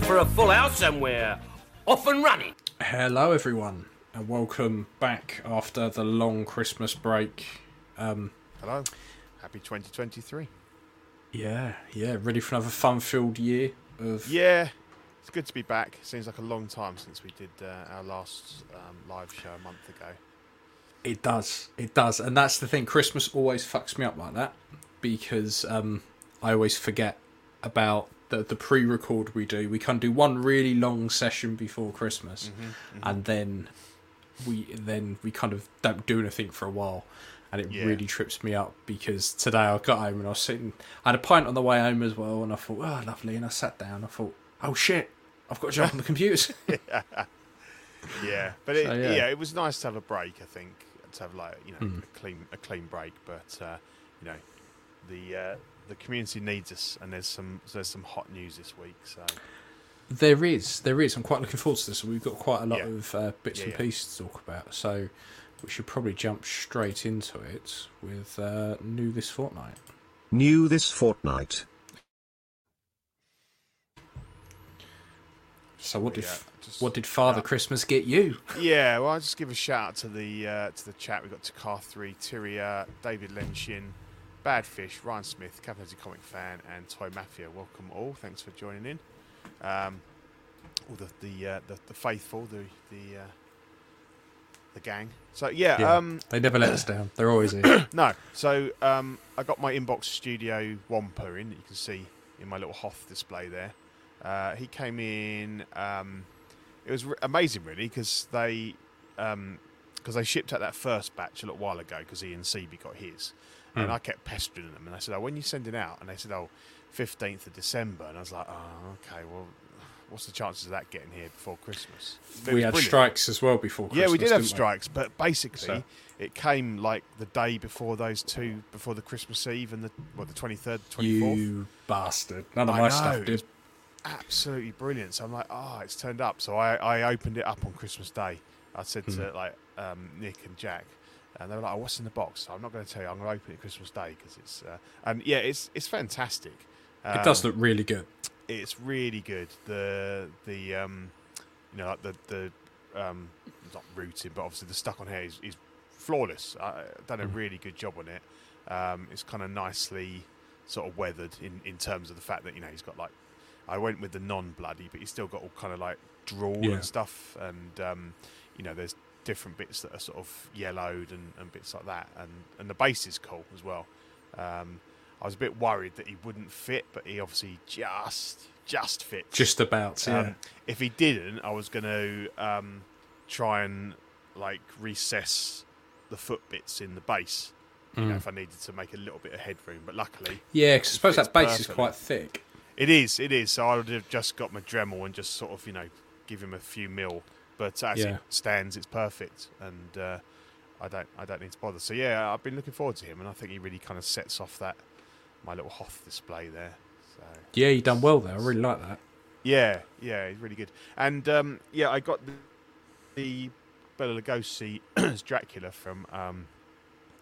Eyes for a full house somewhere. Off and running. Hello, everyone, and welcome back after the long Christmas break. Um, Hello. Happy 2023. yeah, yeah, ready for another fun-filled year of Yeah, it's good to be back. Seems like a long time since we did uh, our last um, live show a month ago. It does, it does, and that's the thing. Christmas always fucks me up like that because um, I always forget about the the pre-record we do. We can do one really long session before Christmas, and then we then we kind of don't do anything for a while. And it Yeah. really trips me up because today I got home and I was sitting. I had a pint on the way home as well, and I thought, oh, lovely. And I sat down. I thought, oh shit, I've got to jump on the computers. Yeah, but it, So, yeah. yeah. it was nice to have a break. I think to have like you know Hmm. a clean a clean break. But uh, you know, the uh, the community needs us, and there's some there's some hot news this week. So There is, there is. I'm quite looking forward to this. We've got quite a lot Yeah. of uh, bits Yeah, and yeah. pieces to talk about, so we should probably jump straight into it with uh, new this fortnight. New this fortnight. So what did Yeah, just- what did Father yeah. Christmas get you? Yeah, well, I'll just give a shout out to the uh, to the chat. We've got Takar Three, Tyria, David Lenshin, Badfish, Ryan Smith, Captain Comic Fan, and Toy Mafia. Welcome all. Thanks for joining in. Um, all the the, uh, the the faithful, the the uh, the gang. So yeah, Yeah. um, They never let us down. They're always here. no. So um, I got my inbox studio Wampa in. that You can see in my little Hoth display there. Uh, he came in. Um, it was r- amazing, really, because they because they shipped out that first batch a little while ago because Ian Seeby got his, and Hmm. I kept pestering them, and I said, "Oh, when you sending out?" And they said, "Oh, 15th of December," and I was like, "Oh, okay. Well, what's the chances of that getting here before Christmas?" It we had brilliant. strikes as well before Christmas. Yeah, we did have strikes, but basically So- it came like the day before those two, before the Christmas Eve and the what the twenty third, twenty fourth. You bastard! None of I my know, stuff did. Absolutely brilliant. So I'm like, oh, it's turned up. So I, I opened it up on Christmas Day. I said Hmm. to like um, Nick and Jack, and they were like, oh, "What's in the box?" So I'm not going to tell you. I'm going to open it Christmas Day because it's uh, and yeah, it's it's fantastic. It does Um, look really good. it's really good. The the um, you know like the the um, not rooted, but obviously the stuck on hair is, is flawless. I done a really good job on it. Um, it's kind of nicely sort of weathered in in terms of the fact that you know he's got like I went with the non bloody, but he's still got all kind of like drool Yeah. and stuff, and um, you know there's different bits that are sort of yellowed and, and bits like that, and and the base is cool as well. Um, I was a bit worried that he wouldn't fit, but he obviously just just fits. Just about. Yeah. Um, if he didn't, I was going to um, try and like recess the foot bits in the base. You Mm. know, if I needed to make a little bit of headroom, but luckily yeah, because I suppose that base is quite thick. it is. It is. So I would have just got my Dremel and just sort of you know give him a few mil. But as Yeah. it stands, it's perfect, and uh, I don't I don't need to bother. So yeah, I've been looking forward to him, and I think he really kind of sets off that my little Hoth display there. So Yeah, you done well there. I really like that. Yeah, yeah, he's really good. And um, yeah, I got the, the Bela Lugosi as Dracula from um,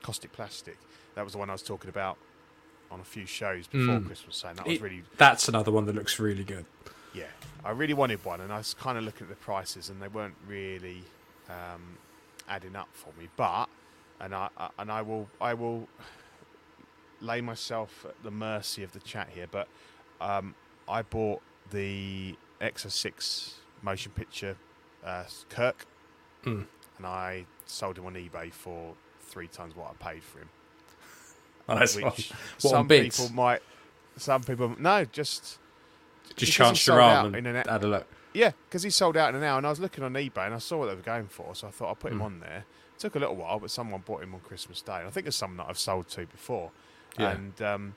Caustic Plastic. That was the one I was talking about on a few shows before Mm. Christmas. Saying that was It- really, That's another one that looks really good. Yeah, I really wanted one, and I was kind of looking at the prices, and they weren't really um, adding up for me. But and I, I and I will I will lay myself at the mercy of the chat here, but um, I bought the Exo Six motion picture uh, Kirk, Mm. and I sold him on eBay for three times what I paid for him. Nice which. What, some people might, some people no, just Just chance your arm and in an, had a look. yeah, because he sold out in an hour, and I was looking on eBay and I saw what they were going for, so I thought I'll put him on there. took a little while, but someone bought him on Christmas Day. And I think there's some that I've sold to before, Yeah. and um,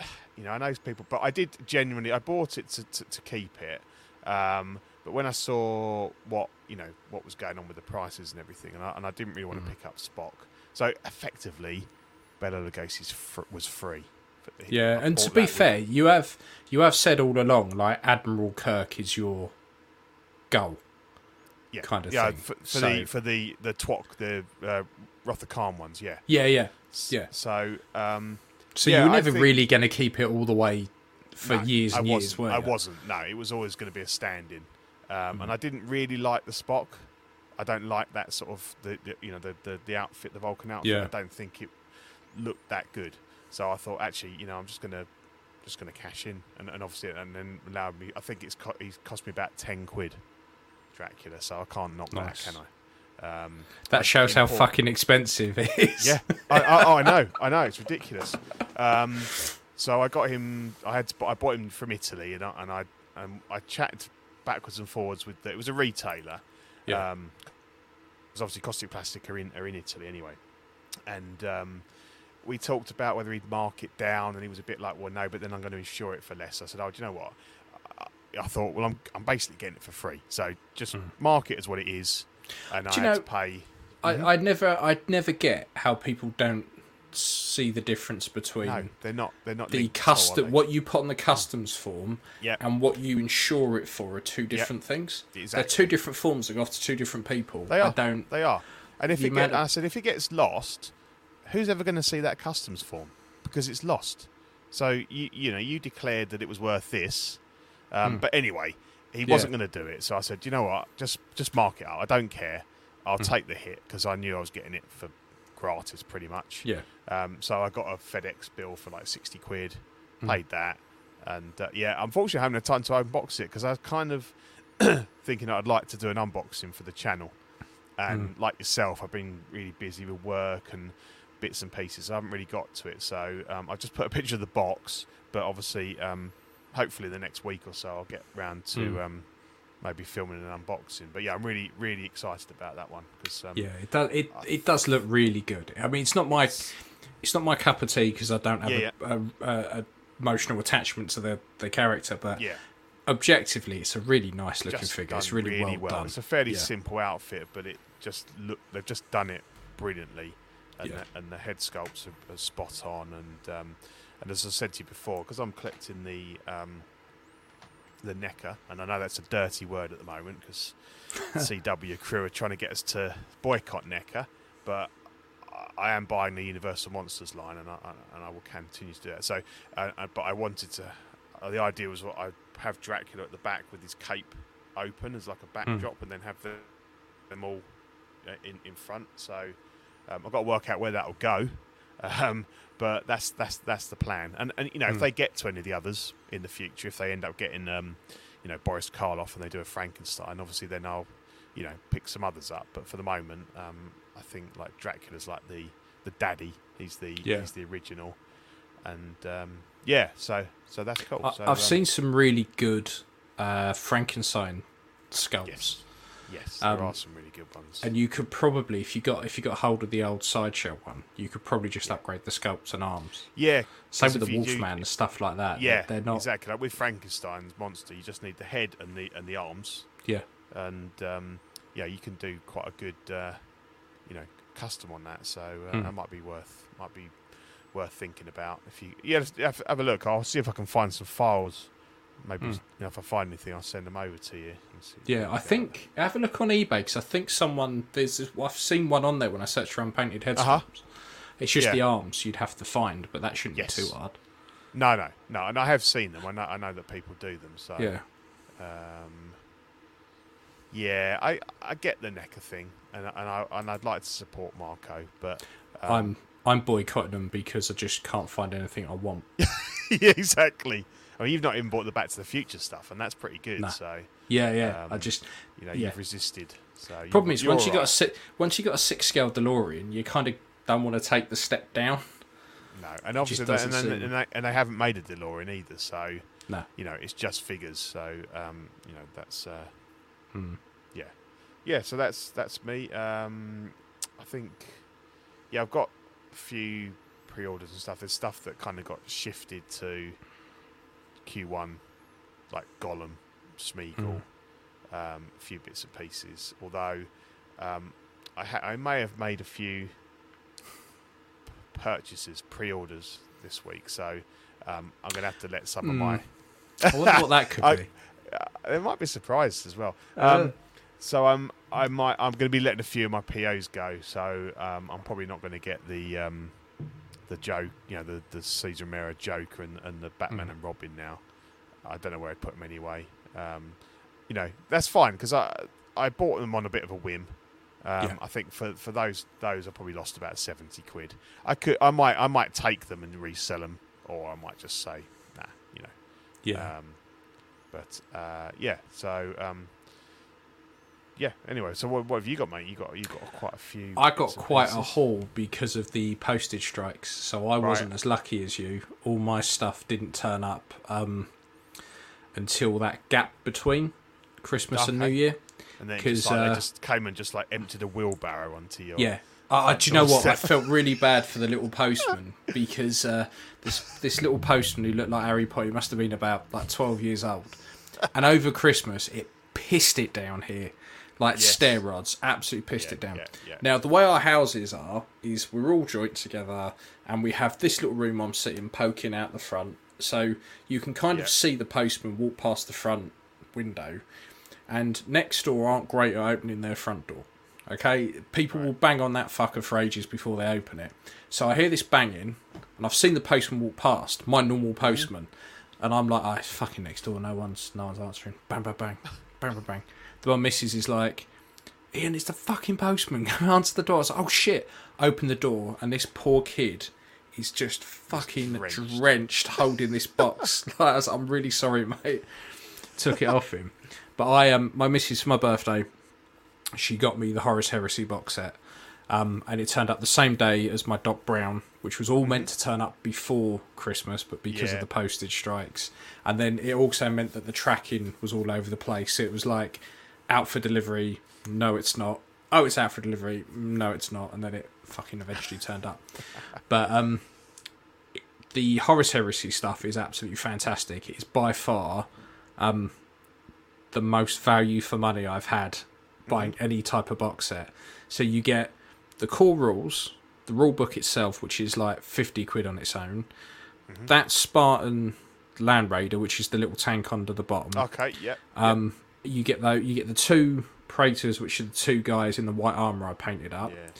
you know I know people, but I did genuinely I bought it to, to, to keep it. Um, but when I saw what you know what was going on with the prices and everything, and I, and I didn't really want Mm. to pick up Spock, so effectively, Bela Lugosi's fr- was free. Yeah, and to be fair, you have you have said all along like Admiral Kirk is your goal. yeah, kind of yeah, thing. for, for So- the for the the twok the uh, Wrath of Khan ones, yeah, Yeah, yeah. Yeah. So um, So Yeah, you were I never think- really going to keep it all the way for no, years and I years, wasn't, were I wasn't. No, it was always going to be a stand-in, um, Mm-hmm. and I didn't really like the Spock. I don't like that sort of the, the you know the, the the outfit, the Vulcan outfit. Yeah. I don't think it looked that good. So I thought actually, you know, I'm just gonna just gonna cash in, and, and obviously, and then allow me. I think it's co- he's cost me about ten quid, Dracula. So I can't knock Nice. that, can I? Um, That shows how fucking expensive it is. Yeah, I, I, oh, I know, I know, it's ridiculous. Um, so I got him. I had to, I bought him from Italy, and I and I, um, I chatted backwards and forwards with. The, it was a retailer. Yeah. Um, because obviously Caustic Plastic are in are in Italy anyway, and um, we talked about whether he'd mark it down, and he was a bit like, "Well, no, but then I'm going to insure it for less." I said, "Oh, do you know what?" I, I thought, "Well, I'm I'm basically getting it for free, so just hmm. mark it as what it is." And. Do I you had know- to pay. I, mm-hmm. I'd never, I'd never get how people don't see the difference between No, they're not. They're not the linked all, custom, what you put on the customs form, Yeah. and what you insure it for are two different things. They're two different forms that go off to two different people. They are. I don't. They are. And if The it get, amount of- I said, if it gets lost, who's ever going to see that customs form? Because it's lost. So you you know you declared that it was worth this, um, but anyway, he Hmm. Yeah. wasn't going to do it. So I said, you know what? Just just mark it out. I don't care. I'll Hmm. take the hit because I knew I was getting it for gratis, pretty much. Yeah. Um, so I got a FedEx bill for like sixty quid, Hmm. paid that, and uh, yeah, unfortunately, I haven't had time to unbox it because I was kind of thinking I'd like to do an unboxing for the channel. And Hmm. like yourself, I've been really busy with work and bits and pieces. I haven't really got to it, so um, I just put a picture of the box. But obviously, um, hopefully, the next week or so, I'll get round to Hmm. um, maybe filming an unboxing. But yeah, I'm really, really excited about that one because um, Yeah, it does. It it does look really good. I mean, it's not my it's not my cup of tea because I don't have Yeah, a, a, a, a emotional attachment to the the character. But yeah, objectively, it's a really nice looking just figure. It's really, well, done. It's a fairly Yeah. simple outfit, but it just look they've just done it brilliantly, and Yeah. the, and the head sculpts are, are spot on. And um, and as I said to you before, because I'm collecting the um, the NECA, and I know that's a dirty word at the moment because CW crew are trying to get us to boycott NECA, but I- am buying the Universal Monsters line, and I, and I will continue to do that. So, uh, uh, but I wanted to. Uh, the idea was what I have Dracula at the back with his cape open as like a backdrop, and then have the, them all uh, in in front. So um, I've got to work out where that will go. Um, but that's that's that's the plan. And and you know, if they get to any of the others in the future, if they end up getting um, you know Boris Karloff and they do a Frankenstein, obviously then I'll you know pick some others up. But for the moment, um, I think like Dracula's like the the daddy. He's the Yeah. he's the original. And um, yeah, so so that's cool. I, so, I've um, seen some really good uh, Frankenstein sculpts. yes, yes, Um, there are some really good ones. And you could probably, if you got if you got hold of the old sideshow one, you could probably just upgrade the sculpts and arms. yeah, same with the you do- Wolfman and stuff like that. Yeah, they're not. exactly. Like with Frankenstein's monster, you just need the head and the and the arms, Yeah, and um, yeah, you can do quite a good, uh, you know, custom on that. So uh, Hmm. that might be worth might be worth thinking about. If you yeah, have, have a look. I'll see if I can find some files. Maybe Hmm. you know, if I find anything, I'll send them over to you. Yeah. I think have a look on eBay because I think someone there's I've seen one on there when I searched for unpainted head Uh-huh. It's just Yeah. the arms you'd have to find, but that shouldn't Yes. be too hard. No, no, no. And I have seen them. I know I know that people do them. So Yeah, Um, yeah, I I get the NECA thing, and and I and I'd like to support Marco, but um, I'm I'm boycotting them because I just can't find anything I want. yeah, exactly. I mean, you've not even bought the Back to the Future stuff, and that's pretty good. Nah. So Yeah, yeah. I Um, just you know Yeah. you've resisted. So problem is once you got a six, once you got a six scale DeLorean, you kind of don't want to take the step down. no, and obviously they, and, then, and, they, and they haven't made a DeLorean either. So No. you know, it's just figures. So um, you know, that's uh, Hmm. yeah, yeah. So that's that's me. Um, I think yeah, I've got a few pre-orders and stuff. There's stuff that kind of got shifted to Q1, like Gollum, Smeagol, Hmm. um, a few bits and pieces. Although um, I, ha- I may have made a few purchases, pre-orders this week, so um, I'm going to have to let some of Hmm. my I wonder what that could I- be. uh, there might be surprises as well. Uh. Um, so um, I might I'm going to be letting a few of my POs go. So um, I'm probably not going to get the um, the joke, you know, the the Cesar Romero Joker and, and the Batman Mm. and Robin now. I don't know where I'd put them anyway. Um, you know, that's fine because I I bought them on a bit of a whim. Um, Yeah. I think for, for those those I probably lost about seventy quid. I could I might I might take them and resell them, or I might just say nah, you know. Yeah. Um, but uh, yeah, so um, yeah. Anyway, so what, what have you got, mate? You got you got quite a few. I got quite a haul because of the postage strikes, so I Right. wasn't as lucky as you. All my stuff didn't turn up um, until that gap between Christmas and New Year. and then just, like, uh, they just came and just like emptied a wheelbarrow onto your. Yeah. Uh, do you know what? I felt really bad for the little postman because uh, this this little postman who looked like Harry Potter he must have been about like twelve years old, and over Christmas it pissed it down here, like Yes. stair rods, absolutely pissed Yeah, it down. yeah, yeah. Now the way our houses are is we're all joined together, and we have this little room I'm sitting poking out the front, so you can kind Yeah. of see the postman walk past the front window, and next door aren't great at opening their front door. Okay, people will bang on that fucker for ages before they open it. So I hear this banging, and I've seen the postman walk past, my normal mm-hmm. postman, and I'm like, oh, it's fucking next door. No one's, no one's answering. Bang, bang, bang, bang, bang, bang. The one misses is like, Ian, it's the fucking postman. Go answer the door. I was like, oh shit. Open the door, and this poor kid is just fucking drenched. drenched, holding this box. like, I'm really sorry, mate. Took it off him. But I um my missus for my birthday, she got me the Horus Heresy box set. Um, and it turned up the same day as my Doc Brown, which was all meant to turn up before Christmas, but because Yeah. of the postage strikes, and then it also meant that the tracking was all over the place. It was like out for delivery, no, it's not. Oh, it's out for delivery, no, it's not, and then it fucking eventually turned up. But um, the Horus Heresy stuff is absolutely fantastic. It's by far um, the most value for money I've had buying any type of box set. So you get the core rules, the rule book itself, which is like 50 quid on its own, that Spartan Land Raider, which is the little tank under the bottom. Okay. Yeah. Um, you get though you get the two Praetors, which are the two guys in the white armor I painted up, yeah.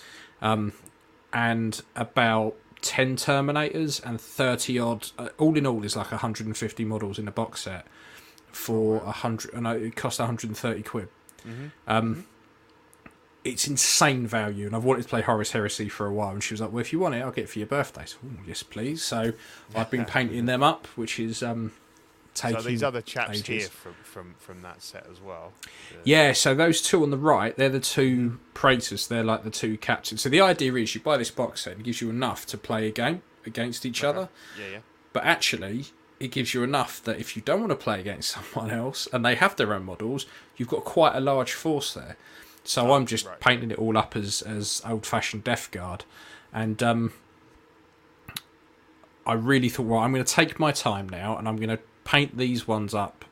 And about ten Terminators and thirty odd. Uh, all in all, is like hundred and fifty models in a box set for a hundred. And it cost one hundred and thirty quid. Um, it's insane value, and I've wanted to play Horus Heresy for a while. And she was like, "Well, if you want it, I'll get it for your birthday." So, yes, please. So I've been painting them up, which is um, taking. So these other chaps ages. here from, from from that set as well. Yeah, so those two on the right, they're the two praetors. They're like the two captains. So the idea is you buy this box set, it gives you enough to play a game against each other. Yeah. Yeah. But actually, it gives you enough that if you don't want to play against someone else and they have their own models, you've got quite a large force there. So I'm just right. painting it all up as as old fashioned Death Guard, and um, I really thought, well, I'm going to take my time now, and I'm going to paint these ones up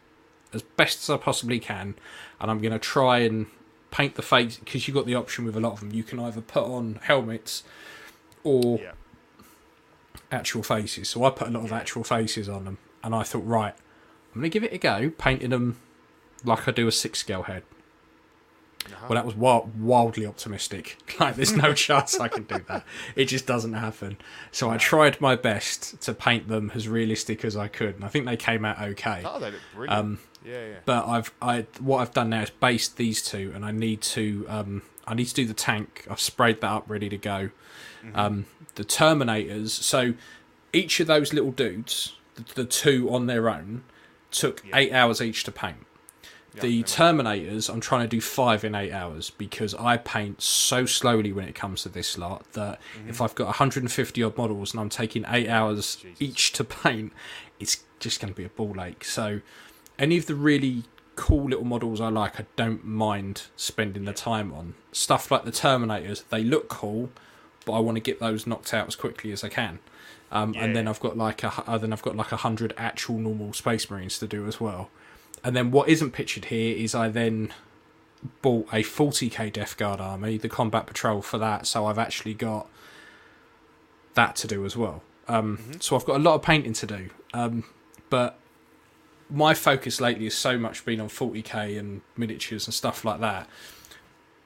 as best as I possibly can, and I'm going to try and paint the face because you've got the option with a lot of them. You can either put on helmets or Yeah. actual faces. So I put a lot of actual faces on them, and I thought, right, I'm going to give it a go, painting them like I do a six scale head. Well, that was wild, wildly optimistic. Like, there's no chance I can do that. It just doesn't happen. So I tried my best to paint them as realistic as I could, and I think they came out okay. Oh, they look brilliant. Um, yeah. Yeah. But I've I what I've done now is based these two, and I need to um I need to do the tank. I've sprayed that up, ready to go. Mm-hmm. Um, the Terminators. So each of those little dudes, the, the two on their own, took eight hours each to paint. Yeah, the Terminators, I'm trying to do five in eight hours because I paint so slowly when it comes to this lot that Mm-hmm. if I've got 150 odd models and I'm taking eight hours Jesus. each to paint, it's just going to be a ball ache. So, any of the really cool little models I like, I don't mind spending the time on. Stuff like the Terminators, they look cool, but I want to get those knocked out as quickly as I can. Um, And then I've got like a, uh, then I've got like a hundred actual normal Space Marines to do as well. And then what isn't pictured here is I then bought a 40k Death Guard army, the combat patrol for that. So I've actually got that to do as well. Um, So I've got a lot of painting to do. Um, but my focus lately has so much been on 40k and miniatures and stuff like that.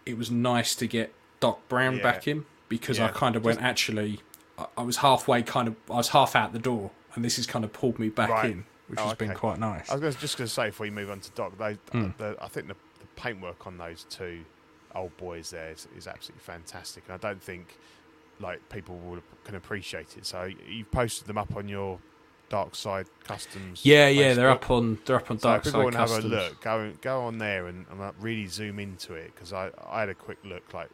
It was nice to get Doc Brown Yeah. back in because I kind of went actually. I- I was halfway, kind of. I was half out the door, and this has kind of pulled me back Right. in, which Oh, has been quite nice. I was just going to say before you move on to Doc, they, Hmm. the, I think the, the paintwork on those two old boys there is, is absolutely fantastic, and I don't think like people will, can appreciate it. So you've posted them up on your Dark Side Customs. Yeah, yeah, they're up on they're up on So Dark if people Side want to have a look, go go on there and, and like, really zoom into it because I, I had a quick look like,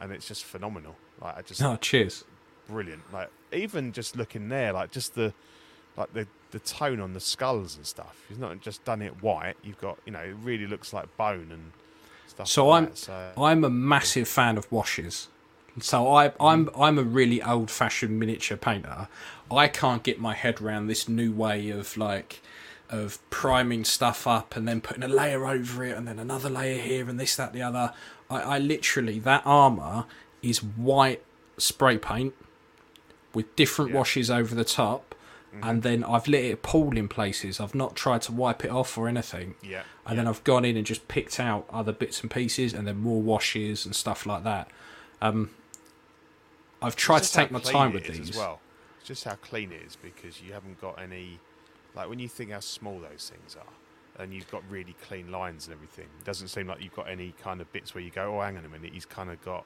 and it's just phenomenal. Like I just Oh, cheers. brilliant. Like even just looking there, like just the like the the tone on the skulls and stuff. You've not just done it white. You've got you know it really looks like bone and stuff. So like I'm- that. so I'm a massive fan of washes. So I, mm. I'm I'm a really old fashioned miniature painter. I can't get my head around this new way of like of priming stuff up and then putting a layer over it and then another layer here and this that the other. I, I literally that armor is white spray paint with different Yeah. washes over the top, and then I've let it pool in places. I've not tried to wipe it off or anything yeah, and then I've gone in and just picked out other bits and pieces, and then more washes and stuff like that. Um, I've tried to take my time with these. as well. It's just how clean it is because you haven't got any like when you think how small those things are. And you've got really clean lines and everything. It doesn't seem like you've got any kind of bits where you go, "Oh, hang on a minute." He's kind of got,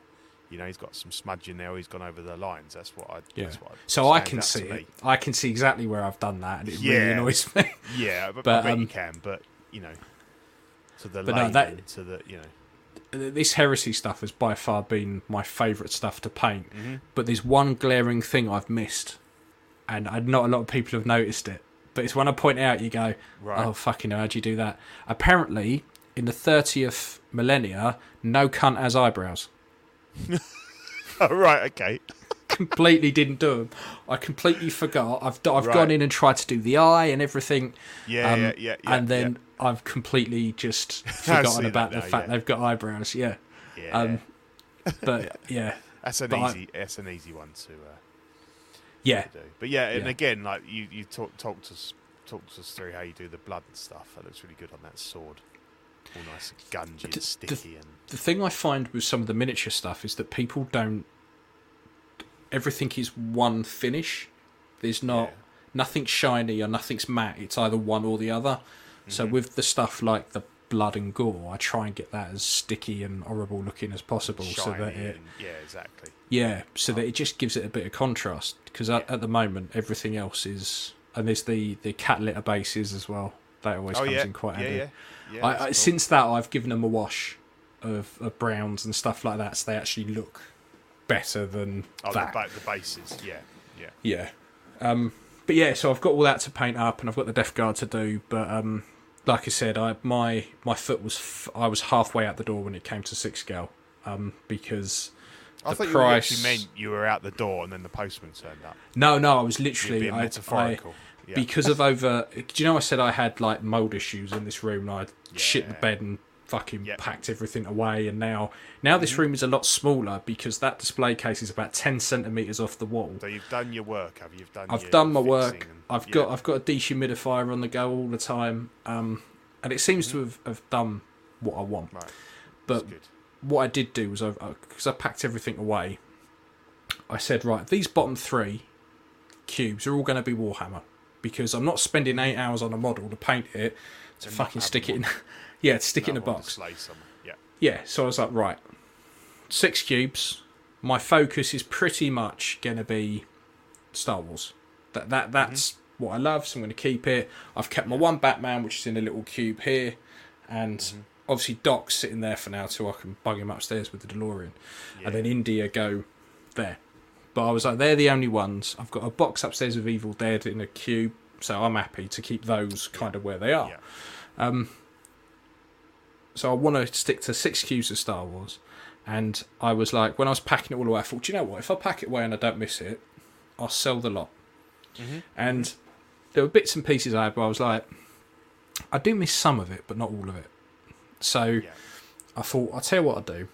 you know, he's got some smudge in there. He's gone over the lines. That's what I. Yeah. That's what So I can see it. I can see exactly where I've done that, and it really Yeah. annoys me. Yeah, but, But, I bet you um, can. But you know, to the But no, that- to the you know, this heresy stuff has by far been my favourite stuff to paint. Mm-hmm. But there's one glaring thing I've missed, and not a lot of people have noticed it. But it's when I point out, you go, Right. "Oh fucking hell, how'd you do that?" Apparently, in the 30th millennia, no cunt has eyebrows. oh, right, okay, completely didn't do them. I completely forgot. I've I've Right. gone in and tried to do the eye and everything. yeah, um, yeah, yeah, yeah, and then I've completely just forgotten about the now, fact yeah. they've got eyebrows. Yeah, yeah, um, but yeah, that's an but I- easy, that's an easy one to. Uh, yeah, to do. But yeah, and Yeah. again, like you, you talk, talked us, talked us through how you do the blood and stuff. That looks really good on that sword. All nice, and gungy, and the- and the thing I find with some of the miniature stuff is that people don't. Everything is one finish. There's not Yeah. nothing's shiny or nothing's matte. It's either one or the other. So Mm-hmm. with the stuff like the blood and gore, I try and get that as sticky and horrible looking as possible, so that it and, yeah, exactly. yeah, so that it just gives it a bit of contrast. Because at, at the moment, everything else is, and there's the the cat litter bases as well. That always Oh comes yeah, in quite yeah, handy. yeah, yeah. I, I, cool. Since that, I've given them a wash of, of browns and stuff like that, so they actually look better than oh, the, that. ba- the bases, yeah, yeah. Yeah. Um, but yeah, so I've got all that to paint up, and I've got the Death Guard to do. But um, like I said, I my my foot was f- I was halfway out the door when it came to six scale, um, because I the thought you price. actually meant you were out the door and then the postman turned up. no, no, I was literally I, I, metaphorical. Yeah. because of over. Do you know I said I had like mold issues in this room? and I shit the bed and fucking Yep. packed everything away, and now now this room is a lot smaller because that display case is about ten centimeters off the wall. so you've done your work, have you? You've done. I've done my work. and- I've yeah. got I've got a dehumidifier on the go all the time, um, and it seems to have, have done what I want. Right. But what I did do was I because I packed everything away. I said right, these bottom three cubes are all going to be Warhammer because I'm not spending eight hours on a model to paint it to fucking stick it in. yeah, to stick it in a box. Yeah. Yeah, so I was like, right, six cubes. My focus is pretty much going to be Star Wars. That that that's what I love, so I'm going to keep it. I've kept my one Batman, which is in a little cube here, and Mm-hmm. obviously Doc's sitting there for now till I can bug him upstairs with the DeLorean, Yeah. and then India go there. But I was like, they're the only ones. I've got a box upstairs of Evil Dead in a cube, so I'm happy to keep those kind of where they are. Yeah. So I want to stick to six cubes of Star Wars. And I was like, when I was packing it all away, I thought, do you know what? If I pack it away and I don't miss it, I'll sell the lot. Mm-hmm. And there were bits and pieces I had where I was like, I do miss some of it, but not all of it. So Yeah. I thought, I'll tell you what I'll do.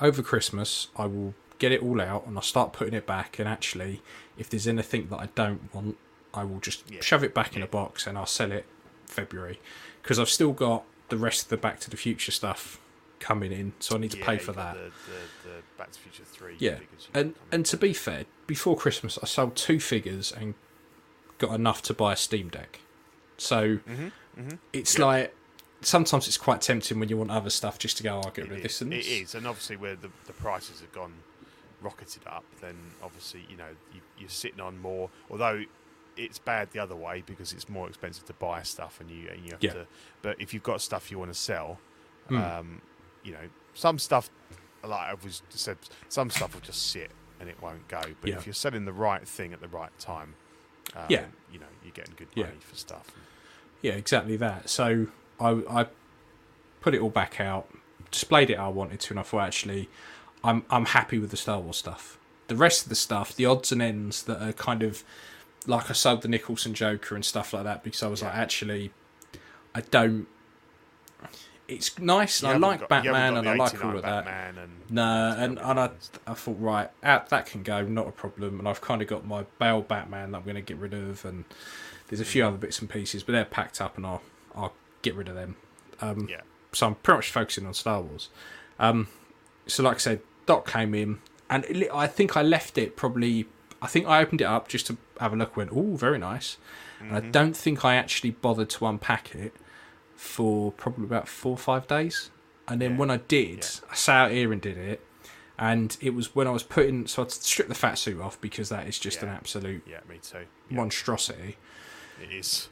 Over Christmas, I will get it all out and I'll start putting it back. And actually, if there's anything that I don't want, I will just Yeah. shove it back in Yeah. a box and I'll sell it February. Because I've still got the rest of the Back to the Future stuff coming in, so I need to Yeah, pay for that. The, the, the Back to the Future 3 Yeah, and and to be fair, before Christmas, I sold two figures and got enough to buy a Steam Deck. So Mm-hmm, it's like sometimes it's quite tempting when you want other stuff just to go, oh, I'll get rid of this is, and it this. is, and obviously where the, the prices have gone rocketed up, then obviously you know you, you're sitting on more. Although it's bad the other way because it's more expensive to buy stuff, and you and you have Yeah. to. But if you've got stuff you want to sell, Hmm. um, you know some stuff, like I was said, some stuff will just sit and it won't go. But Yeah. if you're selling the right thing at the right time, um, Yeah. you know you're getting good Yeah. money for stuff. Yeah, exactly that. So I, I put it all back out, displayed it how I wanted to, and I thought actually, I'm I'm happy with the Star Wars stuff. The rest of the stuff, the odds and ends that are kind of like I sold the Nicholson Joker and stuff like that because I was like, actually, I don't. It's nice, I like got- Batman, and I like all of that. Batman and No, and, and I. I thought, right, out, that can go, not a problem. And I've kind of got my Bale Batman that I'm going to get rid of, and there's a few other bits and pieces, but they're packed up, and I'll I'll get rid of them. Um, yeah. so I'm pretty much focusing on Star Wars. Um, so like I said, Doc came in, and it, I think I left it probably. I think I opened it up just to have a look. Went, oh, very nice. And I mm-hmm. don't think I actually bothered to unpack it for probably about four or five days. And then Yeah. when I did, Yeah. I sat out here and did it. And it was when I was putting, so I stripped the fat suit off because that is just an absolute Yeah, me too. Yeah, monstrosity. it is.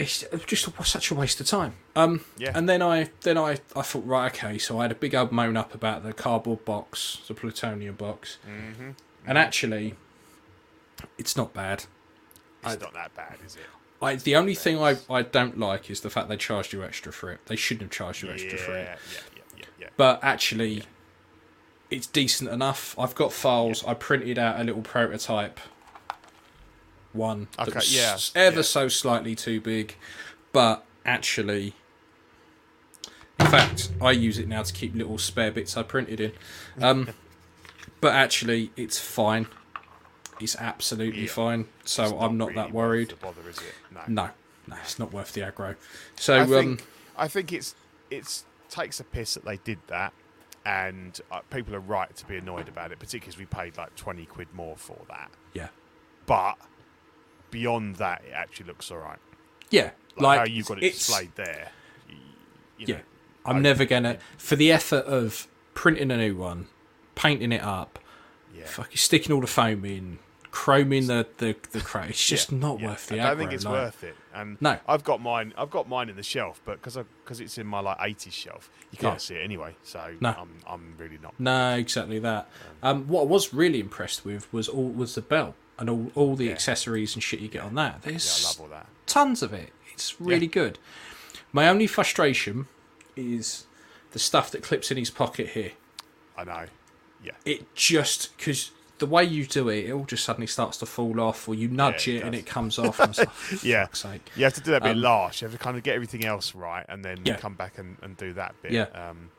It's just a, such a waste of time. Um, Yeah. and then I then I, I thought right okay, so I had a big old moan up about the cardboard box, the plutonium box, Mm-hmm. and actually, it's not bad. It's I- not that bad, is it? I the only thing I, I don't like is the fact they charged you extra for it. They shouldn't have charged you Yeah, extra yeah, for it. yeah, yeah, yeah. But actually, it's decent enough. I've got files. I printed out a little prototype one Okay, that's yeah, ever yeah. so slightly too big, but actually, in fact, I use it now to keep little spare bits I printed in. Um, but actually, it's fine. It's absolutely Yeah. fine. So It's I'm not really that worried. The bother, is it? No. No, no, it's not worth the aggro. So I um, think I think it's it's takes a piss that they did that, and uh, people are right to be annoyed about it, particularly as we paid like twenty quid more for that. yeah, But beyond that, it actually looks all right. yeah, Like, how you've got it displayed there. You, you Yeah, know, I'm never gonna for the effort of printing a new one, painting it up, yeah. fucking sticking all the foam in, chroming the the the crate. It's just Yeah, not yeah. worth the I don't aggro. think it's like- worth it. And No. I've got mine. I've got mine in the shelf, but because because it's in my like 80s shelf, you can't Yeah. see it anyway. So No. I'm I'm really not. No, exactly that. Um, what I was really impressed with was all was the belt and all, all the Yeah. accessories and shit you get on that. Yeah, There's I love all that. tons of it. It's really good. My only frustration is the stuff that clips in his pocket here. I know. Yeah. it just because the way you do it, it all just suddenly starts to fall off, or you nudge Yeah, it, it and it comes off. And like, for Yeah. sake. You have to do that bit Um, last. You have to kind of get everything else right, and then Yeah. come back and, and do that bit. Yeah. Um,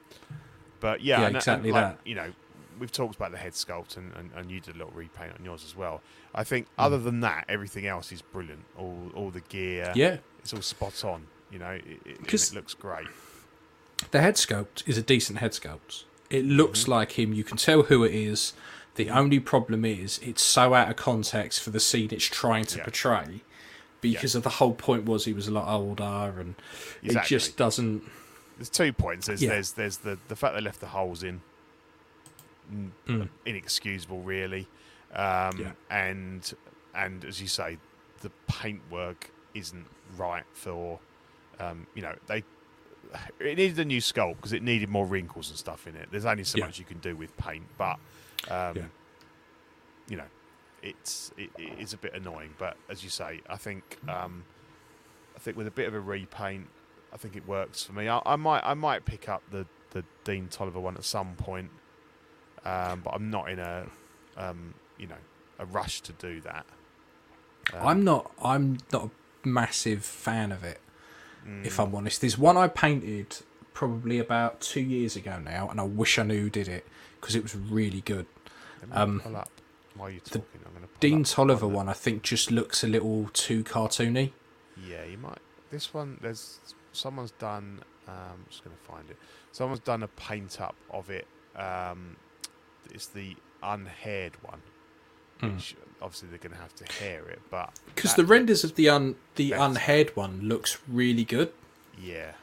but yeah, Yeah, and, exactly and, like, that. You know, we've talked about the head sculpt, and, and, and you did a little repaint on yours as well. I think Mm. other than that, everything else is brilliant. All all the gear, Yeah, it's all spot on. You know, it, it, it looks great. the head sculpt is a decent head sculpt. It Mm-hmm. looks like him. You can tell who it is. The only problem is it's so out of context for the scene it's trying to Yeah. portray. Because of the whole point was he was a lot older, and it just doesn't. There's two points. There's Yeah. there's there's the the fact they left the holes in, mm, Mm. inexcusable really, um, Yeah. and and as you say, the paintwork isn't right for, um, you know they it needed a new sculpt because it needed more wrinkles and stuff in it. There's only so Yeah. much you can do with paint, but um, Yeah. you know, it's it, it is a bit annoying. But as you say, I think um, I think with a bit of a repaint, I think it works for me. I, I might I might pick up the the Dean Tolliver one at some point, um, but I'm not in a um, you know a rush to do that. Um, I'm not. I'm not a massive fan of it. mm, If I'm honest, there's one I painted probably about two years ago now, and I wish I knew who did it because it was really good. um, pull up while you're the talking. I'm going to Dean Tolliver one, I think, just looks a little too cartoony. Yeah, you might. This one, there's someone's done. Um, I'm just going to find it. Someone's done a paint up of it. Um, it's the unhaired one, Hmm. which obviously they're going to have to hair it, but Because the renders of the un the better. unhaired one looks really good. yeah.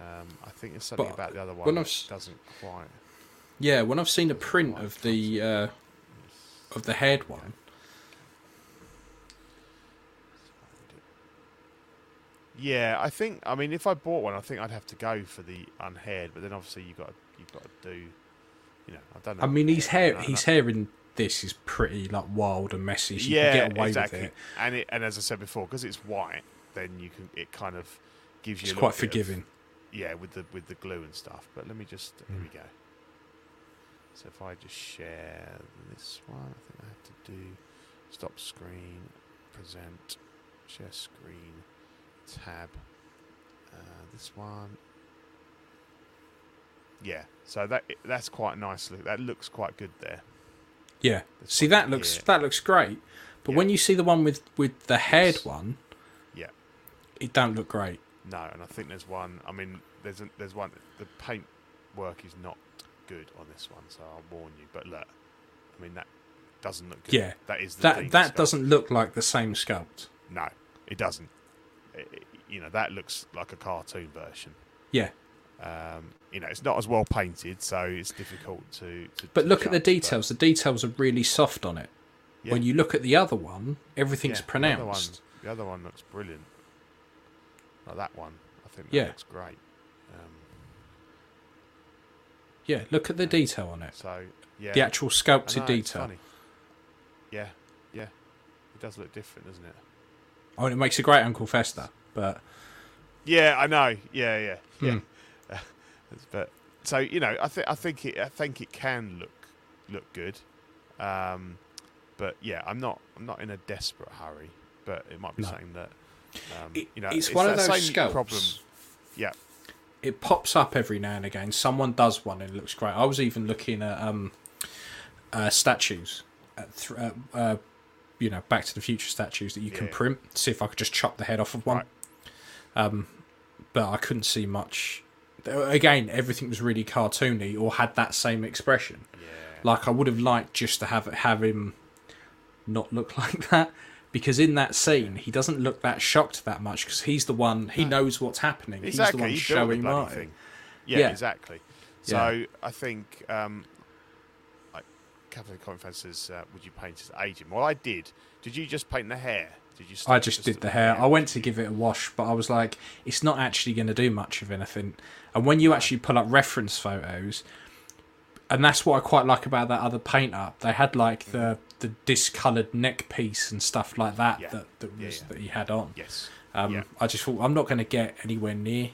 Um, I think there's something But about the other one when that I've s- doesn't quite. Yeah, when I've seen a print of the uh, of the haired one, Yeah, I think. I mean, if I bought one, I think I'd have to go for the unhaired. But then obviously you've got to, you've got to do. You know, I don't know. I mean, his hair No, his hair in this is pretty like wild and messy. So you yeah, can get away exactly. with it. And it, and as I said before, because it's white, then you can. It kind of gives you. It's quite bit of- forgiving. yeah, with the with the glue and stuff. But let me just here we go. So if I just share this one, I think I have to do stop screen, present, share screen, tab. Uh, this one. Yeah, so that that's quite nicely. That looks quite good there. Yeah. This See that looks yeah. that looks great, but Yeah. when you see the one with with the haired Yes. one, Yeah. it don't look great. No, and I think there's one. I mean, there's a, there's one. The paint work is not good on this one, so I'll warn you. But look, I mean that doesn't look good. Yeah. that is the That that sculpt. doesn't look like the same sculpt. No, it doesn't. It- you know that looks like a cartoon version. Yeah. Um, you know, it's not as well painted, so it's difficult to. to But look at the judge, but details. The details are really soft on it. yeah, When you look at the other one, everything's yeah, the other one- pronounced. The other one looks brilliant. Like that one, I think that Yeah. looks great. Um, Yeah, look at the detail on it. so yeah, The actual sculpted know, detail. Yeah, yeah, it does look different, doesn't it? Oh, and it makes a great Uncle Fester. But Yeah, I know. Yeah, yeah, yeah. Hmm. But so you know, I think I think it I think it can look look good. Um, but yeah, I'm not I'm not in a desperate hurry. But it might be No. something that um, it, you know. it's, one of those same sculpts. problem. Yeah, It pops up every now and again. Someone does one and it looks great. I was even looking at um, uh, statues, at th- uh, uh, you know, Back to the Future statues that you can Yeah. print. See if I could just chop the head off of one. Right. Um, but I couldn't see much. Again, everything was really cartoony or had that same expression. yeah. Like I would have liked just to have have him not look like that because in that scene he doesn't look that shocked that much because he's the one he knows what's happening. exactly. He's the one he built the showing Marty. thing. Yeah, Yeah. exactly. So Yeah. I think um, like Catholic Conference says, uh, "Would you paint as aging?" Well, I did. Did you just paint the hair? Did you? I just did the hair. I went to give it a wash, but I was like, it's not actually going to do much of anything. And when you actually pull up reference photos, and that's what I quite like about that other paint up. They had like the the discoloured neck piece and stuff like that Yeah. that, that was yeah. that he had on. Yes. Um, Yeah. I just thought I'm not going to get anywhere near.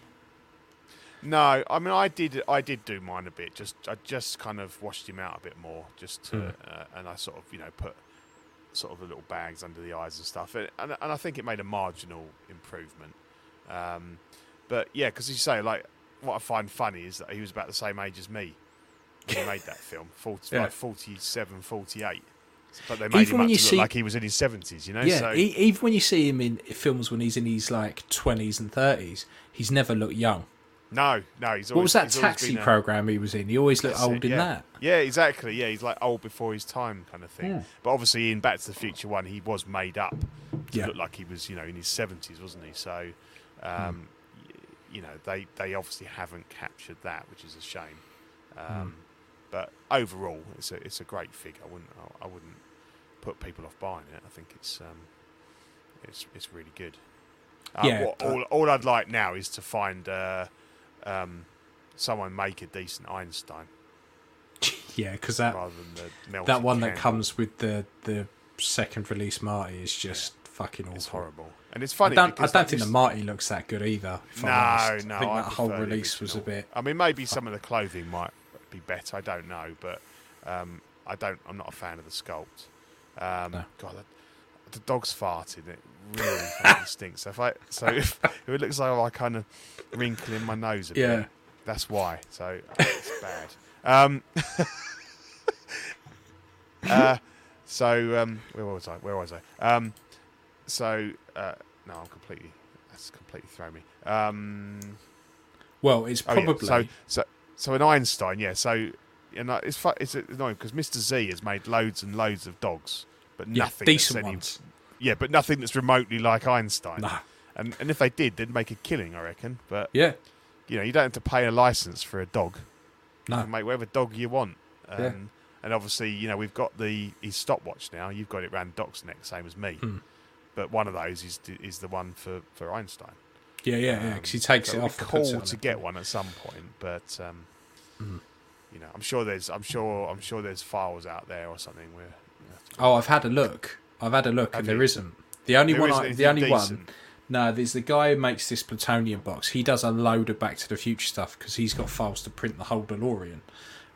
No, I mean I did. I did do mine a bit. Just I just kind of washed him out a bit more, just to, Hmm. uh, and I sort of you know put sort of the little bags under the eyes and stuff, and and, and I think it made a marginal improvement. Um, but yeah, because you say like what I find funny is that he was about the same age as me when he made that film, 40, Yeah. like 47, 48. But they made Even him when you look see- like he was in his seventies, you know. Yeah, so, e- even when you see him in films when he's in his like 20s and 30s, he's never looked young. No, no, he's always, What was that taxi program he was in? He always looked That's it, old in yeah. that. Yeah, exactly. Yeah, he's like old before his time kind of thing. Yeah. But obviously, in Back to the Future one, he was made up to Yeah. look like he was, you know, in his seventies, wasn't he? So, Hmm. um, y- you know, they they obviously haven't captured that, which is a shame. Hmm. Um, But overall, it's a it's a great figure. I wouldn't I, I wouldn't put people off buying it. I think it's um, it's it's really good. Uh, Yeah, what, all all I'd like now is to find uh, um, someone make a decent Einstein Yeah, because that rather than the melted that one that comes with the the second release Marty is just fucking awful. It's horrible, and it's I funny. don't, I don't think this- the Marty looks that good either. No, honest. no. I think I that whole release was a bit. I mean, maybe some of the clothing might be better. I don't know, but um, I don't. I'm not a fan of the sculpt. Um, No. God, the dog's farting. It really stinks. So if I, so if, if it looks like I kind of wrinkling my nose a Yeah. bit, that's why. So it's bad. Um, uh, so um, where was I? Where was I? Um, so uh, no, I'm completely. That's completely thrown me. Um, Well, it's Oh, yeah. probably So, so, so an Einstein, yeah. So, you know, it's it's annoying because Mr. Z has made loads and loads of dogs, but yeah, nothing. that's decent any- ones. Yeah, but nothing that's remotely like Einstein. Nah. And and if they did, they'd make a killing, I reckon. But Yeah, you know, you don't have to pay a license for a dog. You can make whatever dog you want. Um, Yeah. And obviously, you know, we've got the his stopwatch now. You've got it round Doc's neck, same as me. Hmm. But one of those is the- is the one for for Einstein. Yeah, yeah, yeah. Um, Because he takes so it off. puts it to get one at some point, but um, Mhm. you know, I'm sure there's, I'm sure, I'm sure there's files out there or something where. Oh, I've had a look. I've had a look, Have and you? there isn't. The only there one. isn't I, anything the only one. decent. No, there's the guy who makes this plutonium box. He does a load of Back to the Future stuff because he's got files to print the whole DeLorean,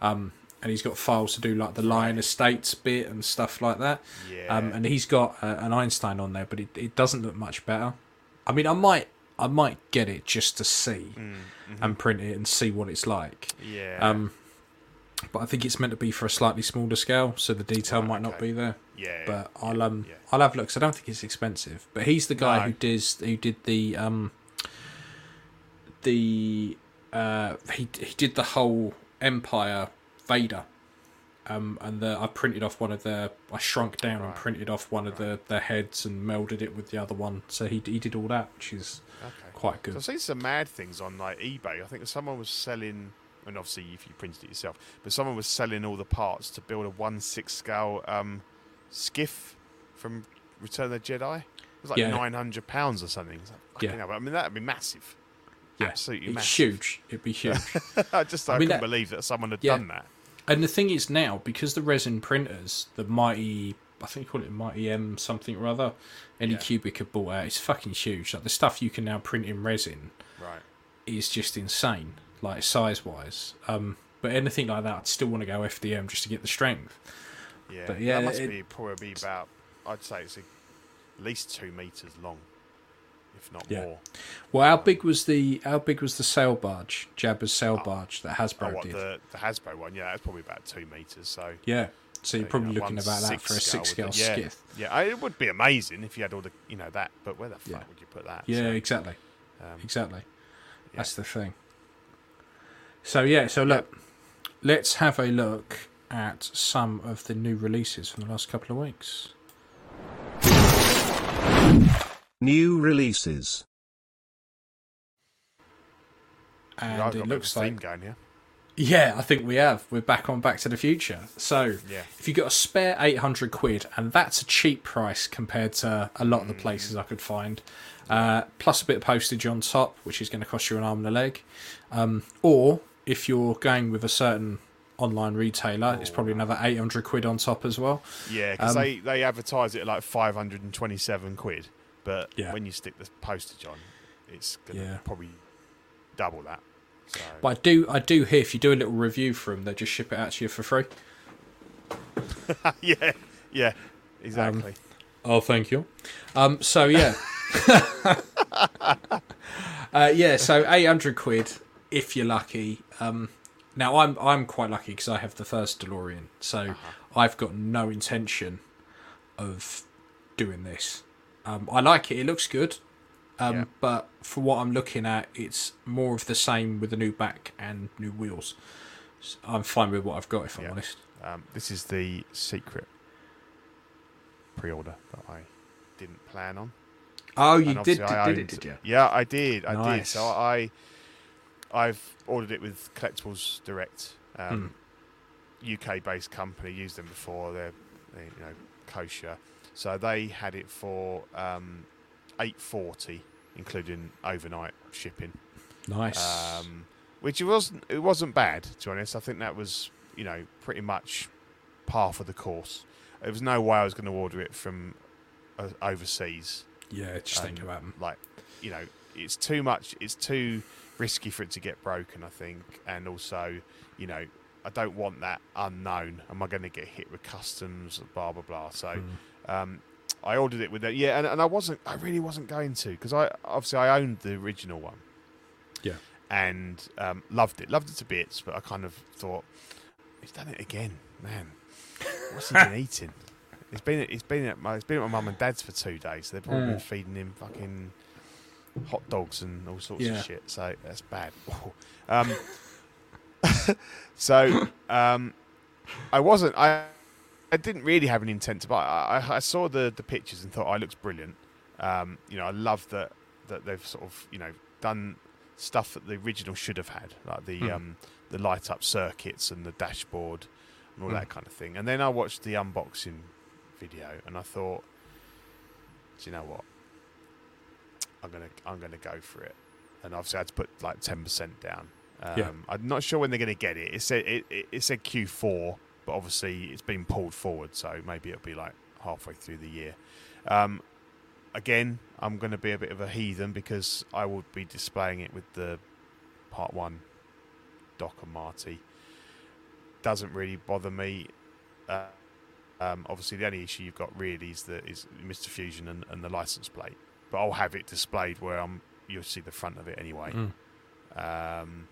um, and he's got files to do like the Lyon Estates bit and stuff like that. Yeah. Um, and he's got uh, an Einstein on there, but it, it doesn't look much better. I mean, I might I might get it just to see Mm, mhm. and print it and see what it's like. yeah. Um, but I think it's meant to be for a slightly smaller scale, so the detail Right, might not be there. yeah. But I'll um yeah. I'll have looks. I don't think it's expensive. But he's the guy No. who does who did the um the uh he he did the whole Empire Vader. Um, and the, I printed off one of the. I shrunk down and printed off one of the, the heads and melded it with the other one. So he he did all that, which is okay. quite So good. I've seen some mad things on like eBay. I think someone was selling, and obviously if you printed it yourself, but someone was selling all the parts to build a one six scale um, skiff from Return of the Jedi. It was like Yeah. nine hundred pounds or something. Like, Yeah. hell, I mean that'd be massive. Yeah, Absolutely it's massive. huge. It'd be huge. I just I I, mean, couldn't that- believe that someone had Yeah. done that. And the thing is now, because the resin printers, the mighty, I think you call it mighty M something or other, any Yeah. cubic have bought out, it's fucking huge. Like the stuff you can now print in resin Right. is just insane, like size wise. Um, but anything like that, I'd still want to go FDM just to get the strength. Yeah. But yeah, that must it- be probably about. I'd say it's at least two meters long, if not Yeah. more. Well, how big was the how big was the sail barge, Jabba's sail barge that Oh, Hasbro what did? the the Hasbro one? Yeah, that's probably about two meters. So Yeah, so you're you probably know, looking about that for a six six scale yeah, skiff. Yeah, it would be amazing if you had all the you know that, but where the fuck Yeah. would you put that? Yeah, So, exactly, um, exactly. yeah. That's the thing. So yeah, so look, let's have a look at some of the new releases from the last couple of weeks. New releases. And I've it a bit of looks theme like going here. yeah, I think we have. We're back on Back to the Future. So Yeah. if you got a spare eight hundred quid, and that's a cheap price compared to a lot of the Mm. places I could find, uh, plus a bit of postage on top, which is going to cost you an arm and a leg. Um, or if you're going with a certain online retailer, it's probably another eight hundred quid on top as well. Yeah, because Um, they they advertise it at like five hundred and twenty-seven quid, but Yeah. when you stick the postage on, it's gonna Yeah. probably double that. So But I do, I do hear if you do a little review for them, they just ship it out to you for free. yeah, yeah, exactly. Oh, thank you. Um, so yeah, uh, yeah. So eight hundred quid if you're lucky. Um, now I'm I'm quite lucky because I have the first DeLorean, so I've got no intention of doing this. Um, I like it; it looks good. Um, Yeah. But for what I'm looking at, it's more of the same with the new back and new wheels. I'm fine with what I've got, if I'm Yeah. honest. Um, this is the secret pre-order that I didn't plan on. Oh, you did, did, did it, did you? Yeah, I did. I did. So I, I've ordered it with Collectibles Direct, um, Hmm. UK-based company. Used them before. They're, they you know kosher. So they had it for um, eight forty, including overnight shipping. Nice. Um, which it wasn't. It wasn't bad, to be honest. I think that was you know pretty much par for the course. There was no way I was going to order it from uh, overseas. Yeah, just think Um, about them. Like, you know, it's too much. It's too risky for it to get broken. I think, and also, you know, I don't want that unknown. Am I going to get hit with customs? Blah blah blah. So, Hmm. um, I ordered it with that. Yeah, and, and I wasn't. I really wasn't going to because I obviously I owned the original one Yeah. and um, loved it. Loved it to bits, but I kind of thought he's done it again, man. What's he been eating? It's been it's been at my he's been at my mum and dad's for two days. So They've all been Mm. feeding him fucking hot dogs and all sorts Yeah. of shit. So that's bad. um, so um, I wasn't. I I didn't really have an intent to buy. I, I, I saw the the pictures and thought, "Oh, it looks brilliant." Um, you know, I love that that they've sort of you know done stuff that the original should have had, like the Mm. um, the light up circuits and the dashboard and all Mm. that kind of thing. And then I watched the unboxing video and I thought, do you know what? I'm gonna I'm gonna go for it. And obviously I had to put like ten percent down. Um, Yeah. I'm not sure when they're going to get it. It said it, it, it said Q4, but obviously it's been pulled forward, so maybe it'll be like halfway through the year. Um, again, I'm going to be a bit of a heathen because I will be displaying it with the Part One Doc and Marty. Doesn't really bother me. Uh, um, obviously, the only issue you've got really is the is Mr. Fusion and, and the license plate. But I'll have it displayed where I'm. You'll see the front of it anyway. Mm. Um,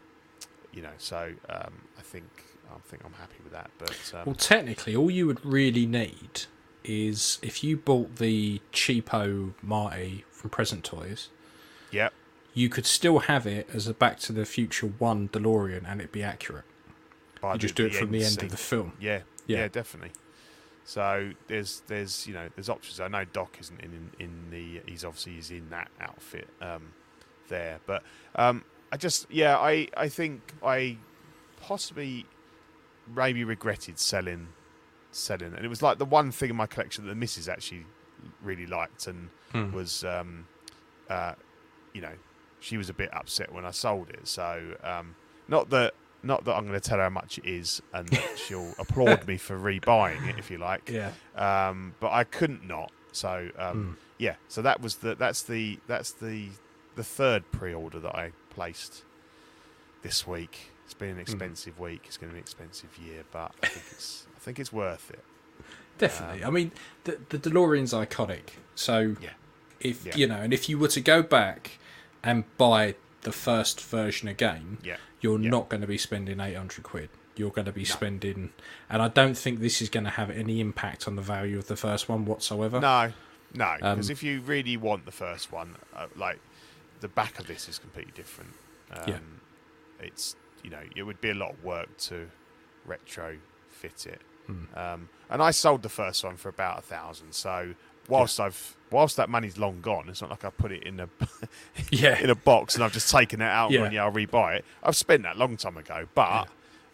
you know, so um, I think I think I'm happy with that. But um, Well, technically, all you would really need is if you bought the cheapo Marty from Present Toys, Yep. you could still have it as a Back to the Future One DeLorean, and it'd be accurate. by You just do it from the end scene. of the film. Yeah, Yeah. yeah, definitely. So there's there's you know there's options. I know Doc isn't in in, in the he's obviously he's in that outfit um, there, but um, I just yeah I I think I possibly maybe regretted selling selling, and it was like the one thing in my collection that the missus actually really liked and Hmm. was um, uh, you know she was a bit upset when I sold it. So um, not that not that I'm going to tell her how much it is and she'll applaud me for rebuying it if you like. Yeah. Um, but I couldn't not. So um, Hmm. yeah. So that was the that's the that's the the third pre-order that I placed this week. It's been Hmm. an expensive week. It's going to be an expensive year, but I think it's I think it's worth it. Definitely. Um, I mean, the the DeLorean's iconic. So Yeah. if Yeah. you know, and if you were to go back and buy the first version again, Yeah. you're Yeah. not going to be spending eight hundred quid. You're going to be spending, and I don't think this is going to have any impact on the value of the first one whatsoever. No, no, Um, because if you really want the first one, uh, like the back of this is completely different. Um, Yeah. It's you know it would be a lot of work to retro fit it. Hmm. Um, and I sold the first one for about a thousand. So whilst I've whilst that money's long gone, it's not like I put it in a Yeah. in a box and I've just taken it out Yeah. and yeah I'll rebuy it. I've spent that long time ago, but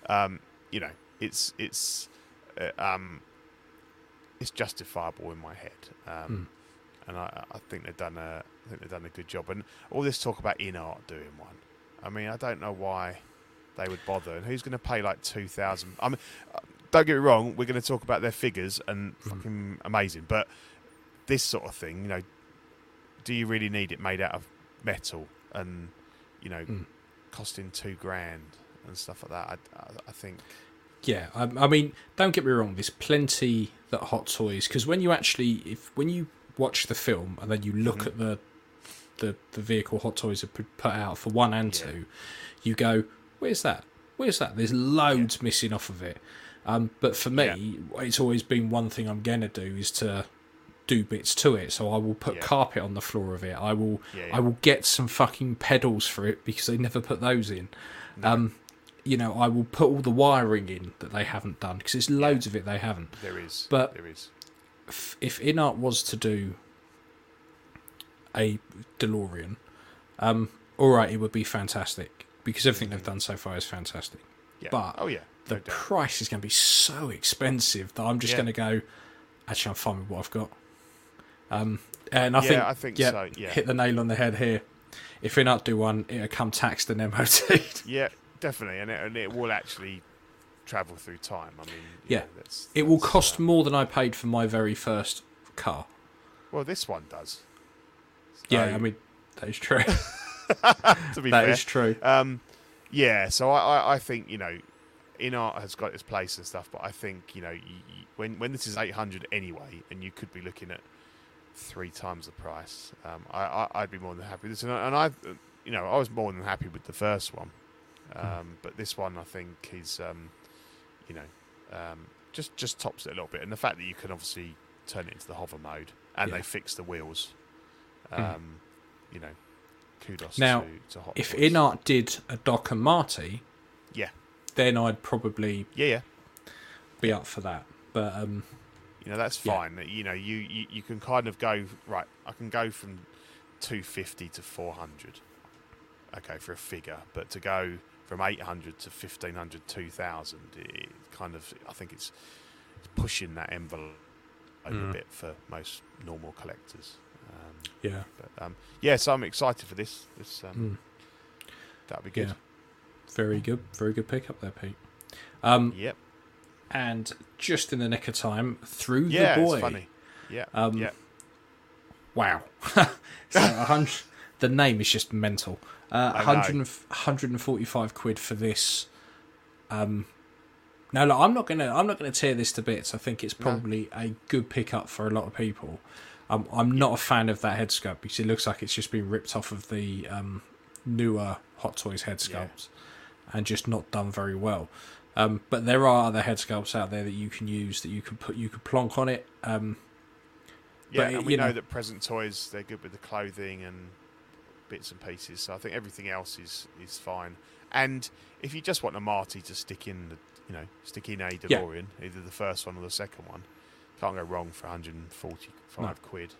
um, you know it's it's uh, um, it's justifiable in my head, um, and I, I think they've done a I think they've done a good job. And all this talk about Inart doing one, I mean I don't know why they would bother. And who's going to pay like two thousand? I mean, uh, don't get me wrong, we're going to talk about their figures and fucking amazing, but this sort of thing, you know, do you really need it made out of metal and you know Mm. costing two grand and stuff like that? I, I, I think Yeah, I, I mean, don't get me wrong. There's plenty that Hot Toys because when you actually, if when you watch the film and then you look Mhm. at the the the vehicle Hot Toys have put out for one and Yeah. two, you go, "Where's that? Where's that?" There's loads missing off of it. Um, but for me, it's always been one thing I'm gonna do is to do bits to it. So I will put Yeah. carpet on the floor of it. I will Yeah, yeah. I will get some fucking pedals for it because they never put those in. Um, you know, I will put all the wiring in that they haven't done because there's loads of it they haven't. there is, But- there is. If, if Inart was to do a DeLorean, um, all right, it would be fantastic because everything they've done so far is fantastic. Yeah. But oh yeah, The no price is going to be so expensive that I'm just Yeah. going to go. Actually, I'm fine with what I've got. Um, and I Yeah, think I think yeah, so, yeah. hit the nail on the head here. If Inart do one, it'll come taxed and MOT. Yeah, definitely, and it, and it will actually travel through time. I mean, Yeah. know, that's, It will cost uh, more than I paid for my very first car. well, this one does. Yeah, I mean that is true. to be That fair, is true. Um, yeah, so I, I, I think you know, Inart has got its place and stuff, but I think you know, you, you, when when this is eight hundred anyway, and you could be looking at three times the price, um, I, I I'd be more than happy with this, and I, and I, you know, I was more than happy with the first one, um, but this one I think is, um, you know, um, just just tops it a little bit, and the fact that you can obviously turn it into the hover mode, and Yeah. they fix the wheels, um, you know, kudos Now, to, to Hot If. Inart did a Doc and Marty, Yeah. then I'd probably yeah, yeah. be up for that. But um, You know, that's Yeah. fine. You know, you, you, you can kind of go, right, I can go from 250 to 400. Okay, for a figure. But to go from 800 to 1500, 2000, it kind of, I think it's, it's pushing that envelope a Mm. bit for most normal collectors. Um, yeah, but um, yeah, so I'm excited for this. This um, mm, That'd be good. yeah, very good, very good pickup there, Pete. Um, Yep. And just in the nick of time, through Yeah, the boy. it's funny. Yeah. Um, yeah. Wow. so a hundred, the name is just mental. Uh, I know. 100, 145 quid for this. Um, now, look, I'm not gonna I'm not gonna tear this to bits. I think it's No. probably a good pickup for a lot of people. Um, I'm not a fan of that head sculpt because it looks like it's just been ripped off of the um, newer Hot Toys head Yeah. sculpts and just not done very well. Um, but there are other head sculpts out there that you can use that you can put you could plonk on it. Um, Yeah, and we you know, know- that present toys they're good with the clothing and bits and pieces. So I think everything else is is fine. And if you just want a Marty to stick in the, you know, stick in a Yeah. Either the first one or the second one, can't go wrong for 145 quid.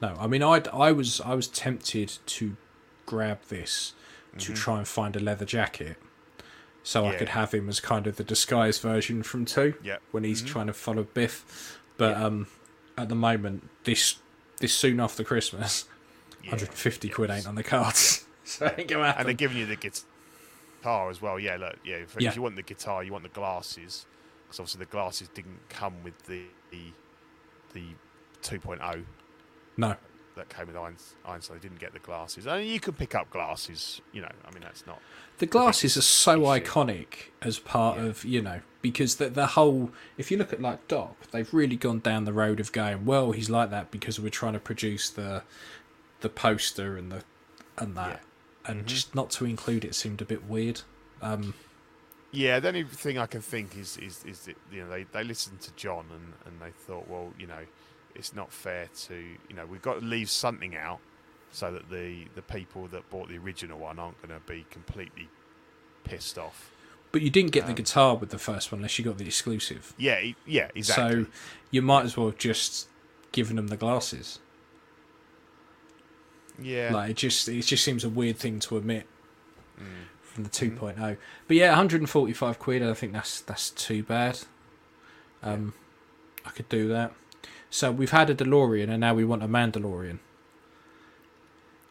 No, I mean, I I was I was tempted to grab this to Mhm. try and find a leather jacket, so I could have him as kind of the disguised version from two Yeah. when he's Mhm. trying to follow Biff. But Yeah. um, at the moment, this this soon after Christmas, Yeah. 150 quid ain't on the cards, so ain't gonna And they're giving you the guitar as well. Yeah, look, yeah. If, Yeah. if you want the guitar, you want the glasses, because obviously the glasses didn't come with the the, the 2.0 no, that came with Einstein. Einstein. They didn't get the glasses. I mean, you can pick up glasses. You know, I mean, that's not. the glasses are so iconic as part Yeah. of you know because the the whole if you look at like Doc they've really gone down the road of going well he's like that because we're trying to produce the the poster and the and that and Mhm. just not to include it seemed a bit weird um Yeah, the only thing I can think is is is that, you know they they listened to John and and they thought, well, you know, it's not fair to you know we've got to leave something out so that the the people that bought the original one aren't going to be completely pissed off. but you didn't get the Um, guitar with the first one unless you got the exclusive Yeah, yeah, exactly. so you might as well have just given them the glasses yeah, like it just it just seems a weird thing to admit Mm. from the 2.0. But yeah, 145 quid. I think that's that's too bad. Um, I could do that. So we've had a DeLorean, and now we want a Mandalorian.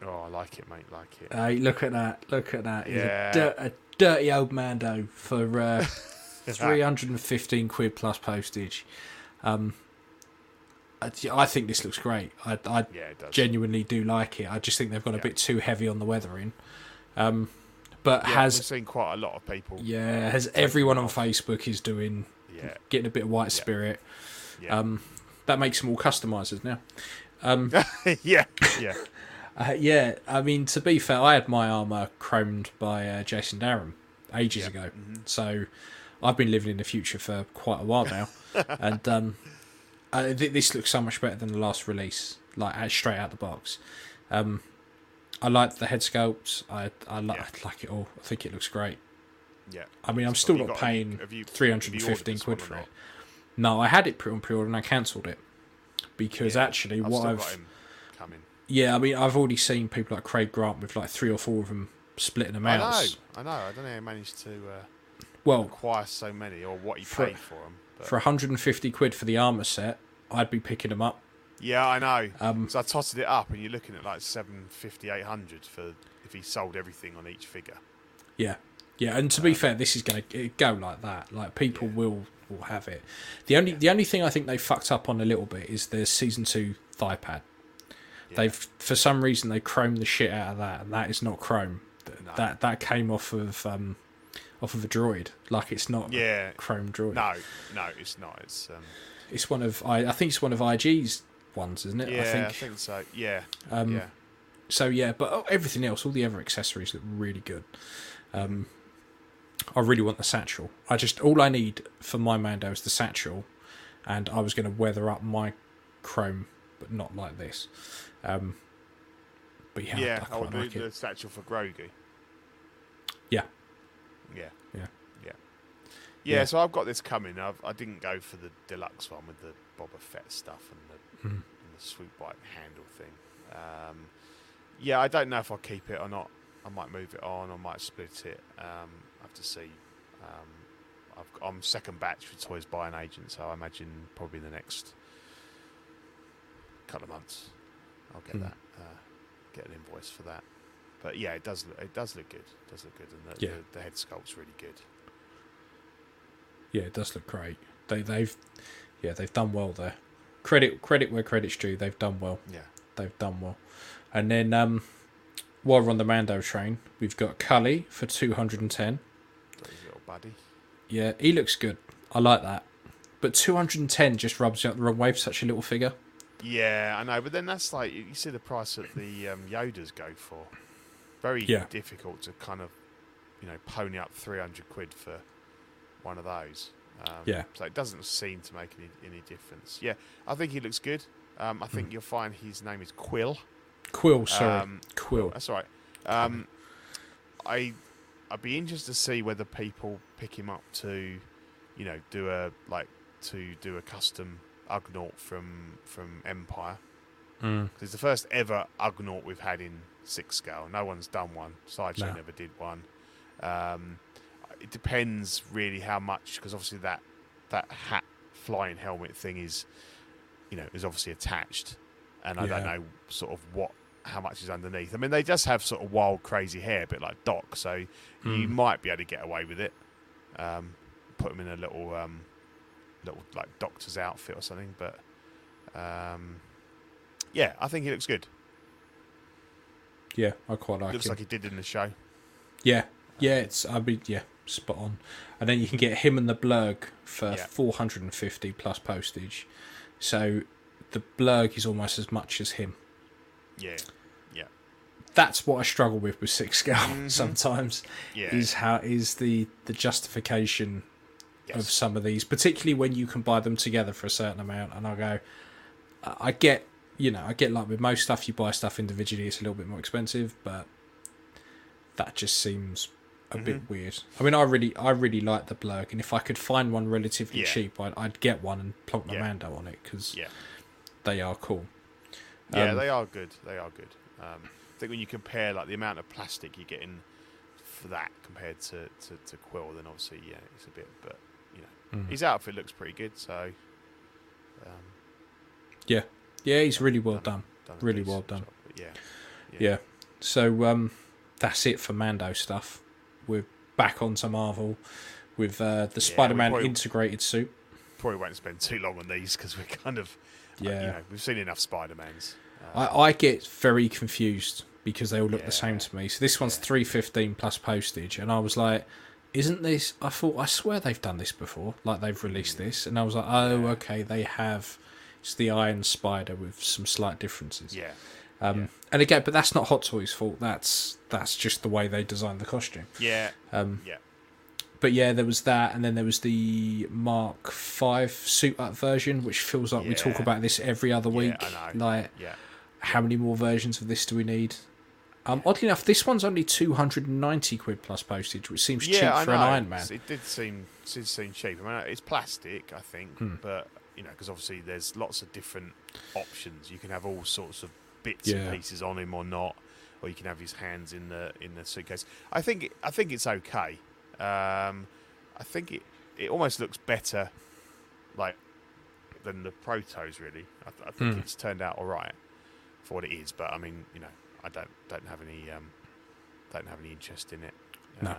Oh, I like it, mate. Like it. Hey, look at that! Look at that! He's Yeah. a, a dirty old Mando for uh, 315 quid plus postage. Um, I, I think this looks great. I, I yeah, genuinely do like it. I just think they've gone a Yeah. bit too heavy on the weathering. Um, but yeah, has seen quite a lot of people. Yeah, has everyone on. Facebook is doing Yeah, getting a bit of white spirit. yeah, Um, that makes them all customizers now. Um, yeah, yeah. uh, yeah, I mean to be fair, I had my armor chromed by uh, Jason Darren ages ago, Mhm. so I've been living in the future for quite a while now, and um, I think this looks so much better than the last release, like out- straight out the box. Um, I like the head sculpts. I I, like Yeah. I like it all. I think it looks great. yeah. I mean, I'm still not paying you- three have you and ordered fifteen this quid one or for it. No, I had it on pre-order and I cancelled it because Yeah, actually, I've what I've got him coming. yeah, I mean, I've already seen people like Craig Grant with like three or four of them splitting them out. I know, I know. I don't know how he managed to uh, Well, acquire so many or what he For- paid for them. But for 150 quid for the armor set, I'd be picking them up. yeah, I know. Um, so I totted it up, and you're looking at like 750, 800 for if he sold everything on each figure. Yeah, Yeah, and to be fair, this is going to go like that. Like people will will have it. The only the only thing I think they fucked up on a little bit is the season two thigh pad. They've for some reason they chromed the shit out of that, and that is not chrome. Th- That that came off of um, off of a droid. Like it's not Yeah. a chrome droid. No, no, it's not. It's um, It's one of I, I think it's one of IG's ones, isn't it? yeah, I think. so. Yeah, Um, yeah, So yeah, but oh, everything else, all the other accessories look really good. Um, I really want the satchel. I just all I need for my Mando is the satchel, and I was going to weather up my chrome, but not like this. Um, but yeah, yeah. I quite the, like the it. statue for Grogu. Yeah, Yeah, yeah, yeah, yeah. Yeah. So I've got this coming. I've, I didn't go for the deluxe one with the Boba Fett stuff and the, Hmm. and the sweet bike handle thing. Um, yeah, I don't know if I'll keep it or not. I might move it on. I might split it. Um, I have to see. Um, I've, I'm second batch for Toys by an agent, so I imagine probably the next couple of months I'll get Hmm. that. Uh, get an invoice for that. But yeah, it does. Look, it does look good. It does look good, and the, Yeah. the, the head sculpt's really good. yeah, it does look great. They they've yeah they've done well there. Credit credit where credit's due. They've done well. Yeah. they've done well. And then um, while we're on the Mando train, we've got Cully for two hundred and ten. Got his little buddy. Yeah, he looks good. I like that. But 210 just rubs you up the wrong way for such a little figure. Yeah, I know, but then that's like you see the price that the um, Yodas go for. Very Yeah. difficult to kind of, you know, pony up three hundred quid for one of those. Um, Yeah. So it doesn't seem to make any any difference. Yeah, I think he looks good. Um, I think Hmm. you'll find his name is Quill. Quill, sorry. Um, Quill. That's all right. Um, I I'd be interested to see whether people pick him up to, you know, do a like to do a custom Ugnaught from from Empire. Mm. It's the first ever Ugnaught we've had in six scale. No one's done one. Sideshow No. never did one. Um, it depends really how much because obviously that that hat flying helmet thing is, you know, is obviously attached, and I don't know sort of what how much is underneath. I mean, they just have sort of wild, crazy hair, a bit like Doc, so you Mm. might be able to get away with it. Um, put them in a little um, little like doctor's outfit or something, but. Um, yeah, I think he looks good. Yeah, I quite like looks him. like he did in the show. yeah, yeah, it's I mean yeah, spot on. And then you can get him and the blurrg for Yeah. 450 plus postage. So the blurrg is almost as much as him. Yeah, yeah, That's what I struggle with with six scale Mhm. sometimes. yeah. Is how is the the justification yes. of some of these, particularly when you can buy them together for a certain amount. And I go, I get, you know, I get like with most stuff, you buy stuff individually, it's a little bit more expensive, but that just seems a Mm-hmm. bit weird. I mean, I really, I really like the blurrg, and if I could find one relatively Yeah. cheap, I'd, I'd get one and plonk the Yeah. Mando on it because yeah, they are cool. Yeah, Um, they are good. They are good. Um, I think when you compare like the amount of plastic you're getting for that compared to, to, to Quill, then obviously yeah, it's a bit. But you know, Mm. his outfit looks pretty good. So um, Yeah, yeah, he's really well Done. done. done Really well done. job, but yeah, Yeah. So um, that's it for Mando stuff. We're back onto Marvel with uh, the we Spider-Man probably- integrated suit. Probably won't spend too long on these because we're kind of uh, Yeah. you know, we've seen enough Spider Mans. I, I get very confused because they all look the same to me. So this one's three fifteen plus postage, and I was like, "Isn't this?" I thought I swear they've done this before. Like they've released this, and I was like, "Oh. Yeah. okay, they have." It's the Iron Spider with some slight differences. yeah, Um, yeah. And again, but that's not Hot Toys' fault. That's that's just the way they designed the costume. yeah, Um, yeah, but yeah, there was that, and then there was the Mark Five suit up version, which feels like we talk about this every other week. I know. Like, yeah. how many more versions of this do we need? Um, oddly enough, this one's only two hundred and ninety quid plus postage, which seems cheap for an Iron Man. It did seem it did seem cheap. I mean, it's plastic, I think, Hmm. but you know, because obviously there's lots of different options. You can have all sorts of bits Yeah. and pieces on him or not, or you can have his hands in the in the suitcase. I think I think it's okay. Um, I think it it almost looks better, like than the protos. Really, I, th- I think Hmm. it's turned out all right for what it is. But I mean, you know, I don't don't have any um, don't have any interest in it. No. Um,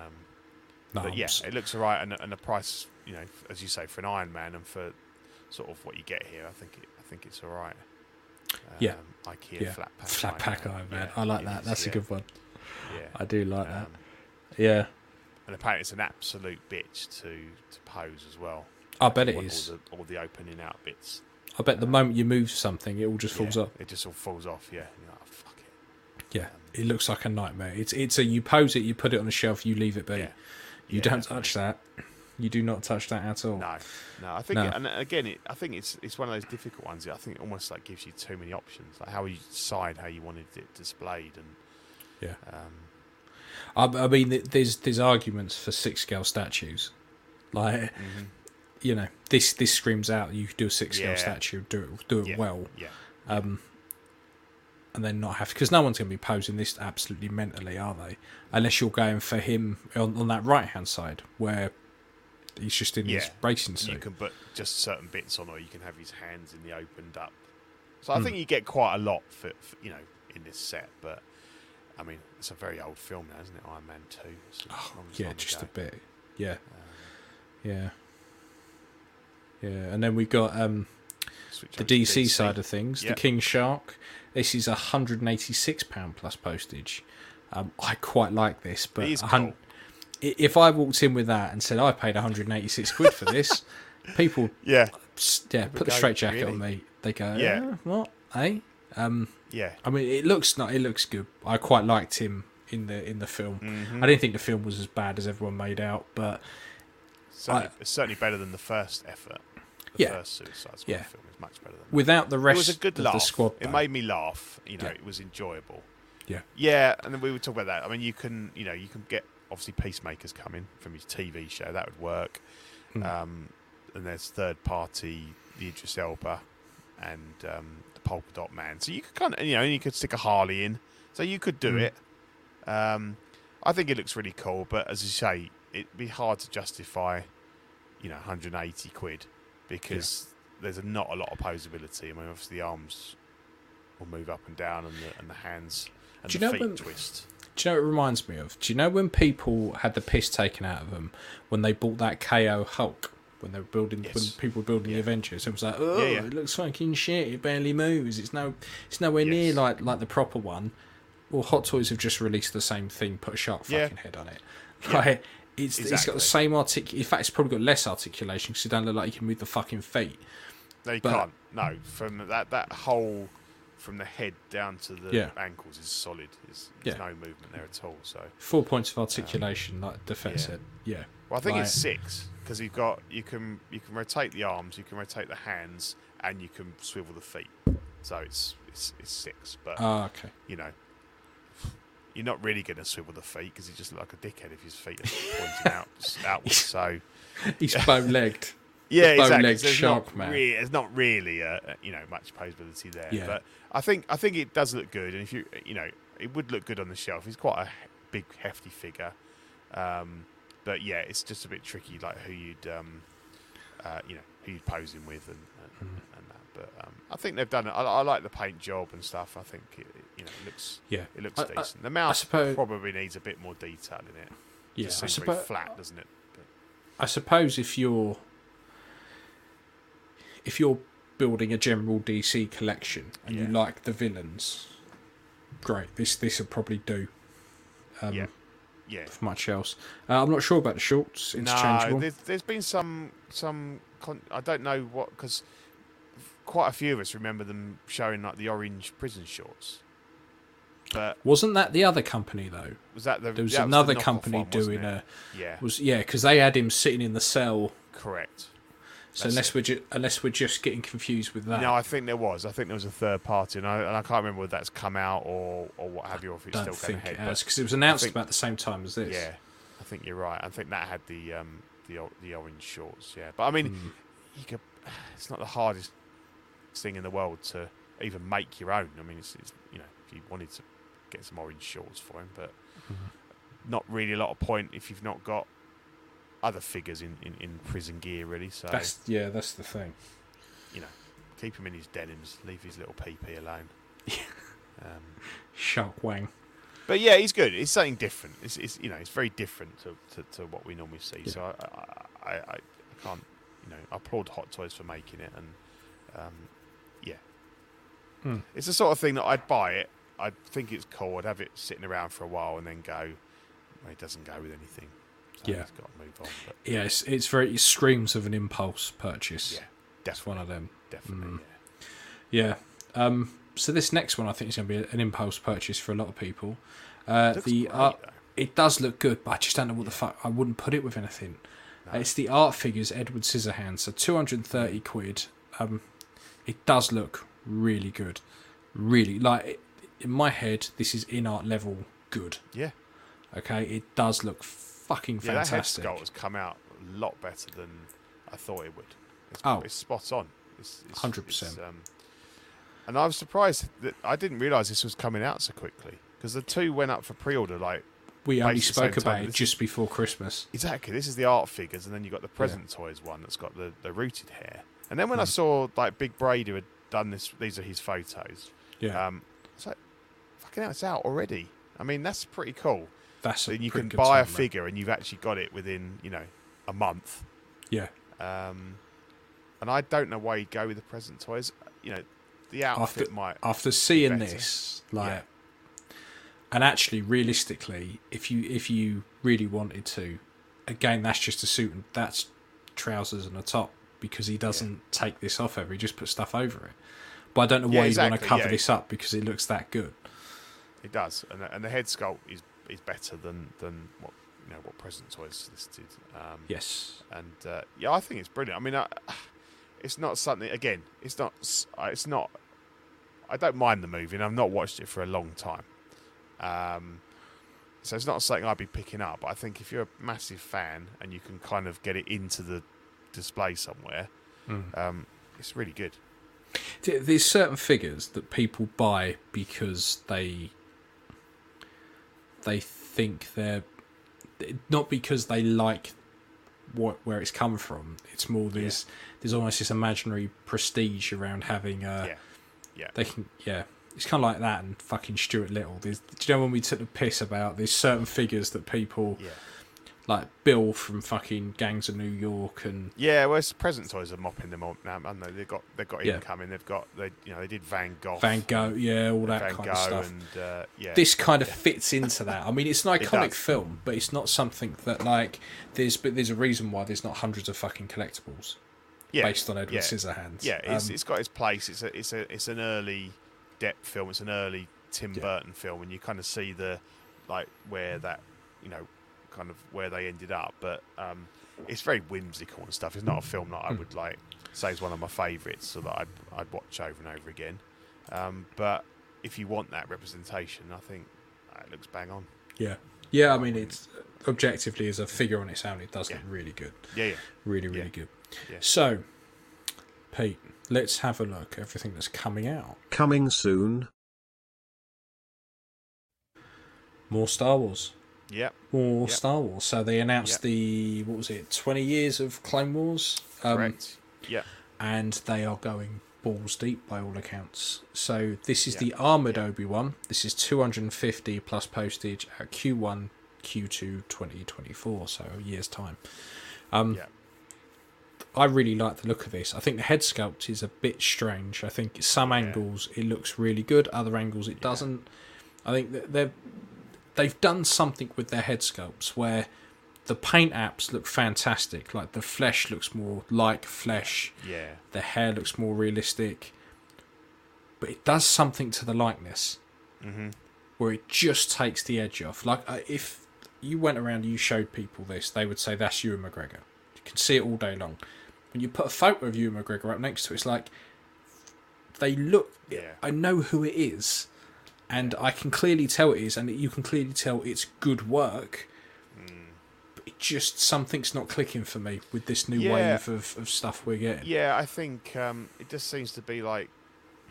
But yeah, it looks alright, and, and the price, you know, as you say, for an Iron Man and for sort of what you get here, I think it, I think it's alright. Um, Yeah. IKEA yeah, flat pack. flat pack Iron Man. Yeah, I like that. is, That's yeah, a good one. Yeah. I do like that. Um, Yeah, and apparently it's an absolute bitch to to pose as well. I bet it Want. All the, all the opening out bits. I bet the moment you move something, it all just falls Yeah, off. It just all falls off. Yeah. You're like, oh, fuck it. Yeah, it looks like a nightmare. It's it's a you pose it, you put it on a shelf, you leave it be. Yeah. You Yeah, don't touch that. You do not touch that at all. No, no. I think, No. It, and again, it, I think it's it's one of those difficult ones. I think it almost like gives you too many options. Like how you decide how you wanted it displayed, and Yeah. um, I, I mean, there's there's arguments for six scale statues. Like, Mm-hmm. you know, this this screams out. You could do a six scale Yeah. statue, do it do it yeah, well, Yeah, um, and then not have because no one's going to be posing this absolutely mentally, are they? Unless you're going for him on, on that right hand side where he's just in his racing suit. you can put just certain bits on, or you can have his hands in the opened up. So I Hmm. think you get quite a lot for, for you know in this set, but. I mean, it's a very old film now, isn't it? Iron Man Two. It's a long yeah, just a bit. Yeah, Um, yeah, yeah. And then we got um, the to DC, side of things, Yep. the King Shark. This is hundred and eighty-six pound plus postage. Um, I quite like this, but cool. if I walked in with that and said I paid one hundred and eighty-six quid for this, people, Yeah, yeah, put the straight jacket "Really?" on me. They go, Yeah. yeah, what, eh? Um, yeah. I mean, it looks not. It looks good. I quite liked him in the in the film. Mhm. I didn't think the film was as bad as everyone made out, but Certainly, I- it's certainly better than the first effort. The Yeah. first Suicide Squad Yeah. film is much better than that. without the rest It was a good laugh. the squad, it made me laugh. You know, Yeah. it was enjoyable. Yeah. Yeah, and then we would talk about that. I mean, you can, you know, you can get obviously Peacemakers coming from his TV show. That would work. Hmm. Um, and there's third party, the Idris Elba, and um, Polka Dot Man. So you could kind of, you know, you could stick a Harley in. So you could do Hmm. it. Um, I think it looks really cool, but as you say, it'd be hard to justify, you know, 180 quid because there's a, not a lot of posability. I mean, obviously the arms will move up and down, and the and the hands and Do you the know feet when- twist. Do you know what it reminds me of? Do you know when people had the piss taken out of them when they bought that KO Hulk? When they were building, when people were building Yeah. the Avengers, it was like, oh, Yeah, yeah. Oh, it looks fucking shit. It barely moves. It's no, it's nowhere near like like the proper one. Well, Hot Toys have just released the same thing, put a shark Yeah. fucking head on it. Like, it's it's got the same artic. In fact, it's probably got less articulation because it don't look like you can move the fucking feet. They But- can't. No, from that that whole from the head down to the Yeah. ankles is solid. There's, there's Yeah. no movement there at all. So, Four points of um, articulation, like Defense yeah. said. Yeah, well, I think Right. it's six because you've got you can you can rotate the arms, you can rotate the hands, and you can swivel the feet. So it's it's, it's six, but ah, okay. you know. You're not really going to swivel the feet because you just look like a dickhead if his feet are pointing out outwards. So He's bow legged. Yeah, The exactly. There's shark not man. Really, there's not really a, a- you know much posability there. Yeah. But I think I think it does look good, and if you you know it would look good on the shelf. He's quite a big, hefty figure. Um, but yeah, it's just a bit tricky, like who you'd um, uh, you know who you'd pose him with and and, Mm-hmm. and that. But um, I think they've done it. I, I like the paint job and stuff. I think it, it, you know it looks Yeah, it looks I- I- decent. the mouth suppose- probably needs a bit more detail in it. yeah. Just I seems very suppose. flat, doesn't it? But, I suppose if you're if you're building a general DC collection and you like the villains, great. This this will probably do. Um, yeah, yeah. For much else, uh, I'm not sure about the shorts. Interchangeable. No, there's, there's been some some. Con- I don't know what because quite a few of us remember them showing like the orange prison shorts. But Wasn't that the other company though? was that the? There was another the company one, doing it? a Yeah, was yeah because they had him sitting in the cell. correct. So That's unless it. we're ju- unless we're just getting confused with that, No, I think there was. I think there was a third party, and I, and I can't remember whether that's come out or, or what have you, or if it's still going ahead. because it was announced think- about the same time as this. yeah, I think you're right. I think that had the um the the orange shorts. Yeah, but I mean, Mm. you could. It's not the hardest thing in the world to even make your own. I mean, it's, it's you know if you wanted to get some orange shorts for him, but Mm-hmm. not really a lot of point if you've not got other figures in, in, in prison gear really. So That's yeah, that's the thing. you know, keep him in his denims, leave his little PP alone. um, Shark Wang. But yeah, he's good. It's something different. It's, it's you know, it's very different to, to, to what we normally see. So I, I, I, I can't, you know, I applaud Hot Toys for making it, and um, yeah, Hmm. it's the sort of thing that I'd buy it. I'd think it's cool. I'd have it sitting around for a while, and then go. Well, it doesn't go with anything. So Yeah. it's got to move on. But Yeah, it's, it's very it screams of an impulse purchase. yeah, it's one of them. definitely. Mm. Yeah. Yeah. Um, so this next one, I think, is going to be an impulse purchase for a lot of people. Uh, Looks the great, art, though. it does look good, but I just don't know what the fuck. I wouldn't put it with anything. Uh, It's the art figures Edward Scissorhands, so two hundred and thirty quid. Um, it does look really good, really like it, in my head. This is Inart level good. Yeah, Okay, it does look fucking fantastic. yeah. That head sculpt has come out a lot better than I thought it would. It's, Oh. it's spot on. It's, it's, 100%. it's, Um, and I was surprised that I didn't realise this was coming out so quickly because the two went up for pre-order like we only spoke about time. it This just before Christmas. Exactly. This is the art figures, and then you got the present toys one that's got the, the rooted hair. And then when I saw like Big Braid who had done this, these are his photos. Yeah, Um, it's like, fucking hell, it's out already. I mean, that's pretty cool. That's a That you can buy a figure and you've actually got it within you know a month. Yeah, Um, and I don't know why you'd go with the present toys. You know, the outfit after might. after seeing better. this, like, Yeah. and actually, realistically, if you if you really wanted to, again, that's just a suit and that's trousers and a top because he doesn't take this off ever. He just puts stuff over it. But I don't know Yeah, why you want to cover yeah. this up because it looks that good. It does, and the, and the head sculpt is is better than than what you know what present toys listed. Um, Yes. and uh, yeah, I think it's brilliant. I mean, I, it's not something. Again, it's not. It's not. I don't mind the movie, and I've not watched it for a long time. Um, so it's not something I'd be picking up. But I think if you're a massive fan and you can kind of get it into the display somewhere, Mm. um, it's really good. There's certain figures that people buy because they they think they're not because they like what where it's come from. It's more there's there's almost this imaginary prestige around having uh yeah, yeah, they can yeah. It's kind of like that and fucking Stuart Little. There's, do you know when we took the piss about there's certain figures that people yeah. Like Bill from fucking Gangs of New York and Yeah, well, it's present toys are mopping them up now, they? They've got they've got Yeah. incoming. They've got they you know they did Van Gogh, Van Gogh, yeah, all that Van kind Gogh, of stuff. and uh, yeah, this kind of fits into that. I mean, it's an iconic does. film, but it's not something that like there's. But there's a reason why there's not hundreds of fucking collectibles yeah, based on Edward yeah. Scissorhands. Yeah, it's, Um, it's got its place. It's a it's a it's an early Depp film. It's an early Tim Yeah. Burton film, and you kind of see the like where that you know kind of where they ended up. But um, it's very whimsical and stuff. It's not a film that Hmm. I would like say is one of my favourites, so that I'd I'd watch over and over again. Um, but if you want that representation, I think it looks bang on. yeah, yeah. I mean, it's objectively as a figure on its own, it does Yeah. look really good, Yeah, yeah. really, really Yeah. good. Yeah. So, Pete, let's have a look. Everything that's coming out. Coming soon. More Star Wars. Yep. Or Yep. Star Wars. So they announced Yep. the what was it? Twenty years of Clone Wars. Um, Correct. Yeah. and they are going balls deep by all accounts. So this is Yeah. the armored Obi Wan. This is 250 plus postage at Q1, Q2 2024, so a year's time. Um, Yeah. I really like the look of this. I think the head sculpt is a bit strange. I think some Yeah. angles it looks really good, other angles it doesn't. I think that they've done something with their head sculpts where the paint apps look fantastic. Like the flesh looks more like flesh Yeah. the hair looks more realistic, but it does something to the likeness Mm-hmm. where it just takes the edge off. Like if you went around and you showed people this, they would say that's Ewan McGregor. You can see it all day long. When you put a photo of Ewan McGregor up next to it, it's like they look. Yeah. I know who it is, and I can clearly tell it is, and you can clearly tell it's good work. But it just something's not clicking for me with this new Yeah. wave of, of stuff we're getting. Yeah, I think um, it just seems to be like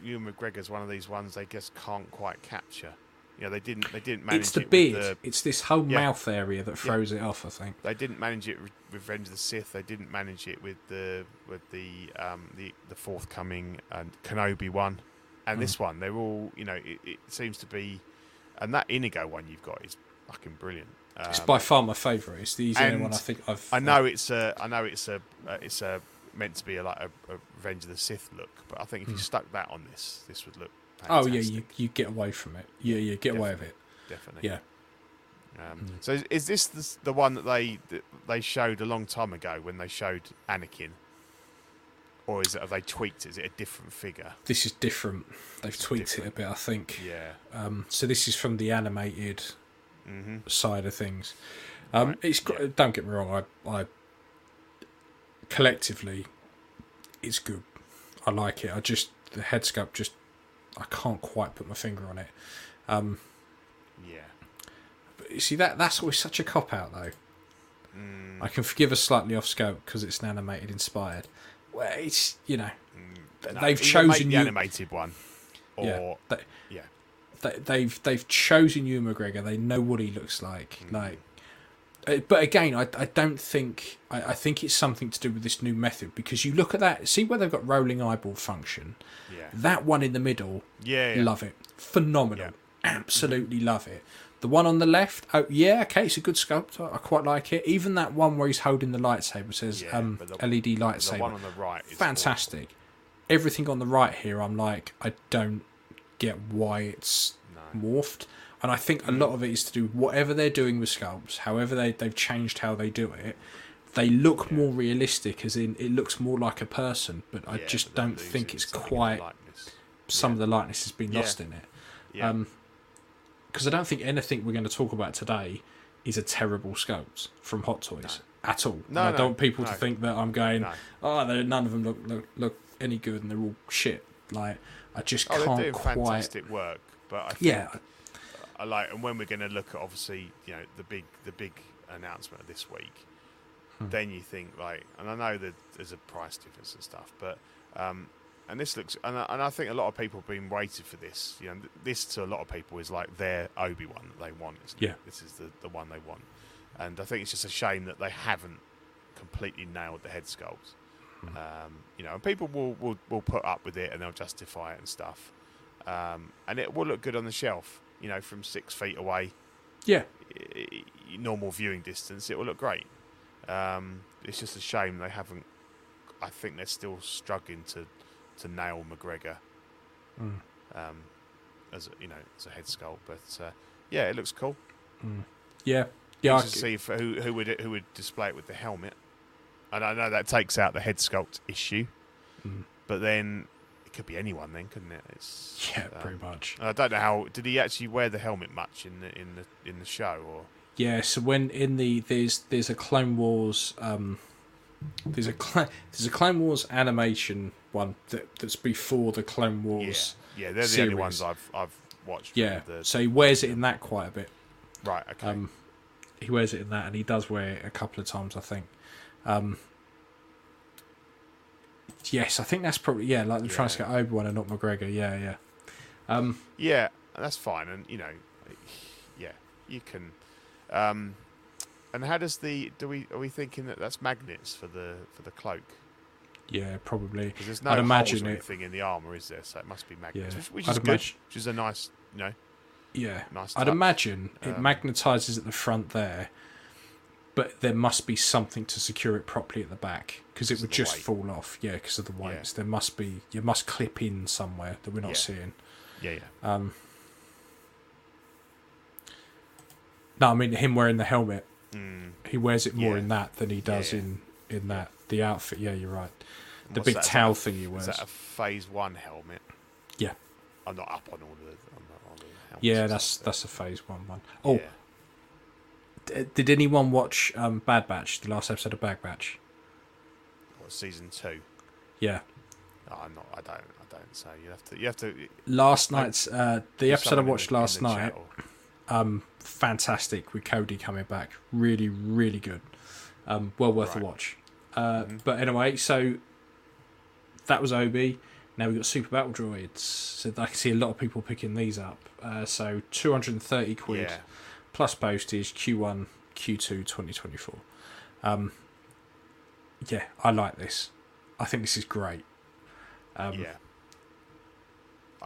Ewan McGregor's one of these ones they just can't quite capture. You know, they didn't they didn't manage it's the it beard. the It's this whole Yeah. mouth area that throws it off. I think. they didn't manage it with Revenge of the Sith. They didn't manage it with the with the um, the the forthcoming and Kenobi one, and Hmm. this one. They're all you know. It, it seems to be and that Inigo one you've got is fucking brilliant. It's Um, by far my favourite. It's the and one I think I've. I know it's a, I know it's a, uh, it's a meant to be a, like a, a Revenge of the Sith look, but I think if you stuck that on this, this would look. Hmm. Oh yeah, you you get away from it. Yeah, yeah, get away with it. definitely. Yeah. Um, So is, is this the, the one that they that they showed a long time ago when they showed Anakin, or is it have they tweaked? it? Is it a different figure? This is different. They've tweaked it a bit, I think. Yeah. Um, so this is from the animated hmm side of things. Um, Right, It's gr- don't get me wrong. I, I collectively, it's good. I like it. I just the head sculpt just I can't quite put my finger on it. Um, Yeah. but you see that that's always such a cop out though. Mm, I can forgive a slightly off scope because it's an animated inspired. Well, it's you know th- no, they've chosen the you. animated one, or yeah, they, yeah. they, they've they've chosen you, McGregor. They know what he looks like. Mm. Like, uh, but again, I, I don't think I, I think it's something to do with this new method because you look at that, see where they've got rolling eyeball function. Yeah. That one in the middle, Yeah. yeah. love it, phenomenal, Yeah. absolutely love it. The one on the left, oh yeah, okay, it's a good sculptor. I quite like it. Even that one where he's holding the lightsaber says Yeah, um, the- LED The lightsaber one on the right is fantastic. Everything on the right here, I'm like, I don't get why it's No. morphed. And I think a lot of it is to do whatever they're doing with sculpts, however they, they've changed how they do it, they look more realistic, as in it looks more like a person, but I Yeah, just but don't think it's the quite. Some Yeah. of the likeness has been Yeah. lost in it. Yeah. Um, because I don't think anything we're going to talk about today is a terrible sculpt from Hot Toys at all. No, and I no, don't want people to think that I'm going, No. oh, they're, none of them look, look look any good and they're all shit. Like I just oh, they're can't doing quite. fantastic work, but I think Yeah, I like, and when we're going to look at obviously, you know, the big the big announcement of this week, Hmm. then you think like, and I know that there's a price difference and stuff, but um, and this looks, and I, and I think a lot of people have been waiting for this. You know, this to a lot of people is like their Obi Wan that they want. Yeah. it? this is the the one they want, and I think it's just a shame that they haven't completely nailed the head sculpt. Hmm. Um, you know, and people will, will will put up with it and they'll justify it and stuff, um, and it will look good on the shelf. You know, from six feet away, yeah, normal viewing distance, it will look great. Um, it's just a shame they haven't. I think they're still struggling to to nail McGregor Mm. um, as a, you know as a head sculpt, but uh, yeah, it looks cool. yeah, yeah. I to see if, who who would who would display it with the helmet. And I know that takes out the head sculpt issue, Mm. but then it could be anyone then, couldn't it? It's, yeah, um, pretty much. I don't know how did he actually wear the helmet much in the in the in the show or Yeah, so when in the there's there's a Clone Wars um there's a Cl- there's a Clone Wars animation one that, that's before the Clone Wars. yeah yeah they're the only ones I've I've watched. Yeah, The, so he wears it in that quite a bit. right, okay. Um, he wears it in that, and he does wear it a couple of times, I think. Um, yes, I think that's probably yeah, like they're trying to Yeah. get Obi Wan and not McGregor. Yeah, yeah. Um, yeah, that's fine, and you know, yeah, you can. Um, and how does the do we are we thinking that that's magnets for the for the cloak? yeah, probably. Because there's no I'd imagine it. anything in the armor, is there? So it must be magnets, Yeah, which, which I'd is good. Which is a nice, you know, Yeah, Nice I'd touch. imagine it Um, magnetizes at the front there, but there must be something to secure it properly at the back because it would just weight. fall off. Yeah, because of the Yeah. weights. There must be. You must clip in somewhere that we're not Yeah. seeing. yeah, yeah. Um, no, I mean him wearing the helmet. Mm. He wears it more Yeah. in that than he does yeah. in in that the outfit. Yeah, you're right. The what's big that? Towel thing he wears. Is that a phase one helmet? Yeah, I'm not up on all the on the, on the helmets yeah. That's that's a phase one one. Oh, yeah. d- did anyone watch um, Bad Batch? The last episode of Bad Batch. What, season two. Yeah. Oh, I'm not. I don't. I don't. So you have to. You have to. Last night's uh, the episode I watched the- last night. or- Um, fantastic with Cody coming back. Really, really good. Um, well worth Right. a watch. Uh, Mhm. But anyway, so that was Obi. Now we've got Super Battle Droids. So I can see a lot of people picking these up. Uh, so 230 quid Yeah. plus postage Q1, Q2 2024. Um, yeah, I like this. I think this is great. Um, yeah.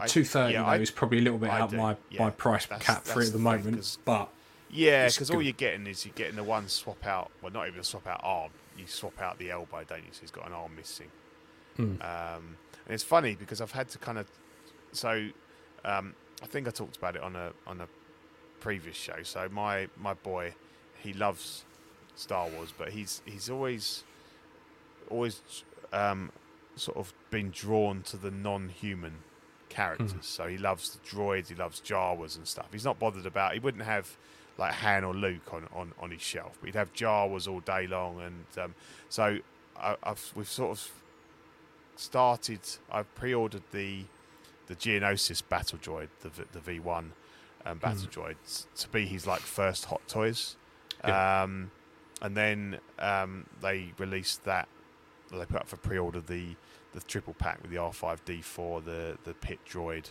Two thirty yeah, though I- is probably a little bit I out do, my yeah. my price cap for it at the moment. 'cause- But Yeah, because all you're getting is you're getting the one swap out. Well, not even a swap out arm. You swap out the elbow, don't you? So he's got an arm missing. Hmm. Um, and it's funny because I've had to kind of. So, um, I think I talked about it on a on a previous show. So my my boy, he loves Star Wars, but he's he's always always um, sort of been drawn to the non-human characters. Hmm. So he loves the droids, he loves Jawas and stuff. He's not bothered about. He wouldn't have like Han or Luke on on, on his shelf, but he'd have Jawas all day long. And um, so I, I've we've sort of started. I've pre-ordered the the Geonosis battle droid, the the V one um, battle droid, s- to be his like first Hot Toys. Yeah. Um, and then um, they released that. They put up for pre-order the the triple pack with the R five D four, the the pit droid,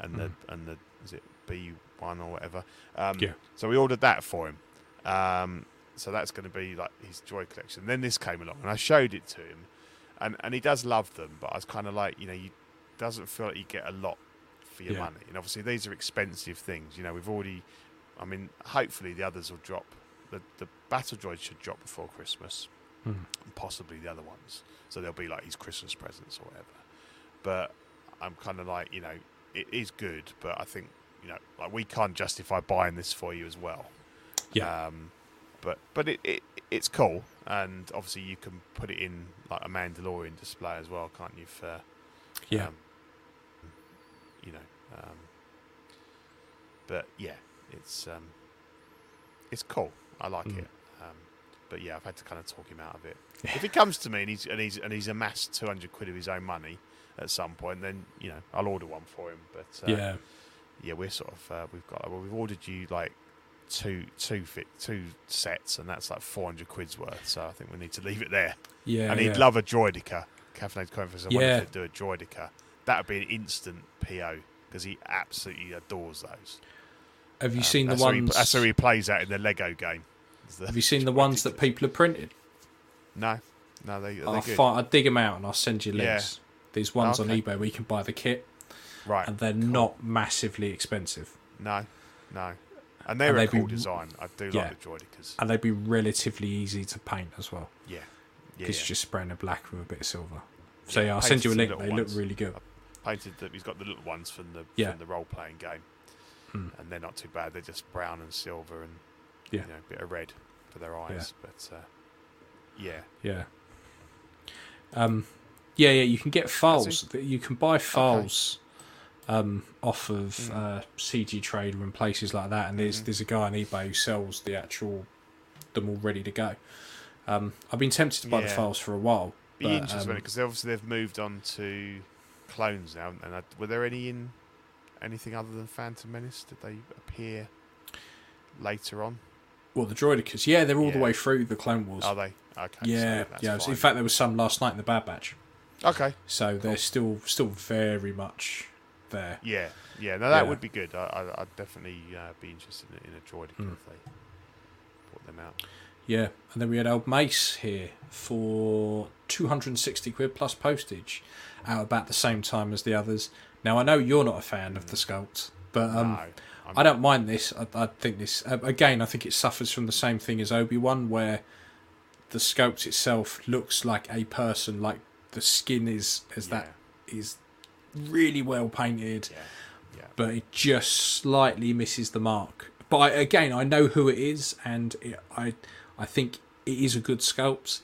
and the and the is it B one or whatever. Um, Yeah. So we ordered that for him. Um, so that's going to be like his droid collection. Then this came along, and I showed it to him, and and he does love them, but I was kind of like, you know, you doesn't feel like you get a lot for your Yeah. money, and obviously these are expensive things. You know, we've already, I mean, hopefully the others will drop. The the battle droid should drop before Christmas, Possibly the other ones. So they'll be like his Christmas presents or whatever. But I'm kind of like, you know, it is good, but I think, you know, like we can't justify buying this for you as well. yeah, Um, but but it, it it's cool, and obviously you can put it in like a Mandalorian display as well, can't you? For yeah, um, you know, um, but yeah, it's um, it's cool. I like Mm. it. Um, but yeah, I've had to kind of talk him out of it. if he comes to me and he's and he's and he's amassed two hundred quid of his own money at some point, then you know I'll order one for him. But uh, yeah, yeah, we're sort of uh, we've got well, we've ordered you like two two fit two sets, and that's like four hundred quid's worth. So I think we need to leave it there. yeah. and he'd yeah. love a Droideka. Caffeinated Conference. I wonder Yeah. if they'd do a Droideka. That would be an instant PO because he absolutely adores those. Have you Um, seen the that's how he- ones? that's how he plays out in the Lego game. Have you seen the ones that people have printed? No, no, they, I'll, fi- I'll dig them out and I'll send you Yeah. links. There's ones on eBay where you can buy the kit, right? and they're not massively expensive, no, no, and they're And a they'd be- cool design. I do Yeah. like the Droidekas. and they'd be relatively easy to paint as well. Yeah, yeah, Because yeah. you're just spraying a black with a bit of silver. So Yeah, yeah, I'll send you a link. They little look really good. painted that he's got the little ones from the Yeah. from the role playing game, Hmm. and they're not too bad. They're just brown and silver and Yeah. you know, a bit of red for their eyes. But uh, yeah, Yeah. Um, yeah, yeah. You can get files. You can buy files um, off of Mm. uh, CG Trader and places like that. And there's Mhm. there's a guy on eBay who sells the actual them all ready to go. Um, I've been tempted to buy the files for a while. be but, interesting um, because obviously they've moved on to clones now. And I, were there any in anything other than Phantom Menace? Did they appear later on? Well, the Droidekas, yeah, they're all the way through the Clone Wars. Are they? Okay. yeah, so yeah. fine. In fact, there was some last night in the Bad Batch, okay. so they're still still very much there. Yeah, yeah. No, that Yeah. would be good. I, I'd definitely uh, be interested in, in a droid Hmm. if they brought them out. Yeah, and then we had old Mace here for 260 quid plus postage out about the same time as the others. Now, I know you're not a fan of the sculpt, but um, no, I'm, I don't mind this. I, I think this, uh, again, I think it suffers from the same thing as Obi Wan, where the sculpt itself looks like a person, like the skin is, is that is really well painted, Yeah, yeah. but it just slightly misses the mark. But I, again, I know who it is, and it, I I think it is a good sculpt.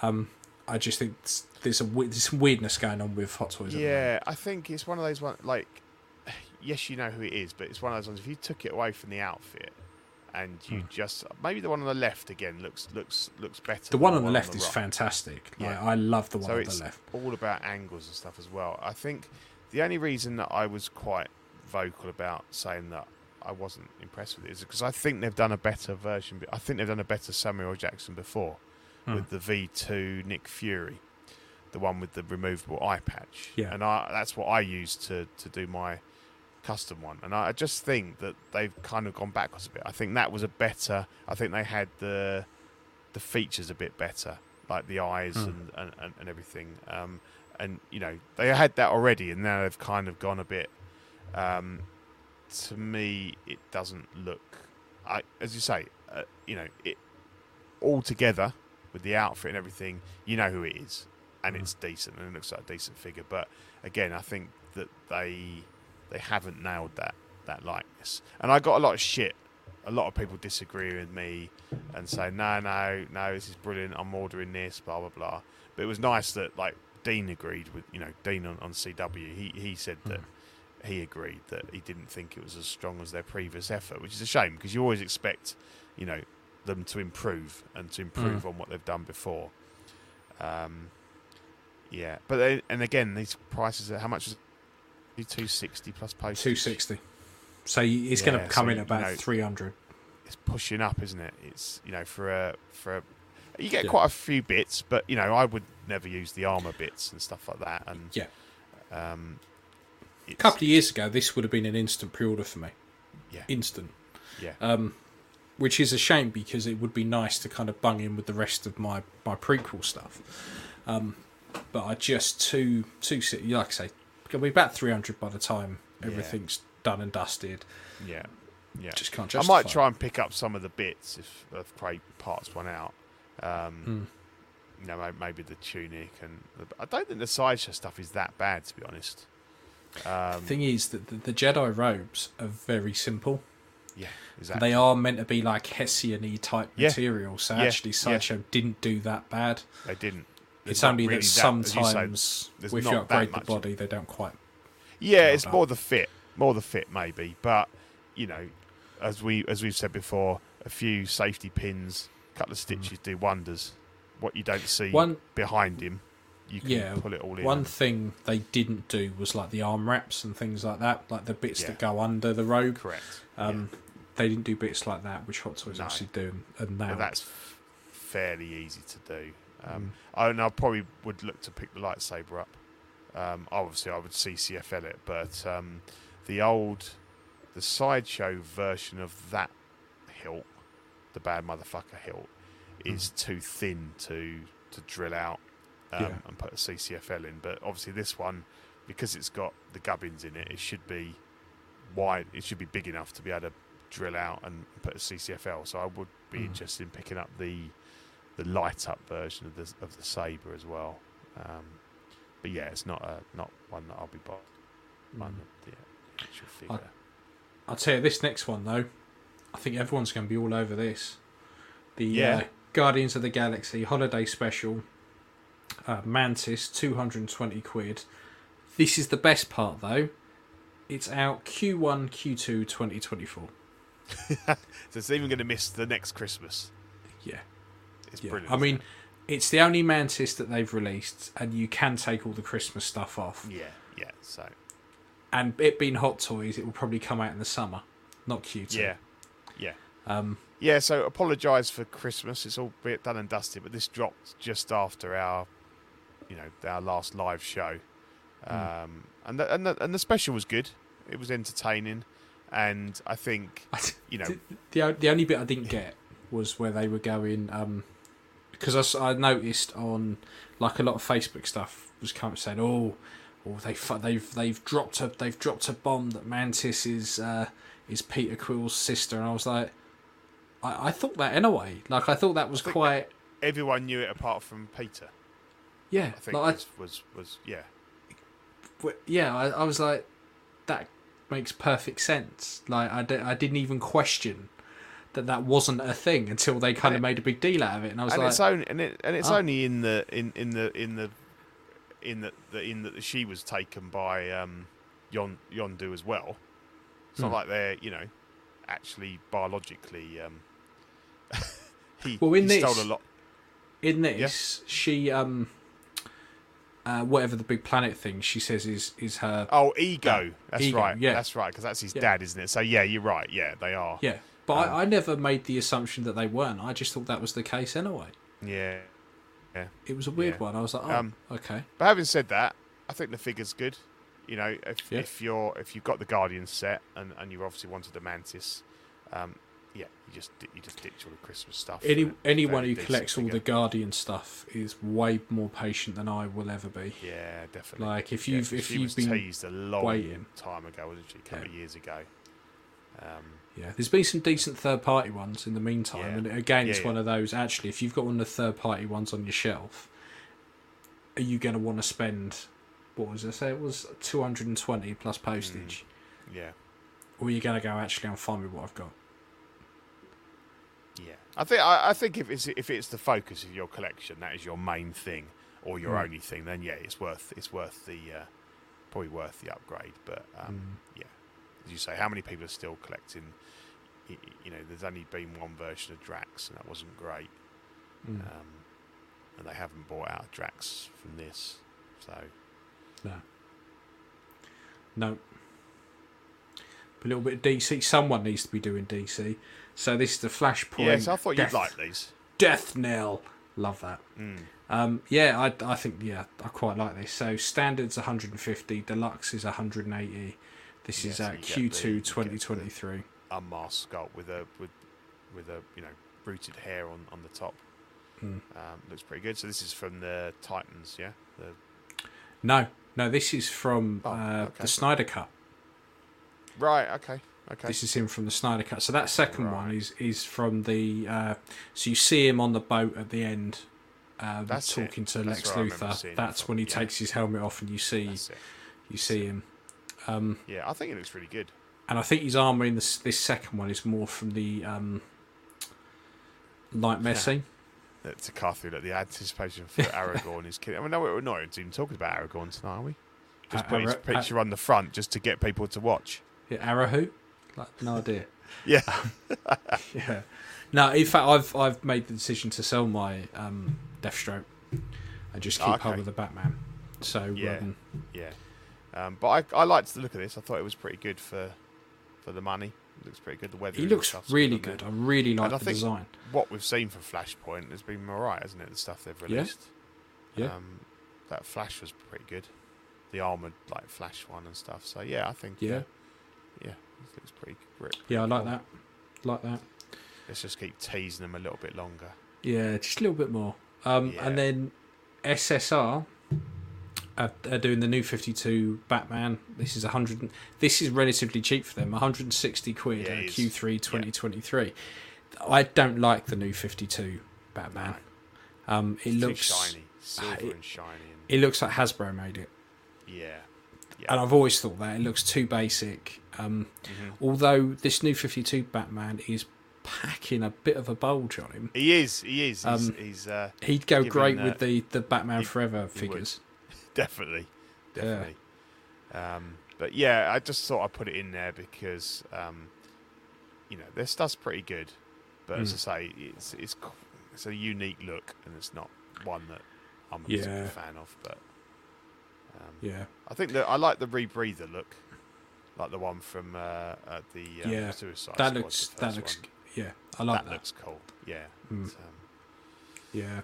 Um, I just think there's a there's some weirdness going on with Hot Toys. at the moment. Yeah, I think it's one of those one like yes, you know who it is, but it's one of those ones. If you took it away from the outfit and you Hmm. just maybe the one on the left again looks looks looks better. the one on the left is right. fantastic. Like, Yeah. I love the one So on the left. all about angles and stuff as well. I think the only reason that I was quite vocal about saying that I wasn't impressed with it is because I think they've done a better version. I think they've done a better Samuel Jackson before Hmm. with the V2 Nick Fury, the one with the removable eye patch. Yeah. and I, that's what I used to to do my custom one. And I just think that they've kind of gone backwards a bit. I think that was a better. I think they had the the features a bit better, like the eyes and, and, and, and everything. Um, and you know they had that already, and now they've kind of gone a bit Um, to me, it doesn't look. I, as you say, uh, you know, it all together with the outfit and everything, you know who it is, and Mm. it's decent and it looks like a decent figure. But again, I think that they they haven't nailed that that likeness. And I got a lot of shit. A lot of people disagree with me and say, no, no, no, this is brilliant. I'm ordering this, blah blah blah. But it was nice that like Dean agreed with you know Dean on, on CW. He he said that he agreed that he didn't think it was as strong as their previous effort, which is a shame because you always expect you know them to improve and to improve on what they've done before. Um, yeah, but they, and again, these prices how much is it? Two sixty plus postage. Two sixty. So you- it's going to come so, in you about know, three hundred. It's pushing up, isn't it? It's you know for a for a you get Yeah. quite a few bits, but you know I would never use the armor bits and stuff like that. And Yeah. um, A couple of years ago, this would have been an instant pre-order for me. Yeah. Instant. yeah, Um, which is a shame because it would be nice to kind of bung in with the rest of my, my prequel stuff. Um, but I just too too like I say, it'll be about three hundred by the time everything's done and dusted. yeah, yeah. Just can't I might try and pick up some of the bits if if Craig parts one out. Um, Hmm. You know, maybe the tunic and the, I don't think the sideshow stuff is that bad to be honest. Um, Thing is that the, the Jedi robes are very simple. yeah, exactly. They are meant to be like Hessian-y type Yeah. material, so Yeah, actually yeah. Sideshow didn't do that bad. They didn't. It's only really that as you say, sometimes, if you upgrade the body, they don't quite. Yeah, it's done. more the fit, more the fit maybe. But you know, as we as we've said before, a few safety pins, a couple of stitches do wonders. What you don't see Mm. One- behind him, you can Yeah, pull it all in. One thing they didn't do was like the arm wraps and things like that, like the bits Yeah. that go under the robe. correct. Um, They didn't do bits like that, which Hot Toys No. obviously do, and now that's fairly easy to do. Mm. Um, I, and I probably would look to pick the lightsaber up. Um, obviously, I would CCFL it, but um, the old, the sideshow version of that hilt, the bad motherfucker hilt, is too thin to to drill out um, Yeah. and put a CCFL in. But obviously, this one, because it's got the gubbins in it, it should be wide. It should be big enough to be able to drill out and put a CCFL. So I would be Mm. interested in picking up the the light up version of the of the saber as well. Um, but yeah, it's not a not one that I'll be buying. Mm. The actual figure. I'll tell you this next one though. I think everyone's going to be all over this. The Yeah. uh, Guardians of the Galaxy Holiday Special, uh, Mantis, two hundred and twenty quid. This is the best part though. It's out Q1, Q2, 2024. so it's even going to miss the next Christmas. Yeah. It's Yeah, brilliant. I mean, it's the only Mantis that they've released, and you can take all the Christmas stuff off. yeah, yeah. So And it being Hot Toys, it will probably come out in the summer, not Q2. yeah, yeah. Um, Yeah, so apologise for Christmas. It's all bit done and dusted, but this dropped just after our, you know, our last live show, um, and the, and the, and the special was good. It was entertaining, and I think you know, the, the the only bit I didn't get was where they were going um because I noticed on like a lot of Facebook stuff was kind of saying oh oh they they've they've dropped a they've dropped a bomb that Mantis is uh, is Peter Quill's sister and I was like I, I thought that anyway like I thought that was quite everyone knew it apart from Peter. yeah I think like, I- was, was was yeah, yeah, I, I was like, that makes perfect sense. Like, I, I didn't even question that that wasn't a thing until they kind of And made a big deal out of it, and I was and like, it's only and, it, and it's Ah. only in the in in the in the in the, the in that she was taken by um, Yon Yondu as well. It's not Hmm. like they're you know actually biologically. Um, he, Well, in he stole this- a lot. in this, she um, uh, whatever the big planet thing she says is is her. Oh, ego. That's Ego, right. yeah. that's right. Because that's his Yeah. dad, isn't it? So yeah, you're right. Yeah, they are. Yeah, but Um, I, I never made the assumption that they weren't. I just thought that was the case anyway. Yeah. Yeah. It was a weird Yeah. one. I was like, oh, Um, okay. But having said that, I think the figure's good. You know, if, Yeah. if you're if you've got the Guardian set and, and you obviously wanted the Mantis, um, yeah, you just you just ditch all the Christmas stuff. Any anyone who collects all the. Guardian stuff is way more patient than I will ever be. yeah, definitely. Like, if you've- if she you've was been teased a long waiting. time ago, wasn't she? A couple Yeah. of years ago. Um, Yeah, there's been some decent third party ones in the meantime, Yeah. and again, it's Yeah, one of those. Actually, if you've got one of the third party ones on your shelf, are you going to want to spend? What was I say? It was 220 plus postage, yeah, or are you going to go actually and find me what I've got? yeah. I think I, I think if it's if it's the focus of your collection, that is your main thing or your Mm. only thing, then yeah, it's worth it's worth the uh, probably worth the upgrade. But um, yeah, as you say, how many people are still collecting? You know, there's only been one version of Drax, and that wasn't great. Mm. Um, and they haven't bought out Drax from this, so No. No. A little bit of DC. Someone needs to be doing DC. So this is the Flashpoint. yeah. So I thought Death, you'd like these. Death Knell. Love that. Mm. Um, yeah, I, I think yeah, I quite like this. So standards 150, deluxe is 180. This Yeah, is so at you get the- you Q2 get the- 2023. unmasked sculpt with a with with a you know rooted hair on on the top. Mm. Um, looks pretty good. So this is from the Titans, yeah. The, No, no, this is from Oh, uh, okay. the Snyder Cut. right. Okay. Okay. This is him from the Snyder Cut. So that second one is is from the. Uh, so you see him on the boat at the end, um, That's it. talking to Lex Luthor. That's when he yeah. takes his helmet off and you see you see him. Um, Yeah, I think it looks really good. and I think his armor in this this second one is more from the um, Nightmare Yeah. scene. Uh, To through like the anticipation for Aragorn is killing. I mean, no, we're not even talking about Aragorn tonight, are we? Just A- put his Ara- picture on the front just to get people to watch. Yeah, Arrow who? Like, no idea. Yeah. yeah. No, in fact, I've I've made the decision to sell my um, Deathstroke and just keep Oh, hold okay. of the Batman. So Yeah. um, Yeah. Um, but I, I liked the look of this. I thought it was pretty good for for the money. It looks pretty good. The weather. he looks really good. I really like And I the think- design. What we've seen from Flashpoint has been alright, hasn't it? The stuff they've released. Yeah. Um, that Flash was pretty good. The armored like Flash one and stuff. So yeah, I think. Yeah. Uh, yeah, it looks pretty grip. Yeah, I like cool. that. Like that. Let's just keep teasing them a little bit longer. Yeah, just a little bit more. Um, Yeah. And then SSR are, are doing the new 52 Batman. This is 100. This is relatively cheap for them. 160 quid Yeah, at. Q3 2023. I don't like the new 52 Batman. Um, it It's looks shiny, silver it- and shiny, and it looks like Hasbro made it, yeah, yeah. and I've always thought that it looks too basic. Um, Mhm. Although this new 52 Batman is packing a bit of a bulge on him. He is. He is. He's, Um, he's uh, He'd go great uh, with the, the Batman he- Forever he figures. Definitely, definitely. Um, but yeah, I just thought I'd put it in there because um, you know their stuff's pretty good, but as Mm. I say, it's it's it's a unique look, and it's not one that I'm a Yeah. fan of. But um, Yeah. I think that I like the rebreather look, like the one from uh, at the um, Yeah, Suicide that Squad, looks that looks one. yeah. I like that, that. looks cool. Yeah. Mm. Um, Yeah.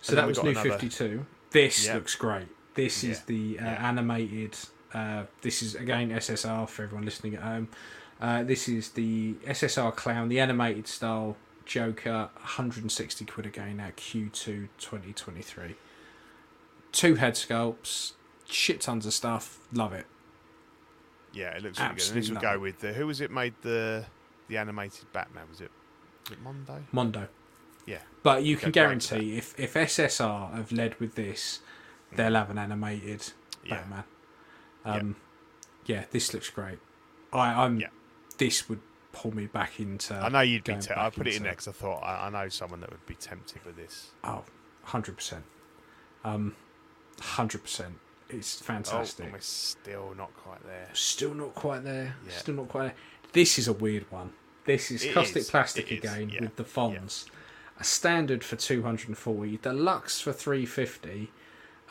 So that was new another- 52. This Yeah. looks great. This is the uh, Yeah. animated. Uh, this is again SSR for everyone listening at home. Uh, this is the SSR clown, the animated style Joker, 160 quid again at Q2 2023. Two head sculpts, shit tons of stuff. Love it. yeah, it looks really good. And this will go with the who was it made the the animated Batman? Was it was it Mondo? Mondo. Yeah. But you can guarantee if, if SSR have led with this, they'll have an animated Yeah. Batman. Yeah. Um, yeah. this looks great. I, I'm. Yeah. This would pull me back into. I know you'd be. Te- I put it in into- there because I thought I, I know someone that would be tempted with this. Oh, 100 percent. Um, hundred percent. It's fantastic. Oh, we're still not quite there. Still not quite there. Yeah. Still not quite there. This is a weird one. This is It caustic is, plastic it again yeah, with the fonts. A standard for 240, deluxe for 350,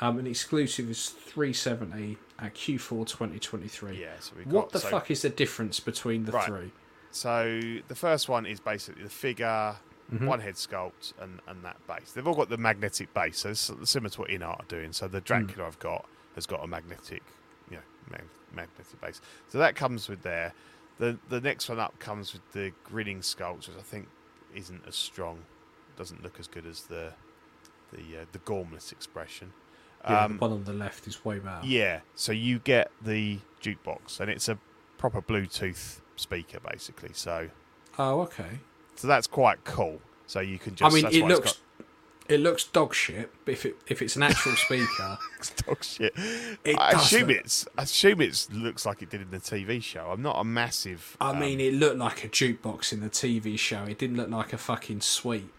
um, an exclusive is 370 at Q4 2023. Yeah. So we What the so, fuck is the difference between the Right. three? So the first one is basically the figure, Mhm. one head sculpt, and, and that base. They've all got the magnetic base, so it's similar to what Inart are doing. So the Dracula I've got has got a magnetic, you know, mag- magnetic base. So that comes with there. the the next one up comes with the grinning sculpt, which I think isn't as strong. Doesn't look as good as the the uh, the gormless expression. Yeah, Um, the one on the left is way better. yeah, so you get the jukebox, and it's a proper Bluetooth speaker, basically. So, Oh, okay. so that's quite cool. So you can just. I mean, it it's looks it looks dog shit, but if it if it's an actual speaker, got dog shit. It I assume look- it's. I assume it looks like it did in the TV show. I'm not a massive. I um, mean, it looked like a jukebox in the TV show. It didn't look like a fucking suite.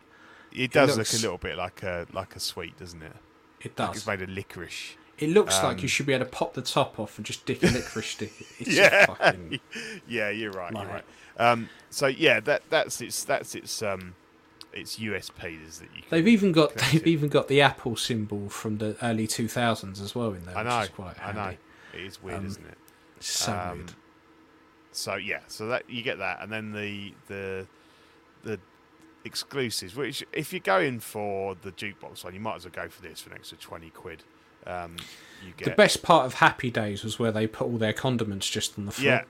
it does looks- look a little bit like a like a sweet, doesn't it? It Like does. it's made of licorice. It looks like um, you should be able to pop the top off and just dick a licorice stick. It's Yeah. fucking. yeah, you're right. Like- You're right. Um, so yeah, that that's its that's its um, its USP is that you. Can, They've even got they've it. even got the Apple symbol from the early two thousands as well in there. I which know. is quite I know. It is weird, Um, isn't it? So Um, weird. So yeah, so that you get that, and then the the the exclusives. Which, if you're going for the jukebox one, you might as well go for this for an extra twenty quid. Um, you get The best part of Happy Days was where they put all their condiments just on the floor. yeah,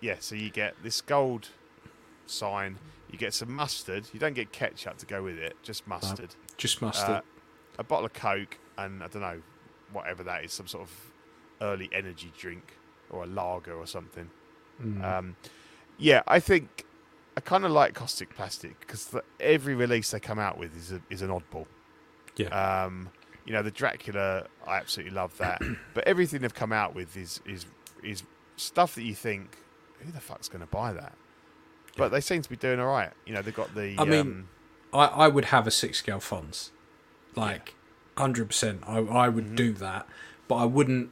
yeah. So you get this gold sign. You get some mustard. You don't get ketchup to go with it, just mustard. Just mustard. Uh, a bottle of Coke, and I don't know, whatever that is, some sort of early energy drink or a lager or something. Mm. Um, yeah, I think I kind of like Caustic Plastic because every release they come out with is a, is an oddball. yeah. Um, you know, the Dracula, I absolutely love that, but everything they've come out with is is is stuff that you think, who the fuck's going to buy that? But they seem to be doing all right. You know, they've got the. I mean, um, I, I would have a six scale Fonz. Like, 100%. I, I would Mm-hmm. do that. But I wouldn't.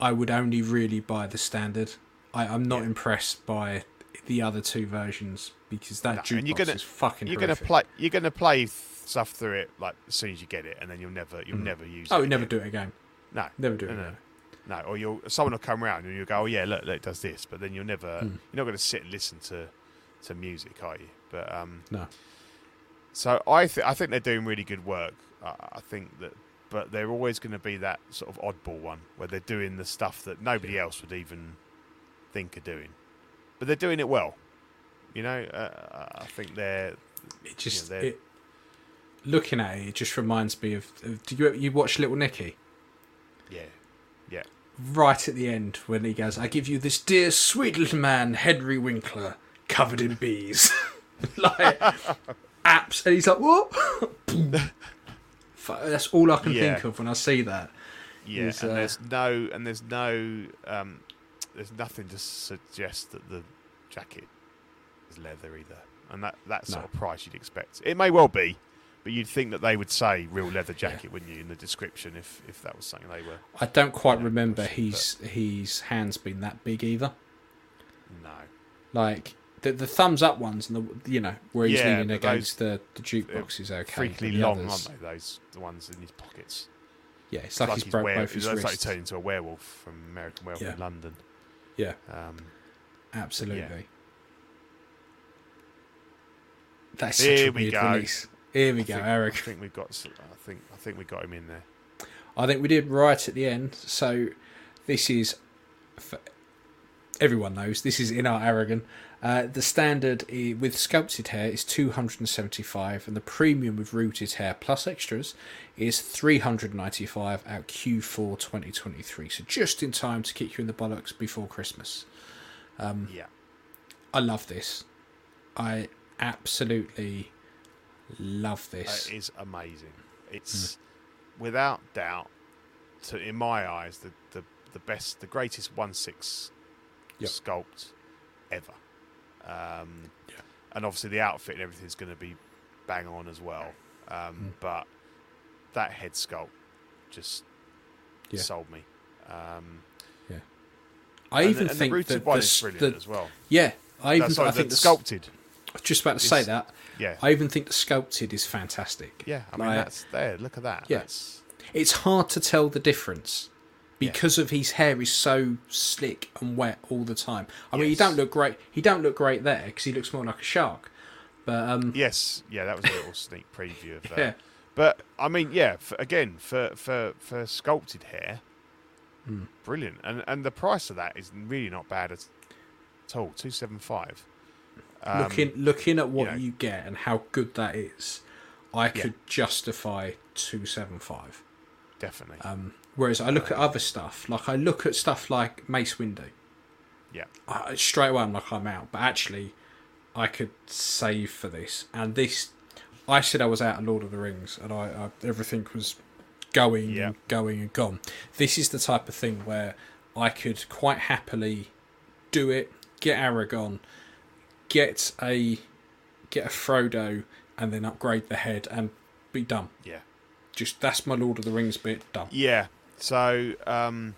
I would only really buy the standard. I, I'm not Yeah. impressed by the other two versions because that No, jukebox you're gonna- is fucking you're to play. You're to play stuff through it like as soon as you get it, and then you'll never you'll never use it. Oh, we never do it again. No, Never do it no, again. no. Or you'll someone will come around and you'll go, oh yeah, look, look, it does this, but then you'll never Hmm. you're not going to sit and listen to to music, are you? But um, No. so I th- I think they're doing really good work. I, I think that, but they're always going to be that sort of oddball one where they're doing the stuff that nobody else would even think of doing, but they're doing it well. You know, uh, I think they're It just. they're- it, looking at it, it just reminds me of. of do you, you watch Little Nicky? yeah, yeah. right at the end when he goes, I give you this dear sweet little man, Henry Winkler, covered in bees. like, apps. And he's like, what? That's all I can Yeah. think of when I see that. Yeah, is, and uh, there's no, and there's no, um, there's nothing to suggest that the jacket is leather either, and that that sort No. of price you'd expect. It may well be, but you'd think that they would say real leather jacket, wouldn't you, in the description if if that was something they were. I don't quite Yeah, remember his his hands being that big either. No, Like the the thumbs up ones and the you know where he's Yeah, leaning against the the jukebox is okay. freakily the long, others- aren't they? Those the ones in his pockets. Yeah, it's like, Like he's broke were- both his looks like he turned into a werewolf from American Werewolf Yeah. in London. Yeah, Um, absolutely. That's Here such a we weird go. release. Here we I go, think, Eric. I think we've got. I think I think we got him in there. I think we did right at the end. So this is, for everyone knows, this is in our Aragorn. Uh, the standard with sculpted hair is 275, and the premium with rooted hair plus extras is 395 out Q4 2023. So just in time to kick you in the bollocks before Christmas. Um, Yeah. I love this. I absolutely love this. It is amazing. It's Hmm. without doubt, to in my eyes, the, the, the best, the greatest one six Yep. sculpt ever. Um, Yeah. And obviously the outfit and everything's going to be bang on as well. Um, But that head sculpt just Yeah. sold me. Um, I and even the, and think the that the, is brilliant the- as well. yeah, I No, even sorry, I think the sculpted. I was just about to say that. Yeah. I even think the sculpted is fantastic. Yeah, I mean Like, that's there. Look at that. Yeah. It's hard to tell the difference because of his hair is so slick and wet all the time. I mean, he don't look great. He don't look great there because he looks more like a shark. But um, yes, yeah, that was a little sneak preview of that. yeah, But I mean, yeah, for, again, for, for for sculpted hair, Hmm. brilliant, and and the price of that is really not bad at at all. Two seven five. looking looking at what Um, you know- you get and how good that is, I could justify two seven five. definitely. Um, whereas I look at other stuff, like I look at stuff like Mace Windu. yeah, I, straight away I'm like I'm out, but actually I could save for this. And this, I said I was out of Lord of the Rings, and I, I everything was going Yeah. and going and gone. This is the type of thing where I could quite happily do it, get Aragorn, get a get a Frodo, and then upgrade the head and be done. yeah. Just that's my Lord of the Rings bit done. Yeah. So um,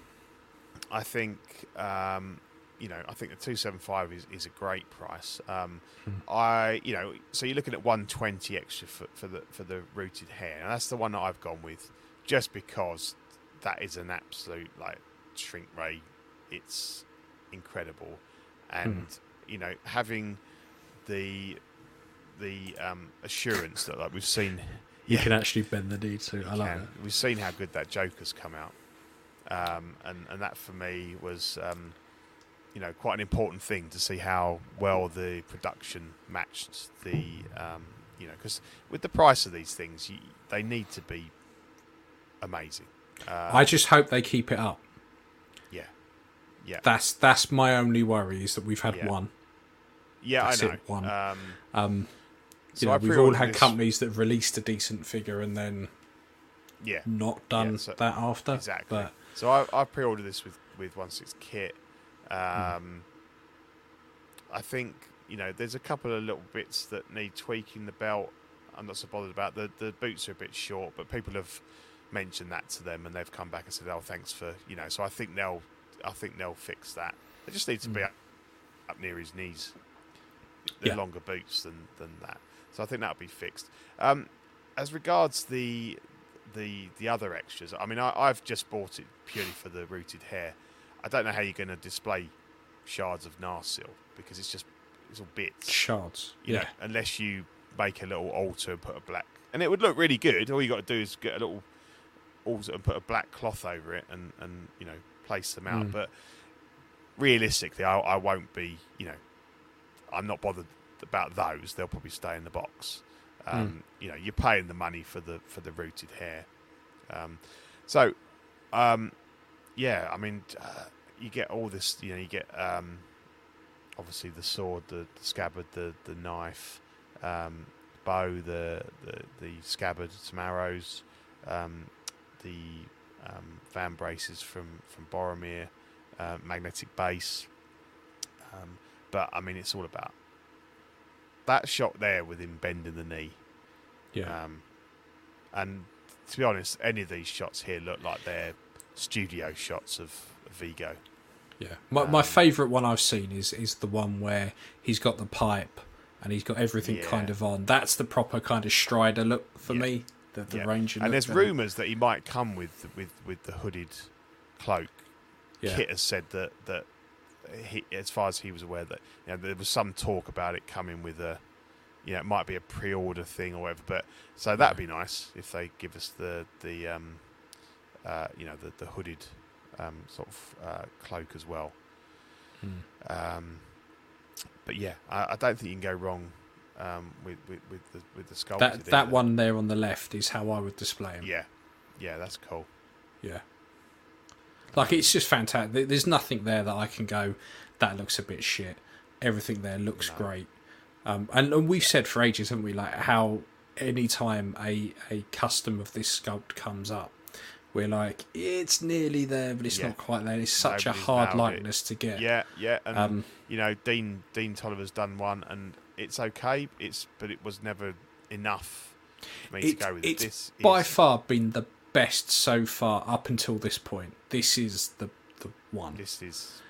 I think um, you know I think the two seven five is, is a great price. Um, I you know so you're looking at one twenty extra for, for the for the rooted hair. And that's the one that I've gone with, just because that is an absolute like shrink ray. It's incredible, and you know having the the um, assurance that like we've seen You can actually bend the knee too. I like it. We've seen how good that Joker's come out, um, and and that for me was, um, you know, quite an important thing to see how well the production matched the, um, you know, because with the price of these things, you, they need to be amazing. Uh, I just hope they keep it up. yeah, yeah, That's that's my only worry is that we've had Yeah. one. yeah. that's I know. it, one. Um, Um, so you know, we've all had this- companies that have released a decent figure and then Yeah, not done Yeah, so- that after. Exactly. But So I, I pre-ordered this with with one six kit. Hmm. Um, I think you know there's a couple of little bits that need tweaking. The belt I'm not so bothered about. The the boots are a bit short, but people have mentioned that to them and they've come back and said, "Oh, thanks for you know." So I think they'll I think they'll fix that. They just need to be Mm. up, up near his knees. They're Yeah. longer boots than than that. So I think that'll be fixed. Um, as regards the the the other extras, I mean, I, I've just bought it purely for the rooted hair. I don't know how you're going to display shards of Narsil because it's just it's all bits. shards. You yeah. know, unless you make a little altar and put a black, and it would look really good. All you got to do is get a little altar and put a black cloth over it, and and you know place them out. Mm. But realistically, I, I won't be. You know, I'm not bothered about those. They'll probably stay in the box. Um, You know, you're paying the money for the for the rooted hair. Um, so, um, yeah, I mean, uh, you get all this. You know, you get um, obviously the sword, the, the scabbard, the the knife, um, bow, the, the the scabbard, some arrows, um, the um, vambraces from from Boromir, uh, magnetic base. Um, but I mean, it's all about that shot there with him bending the knee. Yeah. Um, and to be honest, any of these shots here look like they're studio shots of Viggo. yeah. My my um, favourite one I've seen is is the one where he's got the pipe and he's got everything Yeah. kind of on. That's the proper kind of Strider look for Yeah. me. The the Yeah. ranger and there's there. rumours that he might come with with with the hooded cloak. Yeah. Kit has said that that he, as far as he was aware, that you know, there was some talk about it coming with a, you know, it might be a pre-order thing or whatever. But so that'd be nice if they give us the the um, uh, you know, the the hooded um, sort of uh, cloak as well. Hmm. Um, but yeah, I, I don't think you can go wrong um, with, with with the with the sculpted. That that either. one there on the left is how I would display him. Yeah, yeah, that's cool. Yeah. Like it's just fantastic. There's nothing there that I can go. That looks a bit shit. Everything there looks No. great. Um, and, and we've said for ages, haven't we? Like how anytime a a custom of this sculpt comes up, we're like, it's nearly there, but it's Yeah. not quite there. It's such Nobody's a hard nailed it. likeness to get. Yeah, yeah, and Um, you know, Dean Dean Tolliver's done one, and it's okay. It's but it was never enough for me It- to go with. it's this by far been the best so far up until this point. This is the the one. This, is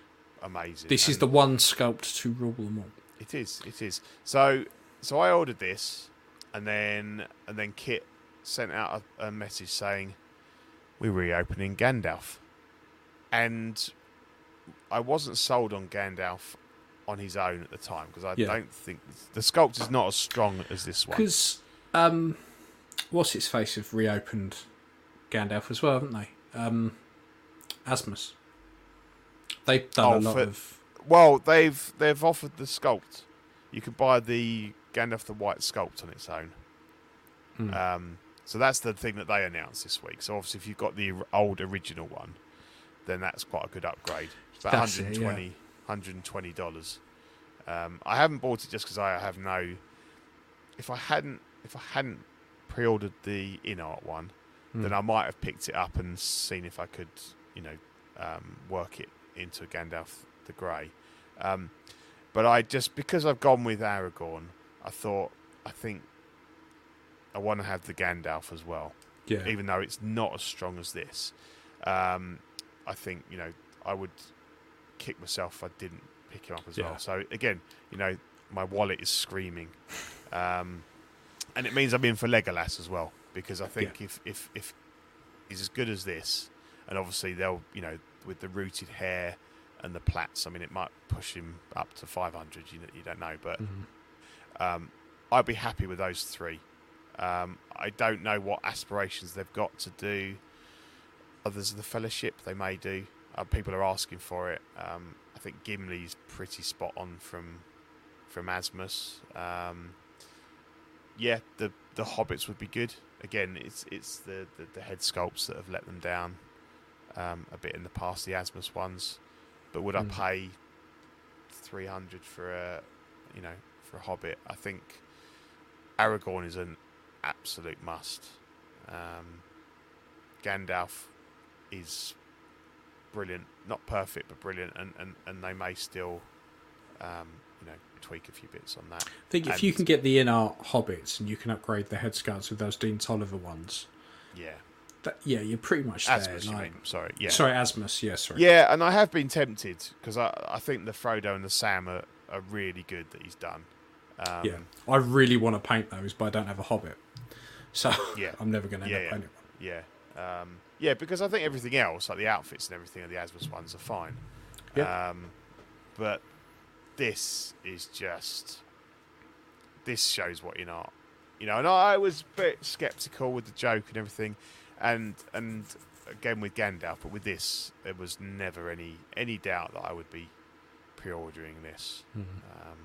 amazing. This is the one sculpt to rule them all. It is. It is. So so I ordered this, and then and then Kit sent out a, a message saying we're reopening Gandalf, and I wasn't sold on Gandalf on his own at the time because I Yeah. don't think the sculpt is not as strong as this one. Because um, what's its face have reopened Gandalf as well, haven't they? Um, Asmus. They've done Oh, a lot for- of well, they've they've offered the sculpt. You can buy the Gandalf the White sculpt on its own. Hmm. Um, so that's the thing that they announced this week. So obviously, if you've got the old original one, then that's quite a good upgrade. It's about That's it, 120 120 dollars. Um, I haven't bought it just because I have no. If I hadn't, if I hadn't pre-ordered the Inart one, Hmm. then I might have picked it up and seen if I could, you know, um, work it into Gandalf the Grey. Um, but I just because I've gone with Aragorn, I thought I think I want to have the Gandalf as well, yeah. even though it's not as strong as this. Um, I think you know I would kick myself if I didn't pick him up as Yeah. well. So again, you know, my wallet is screaming, um, and it means I'm in for Legolas as well because I think if if if he's as good as this, and obviously they'll you know with the rooted hair and the plaits, I mean it might push him up to 500. You you don't know, but Mhm. um, I'd be happy with those three. Um, I don't know what aspirations they've got to do. Others of the Fellowship they may do. Uh, people are asking for it. Um, I think Gimli's pretty spot on from from Asmus. Um, yeah, the the hobbits would be good. Again, it's it's the, the, the head sculpts that have let them down um, a bit in the past, the Asmus ones. But would I Mm. pay three hundred for a you know for a hobbit? I think Aragorn is an absolute must. Um, Gandalf is brilliant, not perfect, but brilliant, and, and, and they may still, um, you know, tweak a few bits on that. I think if you can get the Inart hobbits and you can upgrade the head sculpts with those Dean Tolliver ones, Yeah, that, yeah, you're pretty much there. Asmus, like- mean? Sorry, yeah, Sorry, Asmus. Yeah, sorry. yeah, and I have been tempted because I I think the Frodo and the Sam are, are really good that he's done. Um, yeah. I really want to paint those, but I don't have a hobbit, so Yeah. I'm never going to end Yeah, yeah. painting one. Yeah, um, yeah, because I think everything else, like the outfits and everything of the Asmus ones, are fine. Yeah. Um, but this is just this shows what you're not. you know. And I was a bit skeptical with the joke and everything, and and again with Gandalf, but with this, there was never any any doubt that I would be pre-ordering this. Mhm. Um,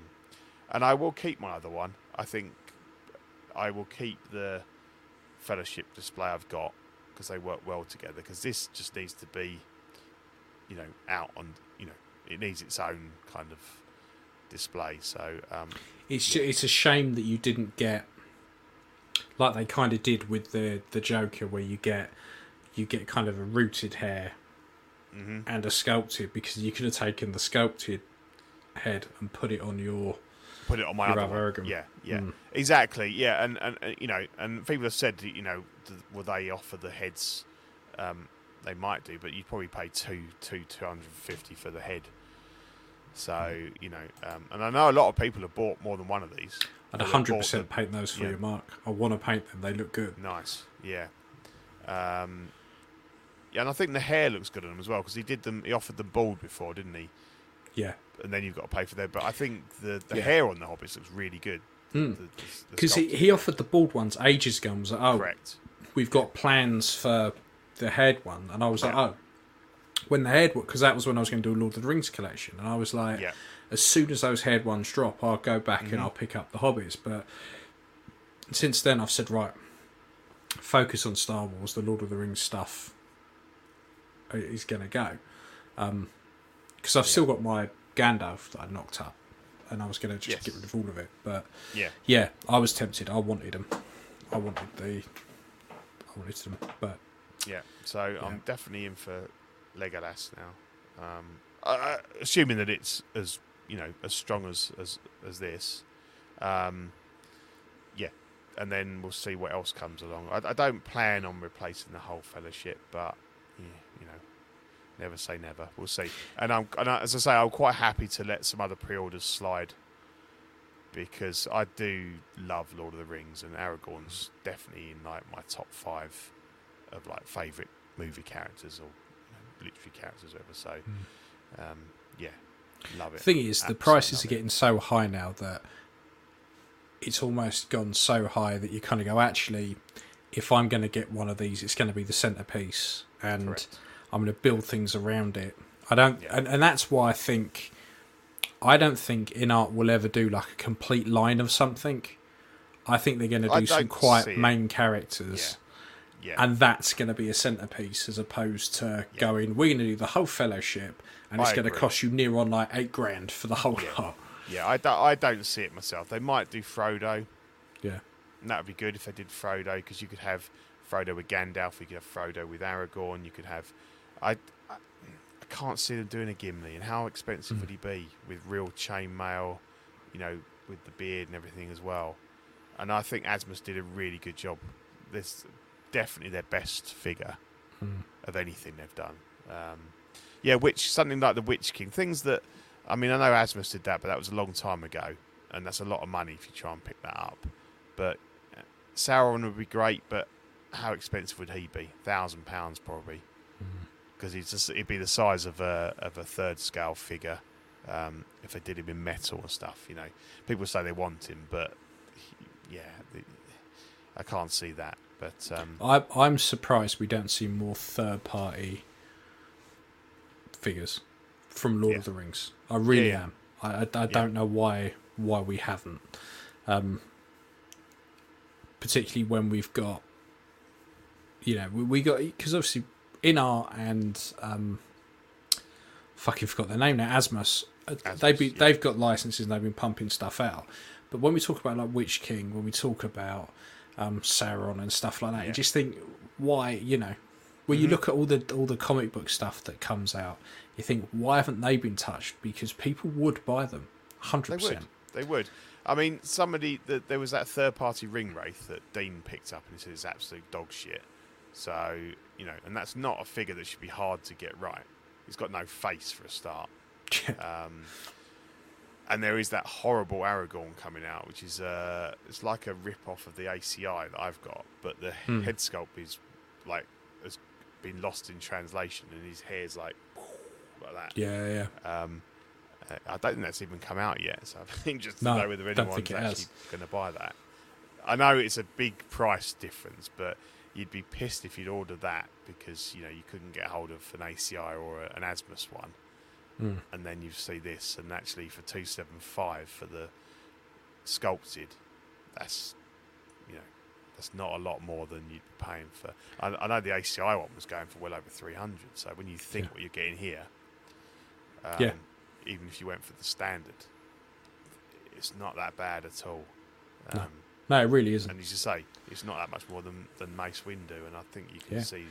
and I will keep my other one. I think I will keep the fellowship display I've got because they work well together. Because this just needs to be, you know, out on, you know, it needs its own kind of display. So um, It's ju- it's a shame that you didn't get like they kind of did with the the Joker, where you get you get kind of a rooted hair mhm. and a sculpted because you could have taken the sculpted head and put it on your put it on my other other Yeah, yeah, Mm. exactly. Yeah, and, and and you know, and people have said, you know, will they offer the heads? Um, they might do, but you'd probably pay two, two, two hundred and fifty for the head. So you know, um, and I know a lot of people have bought more than one of these. I'd Or they've hundred bought percent paint those for yeah. you, Mark. I want to paint them; they look good. Nice, yeah. Um, yeah, and I think the hair looks good on them as well because he did them. He offered them bald before, didn't he? Yeah, And then you've got to pay for them. But I think the, the Yeah. hair on the hobbits looks really good. Mm. The- the- the because he, he offered the bald ones ages ago. and was like, "Oh, correct. we've got plans for the head one," and I was like, "Oh." When the head, because that was when I was going to do a Lord of the Rings collection, and I was like, Yeah, as soon as those head ones drop, I'll go back Mhm. and I'll pick up the Hobbits. But since then, I've said, right, focus on Star Wars. The Lord of the Rings stuff is going to go. Because I've still got my Gandalf that I knocked up, and I was going to just Yes. get rid of all of it. But yeah. yeah, I was tempted. I wanted them. I wanted the. I wanted them, but Yeah, so I'm definitely in for Legolas now. Um, uh, assuming that it's as you know as strong as as as this. Um, yeah, and then we'll see what else comes along. I, I don't plan on replacing the whole fellowship, but yeah, you know, never say never. We'll see. And I'm and I, as I say, I'm quite happy to let some other pre-orders slide because I do love Lord of the Rings, and Aragorn's definitely in like my top five of like favourite movie characters or literary characters, or whatever. So, um, yeah, love it. The thing is, the prices are getting so high now that it's almost gone so high that you kind of go, actually, if I'm going to get one of these, it's going to be the centerpiece, and Correct. I'm going to build things around it. I don't, Yeah. and, and that's why I think I don't think Inart will ever do like a complete line of something. I think they're going to do some quite main characters, Yeah. and that's going to be a centerpiece as opposed to going. We're going to do the whole fellowship, and it's going to cost you near on like eight grand for the whole lot. yeah, I don't, I don't see it myself. They might do Frodo, Yeah, and that would be good if they did Frodo because you could have Frodo with Gandalf, you could have Frodo with Aragorn, you could have. I, I, I can't see them doing a Gimli, and how expensive hmm. would he be with real chainmail, you know, with the beard and everything as well. And I think Asmus did a really good job. This definitely their best figure of anything they've done. Um, yeah, which something like the Witch King, things that I mean, I know Asmus did that, but that was a long time ago, and that's a lot of money if you try and pick that up. But uh, Sauron would be great, but how expensive would he be? Thousand pounds probably, because he's just he'd be the size of a of a third scale figure. Um, if they did him in metal and stuff, you know, people say they want him, but he, yeah, the, I can't see that. But um, I, I'm surprised we don't see more third party figures from Lord of the Rings. I really Yeah, yeah. am. I, I, I don't know why why we haven't. Um, particularly when we've got, you know, we, we got because obviously Inart and um, fucking forgot their name now. Asmus. uh, they've yeah. they've got licenses and they've been pumping stuff out. But when we talk about like Witch King, when we talk about um, Sauron and stuff like that, you just think why you know when you look at all the all the comic book stuff that comes out, you think why haven't they been touched? Because people would buy them, hundred percent. They would. I mean, somebody that there was that third-party ring wraith that Dean picked up and he said it's absolute dog shit. So you know, and that's not a figure that should be hard to get right. He's got no face for a start. Um, and there is that horrible Aragorn coming out, which is uh, it's like a rip-off of the ACI that I've got, but the Hmm. head sculpt is like has been lost in translation, and his hair's like like that. yeah, yeah. Um, uh, I don't think that's even come out yet, so I think just to No, know whether anyone's actually going to buy that. I know it's a big price difference, but you'd be pissed if you'd ordered that because you know you couldn't get hold of an ACI or a, an Asmus one, Hmm. and then you see this, and actually for two seven five for the sculpted, that's you know that's not a lot more than you'd be paying for. I, I know the ACI one was going for well over three hundred. So when you think Yeah. what you're getting here, um, Yeah. even if you went for the standard, it's not that bad at all. Um, No. No, it really isn't. And as you say, it's not that much more than, than Mace Windu, and I think you can Yeah. see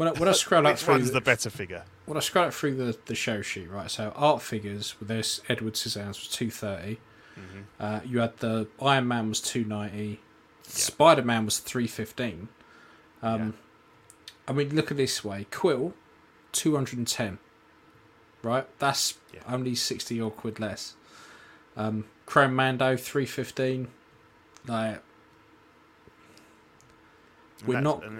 When I, when I scroll up which through one's the, the better figure. when I scroll up through the, the show sheet, right? So art figures with this Edward Scissorhands was two Mm-hmm. Uh, you had the Iron Man was two ninety, Spider Man was three fifteen. Um, I mean, look at this way: Quill, two hundred and ten. Right, that's Yeah. only sixty odd quid less. Um, Chrome Mando three fifteen. Like We're not- it,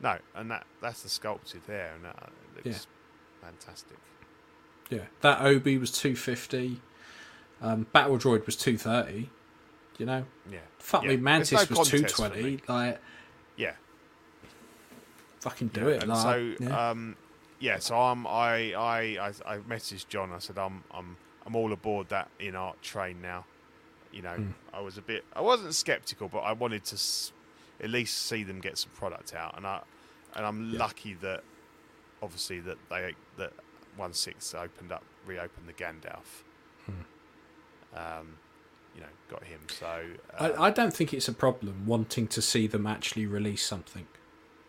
no, and that that's the sculpted there, and that looks Yeah. fantastic. Yeah, that OB was two fifty. Um, Battle Droid was two thirty. You know, Yeah, fuck Yeah. me, Mantis no was two twenty. Like, yeah. fucking do Yeah, it. and Like, so, yeah. um, yeah, so I'm, I, I, I, I messaged John. I said I'm, I'm, I'm all aboard that Inart train now. You know, Hmm. I was a bit, I wasn't skeptical, but I wanted to s- at least see them get some product out, and I, and I'm Yeah. lucky that, obviously, that they that one six opened up, reopened the Gandalf. Hmm. Um, you know, got him. So uh, I, I don't think it's a problem wanting to see them actually release something.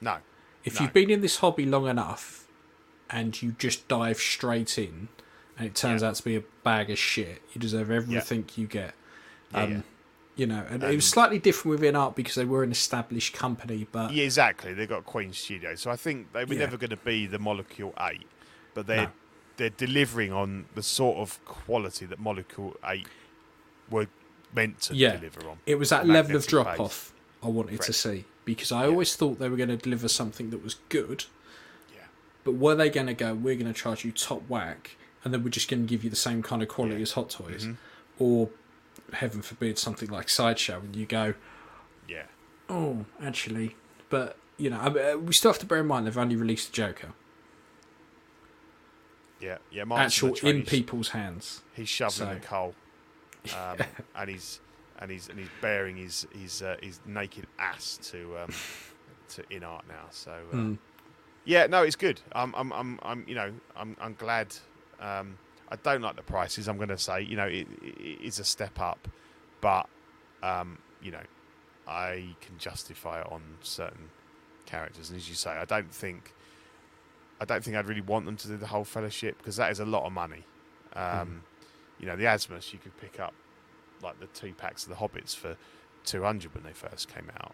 no, If No. you've been in this hobby long enough and you just dive straight in and it turns Yeah. out to be a bag of shit, you deserve everything you get. Yeah, um, yeah. You know, and, it was slightly different within art because they were an established company, but Yeah, exactly. They've got Queen Studio, so I think they were Yeah. never going to be the Molecule Eight, but they're No. they're delivering on the sort of quality that Molecule Eight were meant to Yeah. deliver on. it was that level of drop base. off I wanted to see because I Yeah. always thought they were going to deliver something that was good, Yeah, but were they going to go, we're going to charge you top whack and then we're just going to give you the same kind of quality as Hot Toys? Mhm. Or, heaven forbid, something like Sideshow and you go, yeah, oh, actually. But, you know, I mean, uh, we still have to bear in mind they've only released the Joker. Yeah, yeah. Mark's actual train, in people's hands. He's shoveling So- the coal, um, and he's and he's and he's bearing his his uh, his naked ass to um, to Inart now. So uh, Mm. yeah, no, it's good. I'm I'm I'm, I'm you know I'm I'm glad. Um, I don't like the prices. I'm going to say you know it, it is a step up, but um, you know I can justify it on certain characters, and as you say, I don't think. I don't think I'd really want them to do the whole fellowship because that is a lot of money. Um, You know, the Asmus you could pick up like the two packs of the Hobbits for two hundred when they first came out,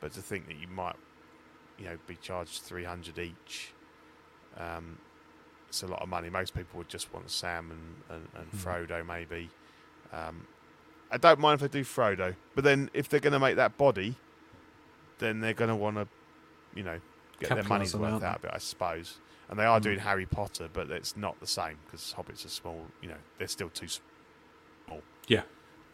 but to think that you might, you know, be charged three hundred each, um, it's a lot of money. Most people would just want Sam and and, and Mhm. Frodo maybe. Um, I don't mind if they do Frodo, but then if they're going to make that body, then they're going to want to, you know, get their money's on it, worth aren't out of it, I suppose. And they are Mm. doing Harry Potter, but it's not the same because Hobbits are small. You know, they're still too small. Yeah.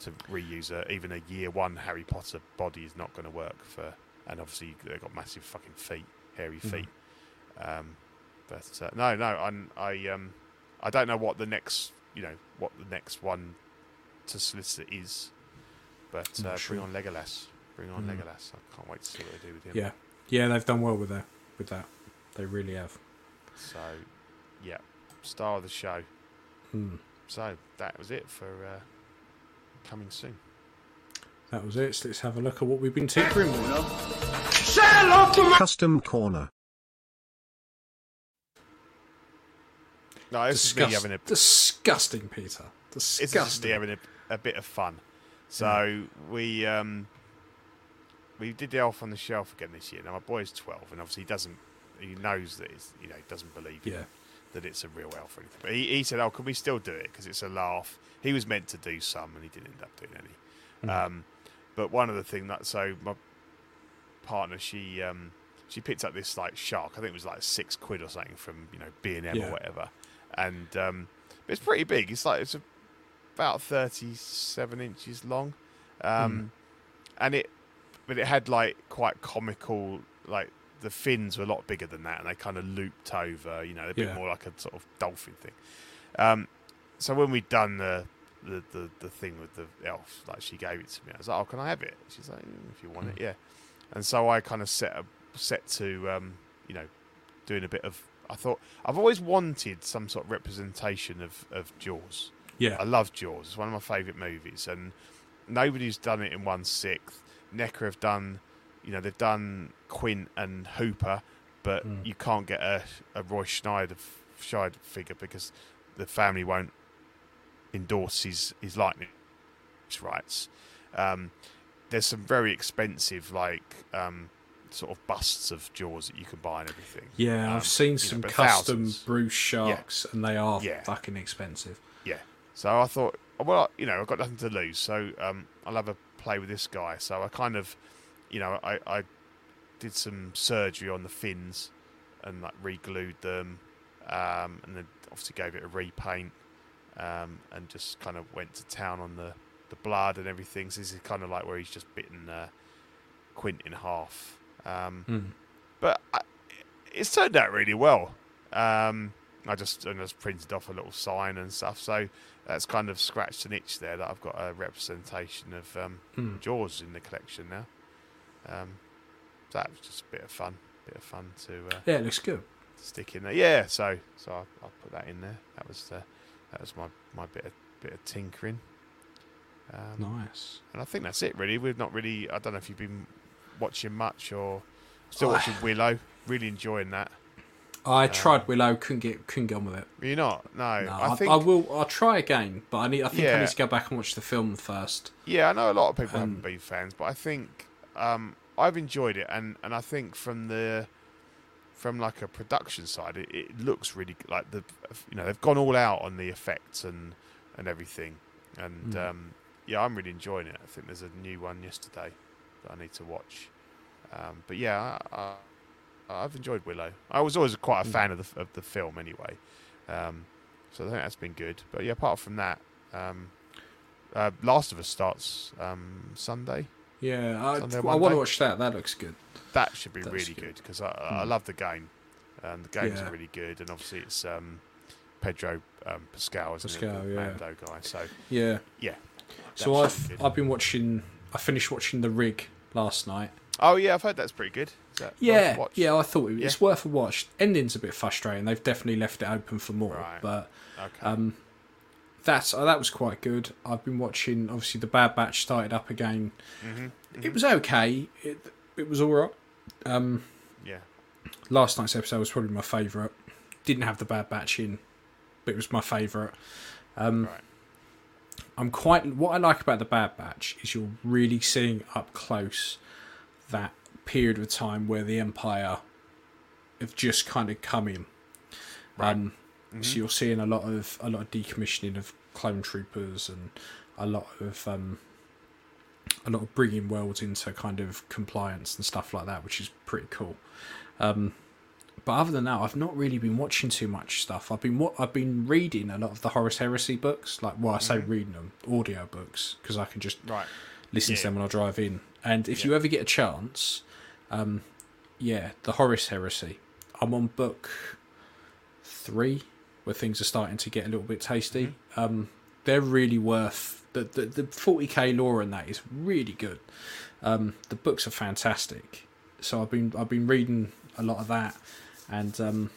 To reuse a, even a year one Harry Potter body is not going to work for, and obviously they've got massive fucking feet, hairy Mhm. feet. Um, but uh, no, no, I'm, I um, I don't know what the next, you know, what the next one to solicit is. But uh, sure. bring on Legolas. Bring on Mm. Legolas. I can't wait to see what they do with him. Yeah, yeah, they've done well with that. With that, they really have. So, yeah, star of the show. Hmm. So that was it for uh, coming soon. That was it. So let's have a look at what we've been tinkering with. Custom Corner. No, is me Disgust- having a disgusting, Peter. it's just me having a, a bit of fun. So we um, we did the Elf on the Shelf again this year. Now my boy's twelve, and obviously he doesn't he knows that it's you know he doesn't believe Yeah. that it's a real elf or anything. But he, he said, "Oh, can we still do it? Because it's a laugh." He was meant to do some, and he didn't end up doing any. Mm. Um, but one of the things that so my partner she um, she picked up this like shark. I think it was like six quid or something from you know B and M Yeah. or whatever. And um, it's pretty big. It's like it's about thirty-seven inches long, um, and it but it had like quite comical like the fins were a lot bigger than that, and they kind of looped over. You know, a bit Yeah. more like a sort of dolphin thing. Um, so when we'd done the, the the the thing with the elf, like she gave it to me, I was like, "Oh, can I have it?" She's like, "Mm, "If you want Mm. it, yeah." And so I kind of set a, set to um, you know doing a bit of. I thought I've always wanted some sort of representation of of Jaws. Yeah. I love Jaws. It's one of my favourite movies, and nobody's done it in one sixth. NECA have done, you know, they've done Quint and Hooper, but Mm. you can't get a, a Roy Schneider, Schneider figure because the family won't endorse his his likeness rights. Um, there's some very expensive, like um, sort of busts of Jaws that you can buy and everything. Yeah, Um, I've seen you know, some custom thousands. Bruce sharks, and they are Yeah. fucking expensive. Yeah. So I thought, well, you know, I've got nothing to lose, so um, I'll have a play with this guy. So I kind of, you know, I, I did some surgery on the fins and like re-glued them, um, and then obviously gave it a repaint, um, and just kind of went to town on the, the blood and everything. So this is kind of like where he's just bitten uh, Quint in half. Um, Hmm. but I, it's turned out really well. Um, I just I just printed off a little sign and stuff, so that's kind of scratched an itch there that I've got a representation of um, Hmm. Jaws in the collection now. Um, so that was just a bit of fun, bit of fun to uh, Yeah, it looks good. stick in there. Yeah, so so I'll, I'll put that in there. That was uh, that was my, my bit of bit of tinkering. Um, Nice. and I think that's it really. We've not really. I don't know if you've been watching much or still I- watching Willow. Really enjoying that. I Um, tried Willow, couldn't get couldn't get on with it. You're not. No, No, I I, think. I will. I'll try again, but I need. I think I need to go back and watch the film first. Yeah, I know a lot of people Um, haven't been fans, but I think um, I've enjoyed it, and, and I think from the from like a production side, it, it looks really like the you know they've gone all out on the effects and and everything, and Mm. um, yeah, I'm really enjoying it. I think there's a new one yesterday that I need to watch, um, but yeah, I, I, I've enjoyed Willow. I was always quite a Mm. fan of the of the film anyway, um, so I think that's been good. But yeah, apart from that. Um, uh, Last of Us starts um, Sunday. Yeah, I, Sunday, I want to watch that. That looks good. That should be That's really good. because I, I Hmm. love the game. Um, the games Yeah. really good, and obviously it's um, Pedro um, Pascal, isn't Pascal, it? The yeah. Mando guy. So Yeah. yeah. So I've should be good. I've been watching. I finished watching The Rig last night. Oh yeah, I've heard that's pretty good. That Yeah, yeah. I thought it, Yeah. it's worth a watch. Ending's a bit frustrating. They've definitely left it open for more, Right. but Okay. um, that's uh, that was quite good. I've been watching. Obviously, the Bad Batch started up again. hmm It was okay. It it was all right. Um, Yeah. last night's episode was probably my favourite. Didn't have the Bad Batch in, but it was my favourite. Um, Right. I'm quite. What I like about the Bad Batch is you're really seeing up close that period of time where the Empire have just kind of come in. Right. Um, Mm-hmm. So you're seeing a lot of a lot of decommissioning of clone troopers and a lot of um, a lot of bringing worlds into kind of compliance and stuff like that, which is pretty cool. Um, but other than that, I've not really been watching too much stuff. I've been what I've been reading a lot of the Horus Heresy books. Like, well, I say reading them, audio books, because I can just Right. listen to them when I drive in. And if you ever get a chance, um, yeah, the Horus Heresy. I'm on book three, where things are starting to get a little bit tasty. Mm-hmm. Um, they're really worth the, the the 40k lore and that is really good. Um, the books are fantastic. So I've been I've been reading a lot of that, and um,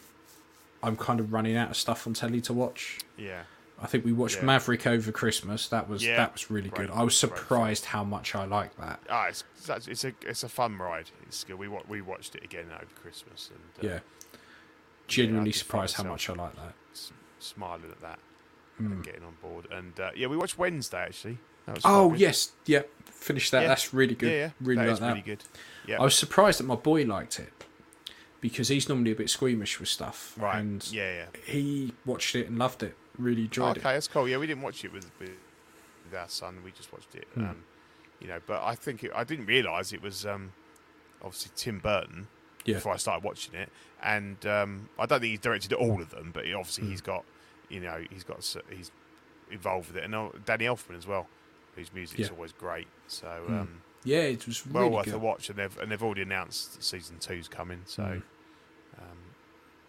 I'm kind of running out of stuff on telly to watch. Yeah. I think we watched Yeah. Maverick over Christmas. That was Yeah. that was really Great- good. I was surprised how much I liked that. Ah, it's it's it's a it's a fun ride. It's good. We we watched it again over Christmas and uh, Yeah, genuinely find surprised how much I like that. smiling at that Mm. and getting on board. And uh, yeah, we watched Wednesday actually. Oh good. yes, yeah, finished that. Yeah. That's really good. Yeah, yeah. Really that like that. really good. Yeah. I was surprised that my boy liked it because he's normally a bit squeamish with stuff. right. And yeah, yeah. he watched it and loved it. Really enjoyed it. okay, that's cool. Yeah, we didn't watch it with with, our son. We just watched it. Hmm. Um, you know, but I think it, I didn't realise it was um, obviously Tim Burton Yeah. before I started watching it, and um, I don't think he's directed all of them, but he, obviously Hmm. he's got, you know, he's got he's involved with it, and uh, Danny Elfman as well, whose music is Yeah. always great. So Hmm. um. Yeah, it was well worth good. a watch, and they've and they've already announced that season two's coming, so Mm. Um,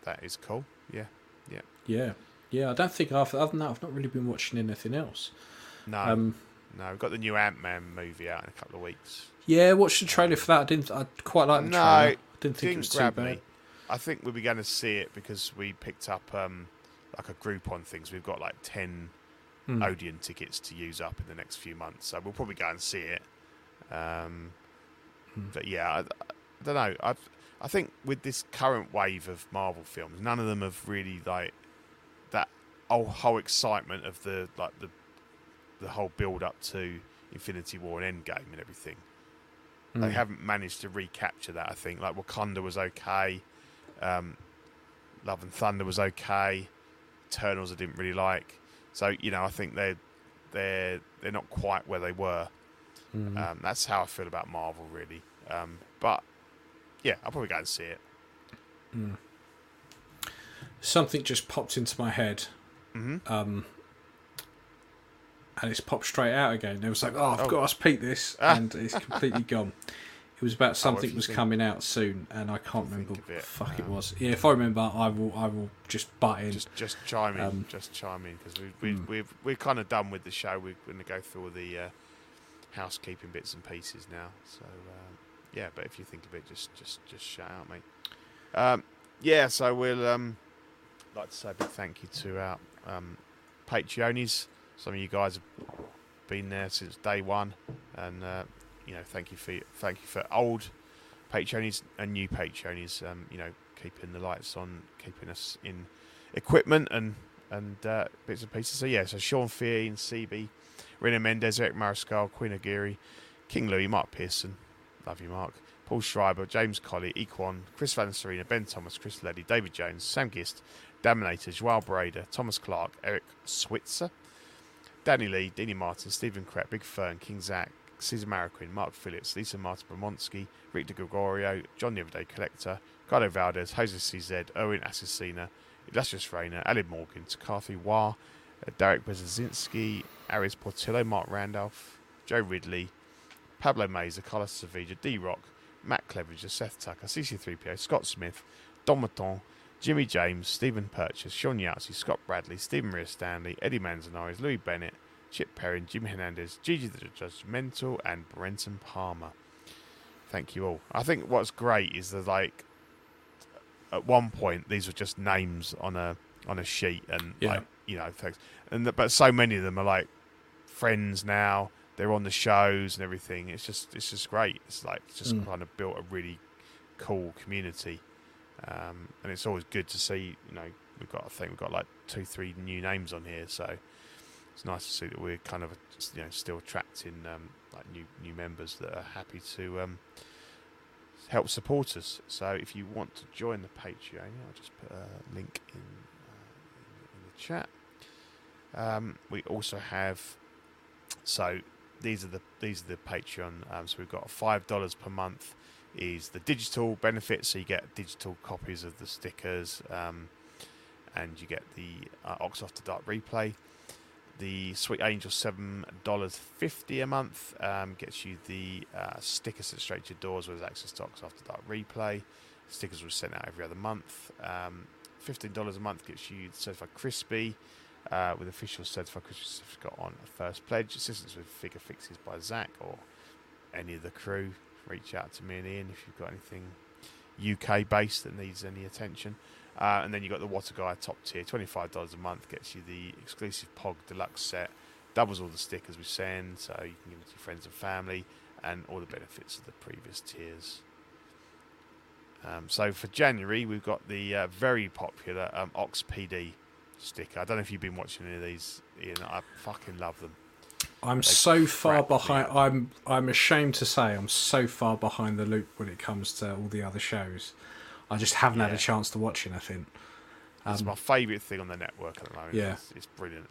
that is cool. Yeah, Yeah, yeah. Yeah. I don't think I've other than that I've not really been watching anything else. no, Um, no, we've got the new Ant Man movie out in a couple of weeks. yeah, watched the trailer for that. I didn't. I quite like the No, trailer. I didn't think didn't it was too bad. me. I think we'll be going to see it because we picked up um, like a Groupon things. We've got like ten Hmm. Odeon tickets to use up in the next few months, so we'll probably go and see it. Um, Hmm. But yeah, I, I don't know. I I think with this current wave of Marvel films, none of them have really like that whole, whole excitement of the like the the whole build up to Infinity War and Endgame and everything. They Mm. haven't managed to recapture that. I think like Wakanda was okay, um, Love and Thunder was okay, Eternals I didn't really like. So you know I think they're they're they're not quite where they were. Mm. Um, that's how I feel about Marvel really. Um, but yeah, I'll probably go and see it. Mm. Something just popped into my head, hmm um, and it's popped straight out again. It was like, oh, I've Oh. got to speak this, Ah. and it's completely gone. It was about something you was think- coming out soon, and I can't remember what the it, fuck it um, was. Yeah, if I remember, I will. I will just butt in. Just just chime in, Um, just chime in because we we mm. we've we're kind of done with the show. We're going to go through all the uh, housekeeping bits and pieces now. So um, yeah, but if you think of it, just just just shout out, mate. Um, yeah, so we'll um, like to say a big thank you to our um, Patreonies. Some of you guys have been there since day one, and uh, you know, thank you for thank you for old Patreonies and new Patreonies. Um, you know, keeping the lights on, keeping us in equipment and and uh, bits and pieces. So yeah, so Sean Ian CB, Rena Mendez, Eric Mariscal, Queen Aguirre, King Louis, Mark Pearson, love you, Mark. Paul Schreiber, James Colley, Equan, Chris Van Serena, Ben Thomas, Chris Leddy, David Jones, Sam Gist, Daminator, Joao Breda, Thomas Clark, Eric Switzer, Danny Lee, Dini Martin, Stephen Crett, Big Fern, King Zach, Caesar Mariquin, Mark Phillips, Lisa Martin Bramonsky, Rick De Gregorio, John the Everyday Collector, Carlo Valdez, Jose CZ, Owen Assassina, Illustrious Rainer, Alan Morgan, Takathy Wah, Derek Bezazinski, Aris Portillo, Mark Randolph, Joe Ridley, Pablo Mazer, Carlos Sevilla, D Rock, Matt Clevenger, Seth Tucker, CC3PO, Scott Smith, Don Maton, Jimmy James, Stephen Purchase, Sean Yahtzee, Scott Bradley, Stephen Maria Stanley, Eddie Manzanares, Louis Bennett, Chip Perrin, Jimmy Hernandez, Gigi the Judgmental, and Brenton Palmer. Thank you all. I think what's great is that like at one point these were just names on a on a sheet and Yeah. like you know thanks and the, but so many of them are like friends now they're on the shows and everything it's just it's just great it's like it's just Mm. kind of built a really cool community um, and it's always good to see you know we've got I think we've got like two three new names on here so it's nice to see that we're kind of you know still attracting um, like new new members that are happy to um, help support us. So if you want to join the Patreon, I'll just put a link in, uh, in, in the chat. Um, we also have so these are the these are the Patreon. Um, so we've got five dollars per month is the digital benefit. So you get digital copies of the stickers, um, and you get the uh, Ox the Dark replay. The Sweet Angel seven dollars fifty a month um, gets you the uh, stickers sent straight to your door as access to Ox After Dark replay. Stickers were sent out every other month. Um, Fifteen dollars a month gets you certified crispy uh, with official certified crispy certificate on first pledge. Assistance with figure fixes by Zach or any of the crew. Reach out to me and Ian if you've got anything UK based that needs any attention. Uh, and then you've got the Water Guy top tier, twenty five dollars a month gets you the exclusive Pog Deluxe set, doubles all the stickers we send, so you can give it to your friends and family, and all the benefits of the previous tiers. Um, so for January, we've got the uh, very popular um, Ox PD sticker. I don't know if you've been watching any of these, Ian. I fucking love them. I'm They so far crack me behind. I'm I'm ashamed to say I'm so far behind the loop when it comes to all the other shows. I just haven't had a chance to watch anything. It's Um, my favourite thing on the network at the moment. Yeah. It's, it's brilliant.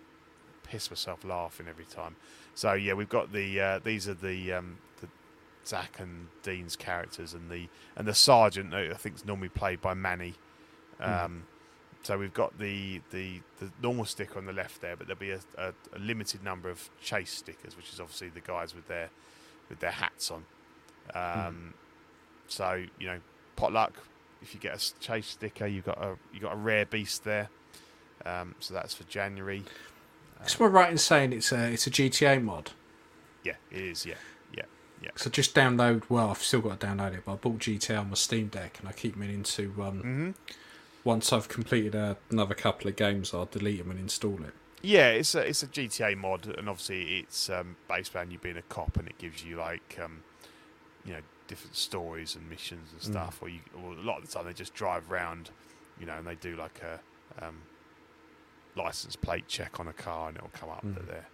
Piss myself laughing every time. So yeah, we've got the uh, these are the um, the Zach and Dean's characters and the and the sergeant I think is normally played by Manny. Um, So we've got the, the the normal sticker on the left there, but there'll be a, a, a limited number of chase stickers, which is obviously the guys with their with their hats on. Um, So you know, potluck. If you get a chase sticker, you've got a you got a rare beast there. Um, so that's for January. Am I right in saying it's a it's a GTA mod? Yeah, it is. Yeah, yeah, yeah. So just download. Well, I've still got to download it, but I bought GTA on my Steam Deck, and I keep meaning to. Um, hmm Once I've completed another couple of games, I'll delete them and install it. Yeah, it's a it's a GTA mod, and obviously it's um, based around you being a cop, and it gives you like um, you know different stories and missions and stuff. Or you, or a lot of the time they just drive around, you know, and they do like a um, license plate check on a car, and it'll come up that Mm. they're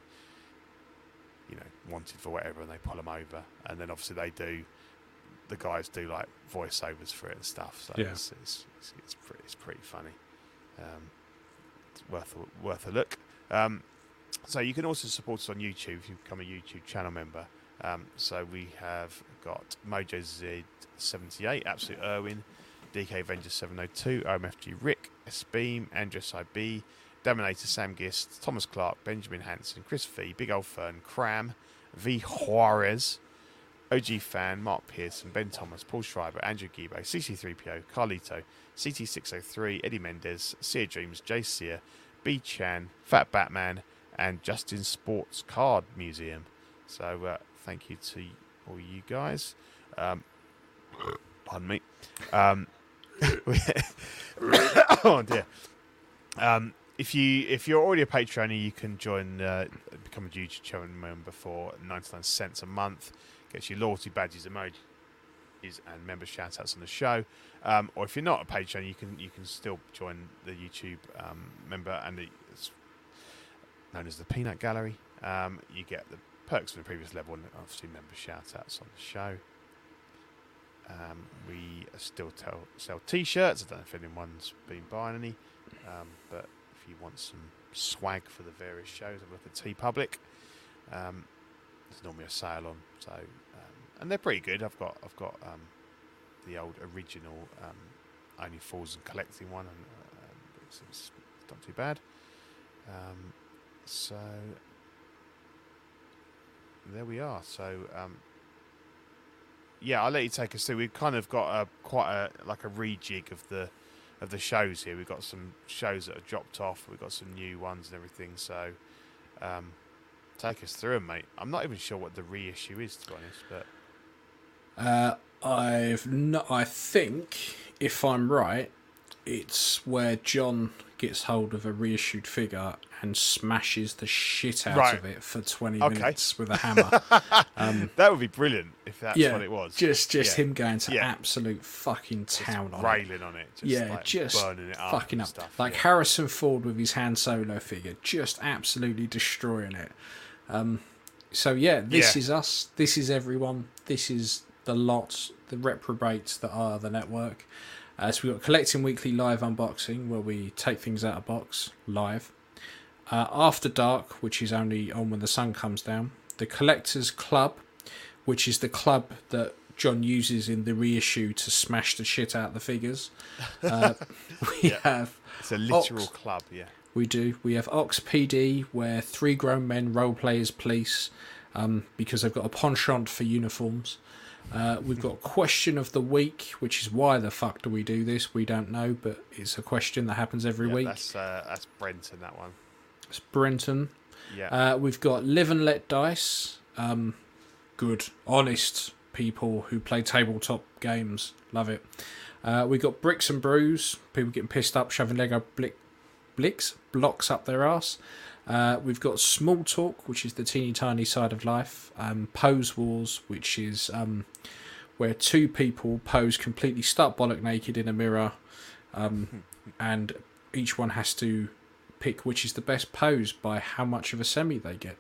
you know wanted for whatever, and they pull them over, and then obviously they do. The guys do like voiceovers for it and stuff, so Yeah. it's, it's it's it's pretty, it's pretty funny. Um, it's worth a, worth a look. Um, so you can also support us on YouTube if you become a YouTube channel member. Um, so we have got Mojo Z78, Absolute Irwin, DK Avenger 702, OMFG Rick, S Beam, Andress IB, Dominator Sam Gist, Thomas Clark, Benjamin Hanson, Chris Fee, Big Old Fern, Cram, V Juarez, OG Fan, Mark Pearson, Ben Thomas, Paul Schreiber, Andrew Gibo, CC3PO, Carlito, CT603, Eddie Mendez, Sear Dreams, Jay Sear, B Chan, Fat Batman, and Justin Sports Card Museum. So uh, thank you to all you guys. Um, pardon me. Um, oh dear. Um, if you if you're already a Patreon, you can join uh, become a YouTube channel member for 99 cents a month. Gets your loyalty badges, emojis, and member shout outs on the show. Um, or if you're not a Patreon, you can you can still join the YouTube um, member, and it's known as the Peanut Gallery. Um, you get the perks from the previous level, and obviously member shout outs on the show. Um, we still tell, sell T-shirts. I don't know if anyone's been buying any, um, but if you want some swag for the various shows, have a look at TeePublic. Um, there's normally a sale on, so um, and they're pretty good. I've got I've got um, the old original um, Only Fools and Collecting one, and uh, it's, it's not too bad. Um, so there we are. So um, yeah, I'll let you take us through. We've kind of got a quite a like a rejig of the of the shows here. We've got some shows that have dropped off. We've got some new ones and everything. So um, take us through 'em, mate. I'm not even sure what the reissue is, to be honest. But Uh, I've no, I think if I'm right, it's where John gets hold of a reissued figure and smashes the shit out Right. of it for 20 Okay. minutes with a hammer. that would be brilliant if that's yeah, what it was. Just just Yeah. him going to Yeah. absolute fucking town on it. railing on it. Just yeah, like just burning it up. fucking up. Stuff. like. Harrison Ford with his Han Solo figure, just absolutely destroying it. Um, so yeah, this Yeah. is us. This is everyone. This is the lot, the reprobates that are the network. Uh, so we've got collecting weekly live unboxing where we take things out of box live. Uh, After Dark, which is only on when the sun comes down. The Collectors Club, which is the club that John uses in the reissue to smash the shit out of the figures. Uh, we have It's a literal Ox. club, yeah. we do. We have Ox PD, where three grown men role play as police um, because they've got a penchant for uniforms. Uh, we've got Question of the Week, which is why the fuck do we do this? We don't know, but it's a question that happens every yeah week. That's uh, that's Brenton, that one. It's Brenton. Yeah. Uh, we've got Live and Let Dice. Um, good, honest people who play tabletop games. Love it. Uh, we've got Bricks and Brews. People getting pissed up, shoving Lego blick, blicks, blocks up their ass. Uh, we've got Small Talk, which is the teeny tiny side of life. Um, Pose Wars, which is um, where two people pose completely stark bollock naked in a mirror, um, and each one has to pick which is the best pose by how much of a semi they get.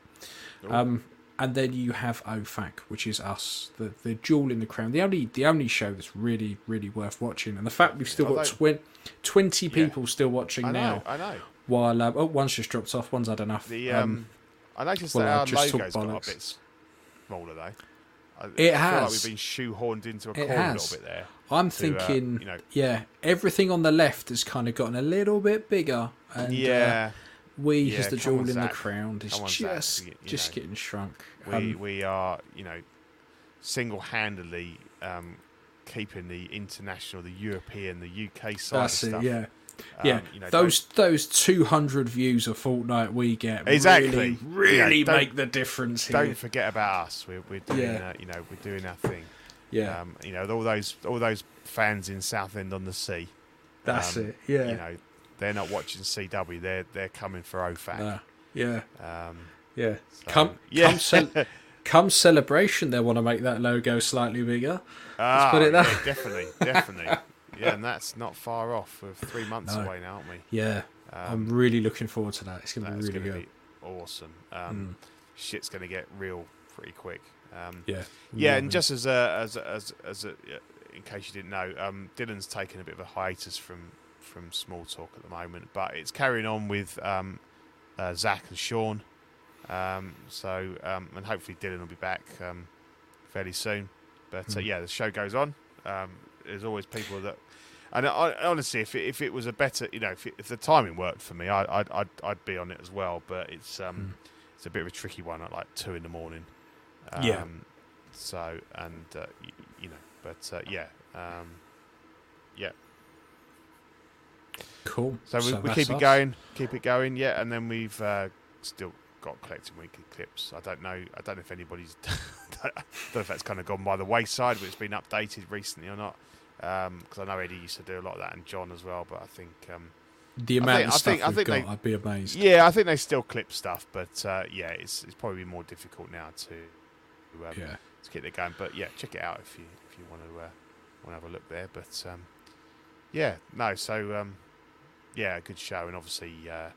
Um, and then you have OFAC, which is us, the the jewel in the crown, the only the only show that's really really worth watching. And the fact we've still got Although- twen- twenty people still watching I know, now, I know. while um, oh one's just dropped off, one's had enough. The um, I noticed well, that our logo's got a bollocks. bit smaller though. I, It I feel like has. we've been shoehorned into a corner a little bit there. I'm to, uh, thinking, you know- yeah, everything on the left has kind of gotten a little bit bigger, and uh, yeah, we Yeah, as the jewel in the crown is Zach, just you- you just getting shrunk. We Um, we are you know single-handedly um, keeping the international, the European, the UK side that's it, stuff. yeah. Um, yeah, you know, those those 200 views a fortnight we get Exactly. really, You know, really make the difference Don't, here. don't forget about us. We're, we're doing Yeah. uh, you know we're doing our thing. yeah, Um, you know all those all those fans in Southend on the Sea. that's um, it. Yeah, You know they're not watching CW. They're they're coming for OFAC. Nah, yeah, Um, yeah. so, come, yeah. come, come celebration. They want to make that logo slightly bigger. Ah, put it yeah, definitely, definitely. yeah, and that's not far off. We're three months No. away now, aren't we? Yeah, Um, I'm really looking forward to that. It's going to be really good. be awesome. Um, Shit's going to get real pretty quick. Um, Yeah, yeah, and just as a as a, as a, as a, in case you didn't know, um, Dylan's taken a bit of a hiatus from from small talk at the moment, but it's carrying on with um, uh, Zach and Sean. Um, so um, and hopefully Dylan will be back um, fairly soon. But uh, Hmm. yeah, the show goes on. Um, there's always people that, and I, honestly, if it, if it was a better, you know, if, it, if the timing worked for me, I, I'd, I'd I'd be on it as well. But it's um, Hmm. it's a bit of a tricky one at like two in the morning. Yeah. Um, So and uh, y- you know, but uh, yeah, um, yeah. cool. So we, we that's keep it going, keep it going, yeah. And then we've uh, still got collecting weekly clips. I don't know. I don't know if anybody's. I don't know if that's kind of gone by the wayside, but it's been updated recently or not. Because I know Eddie used to do a lot of that, and John as well. But I think, um, The amount think- of I stuff think- I we've think got, they- I'd be amazed. yeah, I think they still clip stuff. But uh, yeah, it's it's probably more difficult now to um, yeah. to get it going. But yeah, check it out if you if you want to uh, want to have a look there. But um, yeah, no, so um, yeah, a good show, and obviously uh,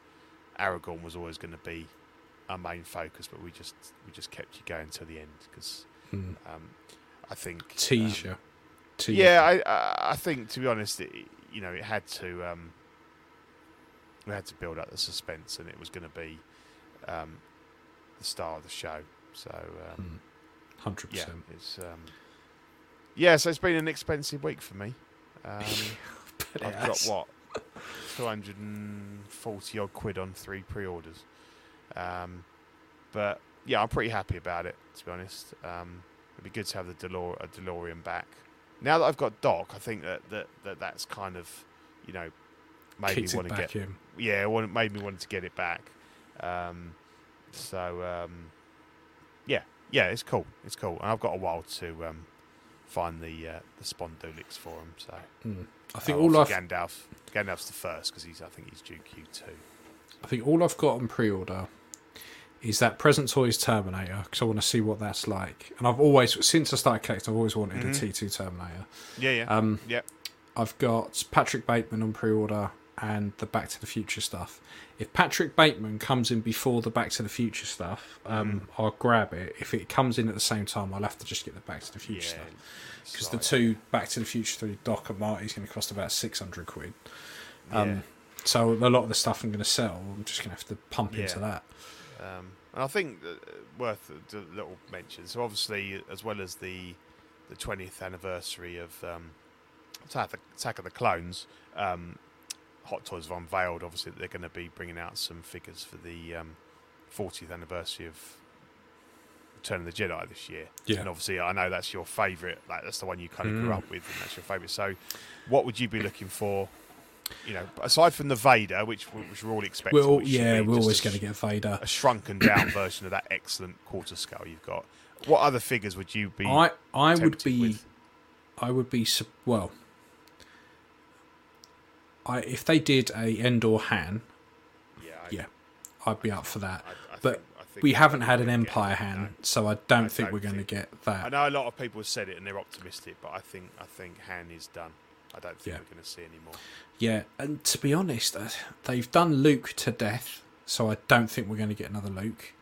Aragorn was always going to be our main focus, but we just we just kept you going till the end because Mm. um, I think um, Teaser. Teaser. yeah, I I think to be honest, it, you know, it had to um, we had to build up the suspense, and it was going to be um, the star of the show. So um, Mm. Hundred yeah, percent. it's um, yeah. So it's been an expensive week for me. Um, I've got what two hundred and forty odd quid on three pre-orders. Um, but yeah, I'm pretty happy about it to be honest. Um, it'd be good to have the DeLore- a DeLorean back. Now that I've got Doc, I think that, that, that that's kind of you know, made Kicked me want to get in. yeah, it made me want to get it back. Um, so um, yeah, yeah, it's cool. It's cool, and I've got a while to um, find the uh, the Spondulix for him. So I think Oh, all I've Gandalf, Gandalf's the first because he's I think he's due Q two. I think all I've got on pre-order is that Present Toys Terminator because I want to see what that's like. And I've always, since I started collecting, I've always wanted Mm-hmm. a T2 Terminator. Yeah, yeah, Um, yeah. I've got Patrick Bateman on pre-order and the Back to the Future stuff. If Patrick Bateman comes in before the Back to the Future stuff, um, Mm-hmm. I'll grab it. If it comes in at the same time, I'll have to just get the Back to the Future Yeah, stuff because the two Back to the Future three Doc and Marty is going to cost about six hundred quid. Yeah. Um, So a lot of the stuff I'm going to sell, I'm just going to have to pump into that. Um, and I think uh, worth a little mention. So obviously, as well as the the 20th anniversary of um, Attack, Attack of the Clones, um, Hot Toys have unveiled. Obviously, that they're going to be bringing out some figures for the um, 40th anniversary of Return of the Jedi this year. Yeah. And obviously, I know that's your favourite. Like that's the one you kind of grew Mm. up with, and that's your favourite. So, what would you be looking for? You know, aside from the Vader, which, which we're all expecting. We're all, yeah, we're always going to get Vader. a shrunken down version of that excellent quarter scale you've got. What other figures would you be? I I would be with? I would be well. I if they did a Endor Han, yeah, I, yeah, I'd be up for that. I, I but think, think we haven't had an. Empire Han, No. so I don't think don't we're going to get that. I know a lot of people have said it and they're optimistic, but I think I think Han is done. I don't think Yeah. we're going to see any more. Yeah, and to be honest, uh, they've done Luke to death, so I don't think we're going to get another Luke.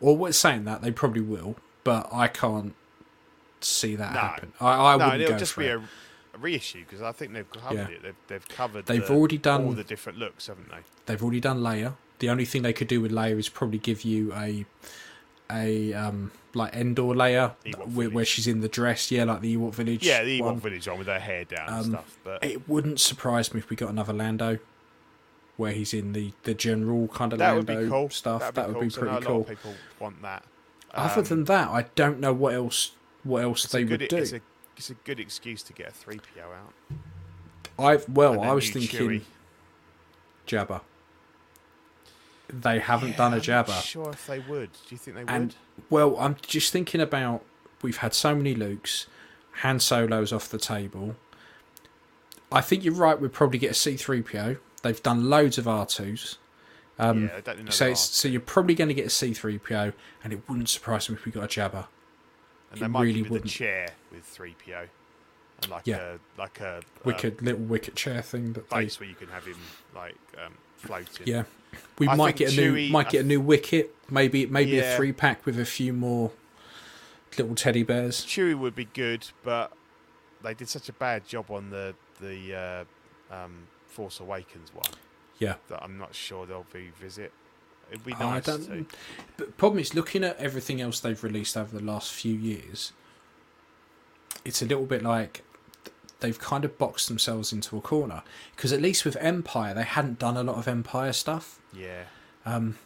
Or we're saying that they probably will, but I can't see that No. happen. I, I no, wouldn't it'll go just for be it. a, a reissue because I think they've covered Yeah. it. They've, they've covered. They've the- already done- all the different looks, haven't they? They've already done Leia. The only thing they could do with Leia is probably give you a a um like Endor Leia where, where she's in the dress, yeah, like the Ewok village. Yeah, the Ewok one. village one with her hair down and Um, stuff. But It wouldn't surprise me if we got another Lando, where he's in the the general kind of that would Lando be cool. stuff. That'd that would cool, be 'cause I know pretty A lot cool. of people want that. Other Um, than that, I don't know what else what else they good, would do. It's a, it's a good excuse to get a three PO out. I well, I was thinking Chewie. Jabba. They haven't done a I'm not Jabba. sure if they would. Do you think they And would? Well, I'm just thinking about we've had so many Lukes, Han Solo's off the table. I think you're right. We'd probably get a C3PO. They've done loads of R2s. Um, yeah, I don't know. so so you're probably going to get a C3PO, and it wouldn't surprise me if we got a Jabba. and they it might really wouldn't. the chair with three PO, and like Yeah. a like a Wicked little wicket chair thing that uh, they. where you can have him like um, floating. Yeah, we I might get a new might get a new wicket. Maybe maybe a three pack with a few more little teddy bears. Chewie would be good, but they did such a bad job on the the uh, um, Force Awakens one Yeah. that I'm not sure they'll revisit. It'd be Oh, I don't. But problem is, looking at everything else they've released over the last few years, it's a little bit like they've kind of boxed themselves into a corner. Because at least with Empire, they hadn't done a lot of Empire stuff. Yeah, um,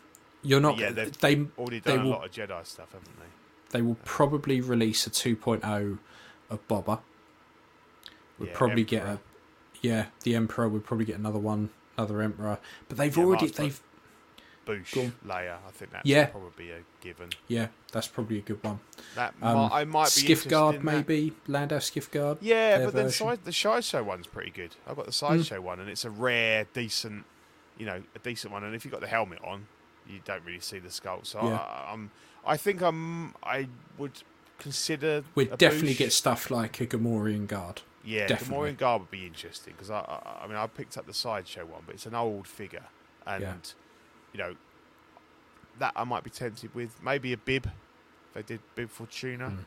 You're not. yeah, they've they already they done a will lot of Jedi stuff, haven't they? they will probably release a 2.0 of Boba. We'll Yeah, probably get a yeah. The Emperor would probably get another one, another Emperor. But they've Yeah, already they've Boushh, on. I think that's Yeah. probably a given. yeah. That's probably a good one. That Um, I might be Skiff Guard that. maybe Lando Skiff Guard. Yeah, but then side, the sideshow one's pretty good. I've got the sideshow one, and it's a rare, decent, you know, a decent one. And if you've got the helmet on, you don't really see the skull. So Yeah. I, I'm, I think I'm, I would consider. We'd definitely Boushh. get stuff like a Gamorrean Guard. Yeah, definitely. Gamorrean Guard would be interesting because I, I, I mean, I picked up the sideshow one, but it's an old figure, and Yeah. You know, that I might be tempted with. Maybe a bib. They did Bib Fortuna. Mm.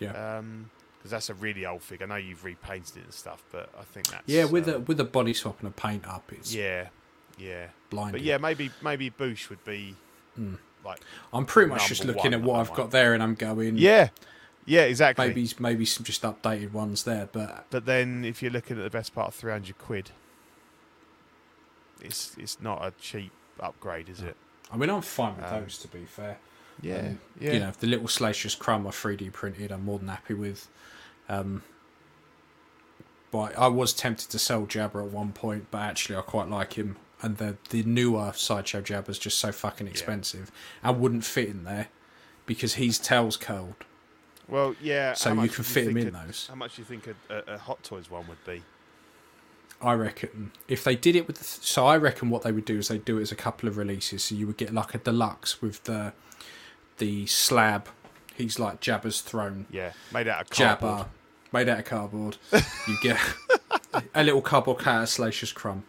Yeah. Um, because that's a really old figure. I know you've repainted it and stuff, but I think that's Yeah, with um, a with a body swap and a paint up, it's yeah, yeah. blind. But yeah, maybe maybe Boushh would be Mm. like I'm pretty much just looking at what I've that got there, and I'm going. yeah, yeah, exactly. maybe maybe some just updated ones there, but But then if you're looking at the best part of three hundred quid, it's it's not a cheap upgrade, is it? I mean I'm fine with Um, those to be fair. Yeah, Um, yeah. You know, if the little Salacious Crumb I 3D printed, I'm more than happy with. Um, But I was tempted to sell Jabba at one point, but actually I quite like him. And the the newer sideshow Jabba's just so fucking expensive and wouldn't fit in there because he's tails curled. Well, yeah. So you can do fit 'em think in a- those. How much do you think a, a, a Hot Toys one would be? I reckon if they did it with, the, so I reckon what they would do is they would do it as a couple of releases. So you would get like a deluxe with the the slab. He's like Jabba's throne. Yeah, made out of cardboard. Jabba, made out of cardboard. you get a little cardboard cat, a Salacious Crumb.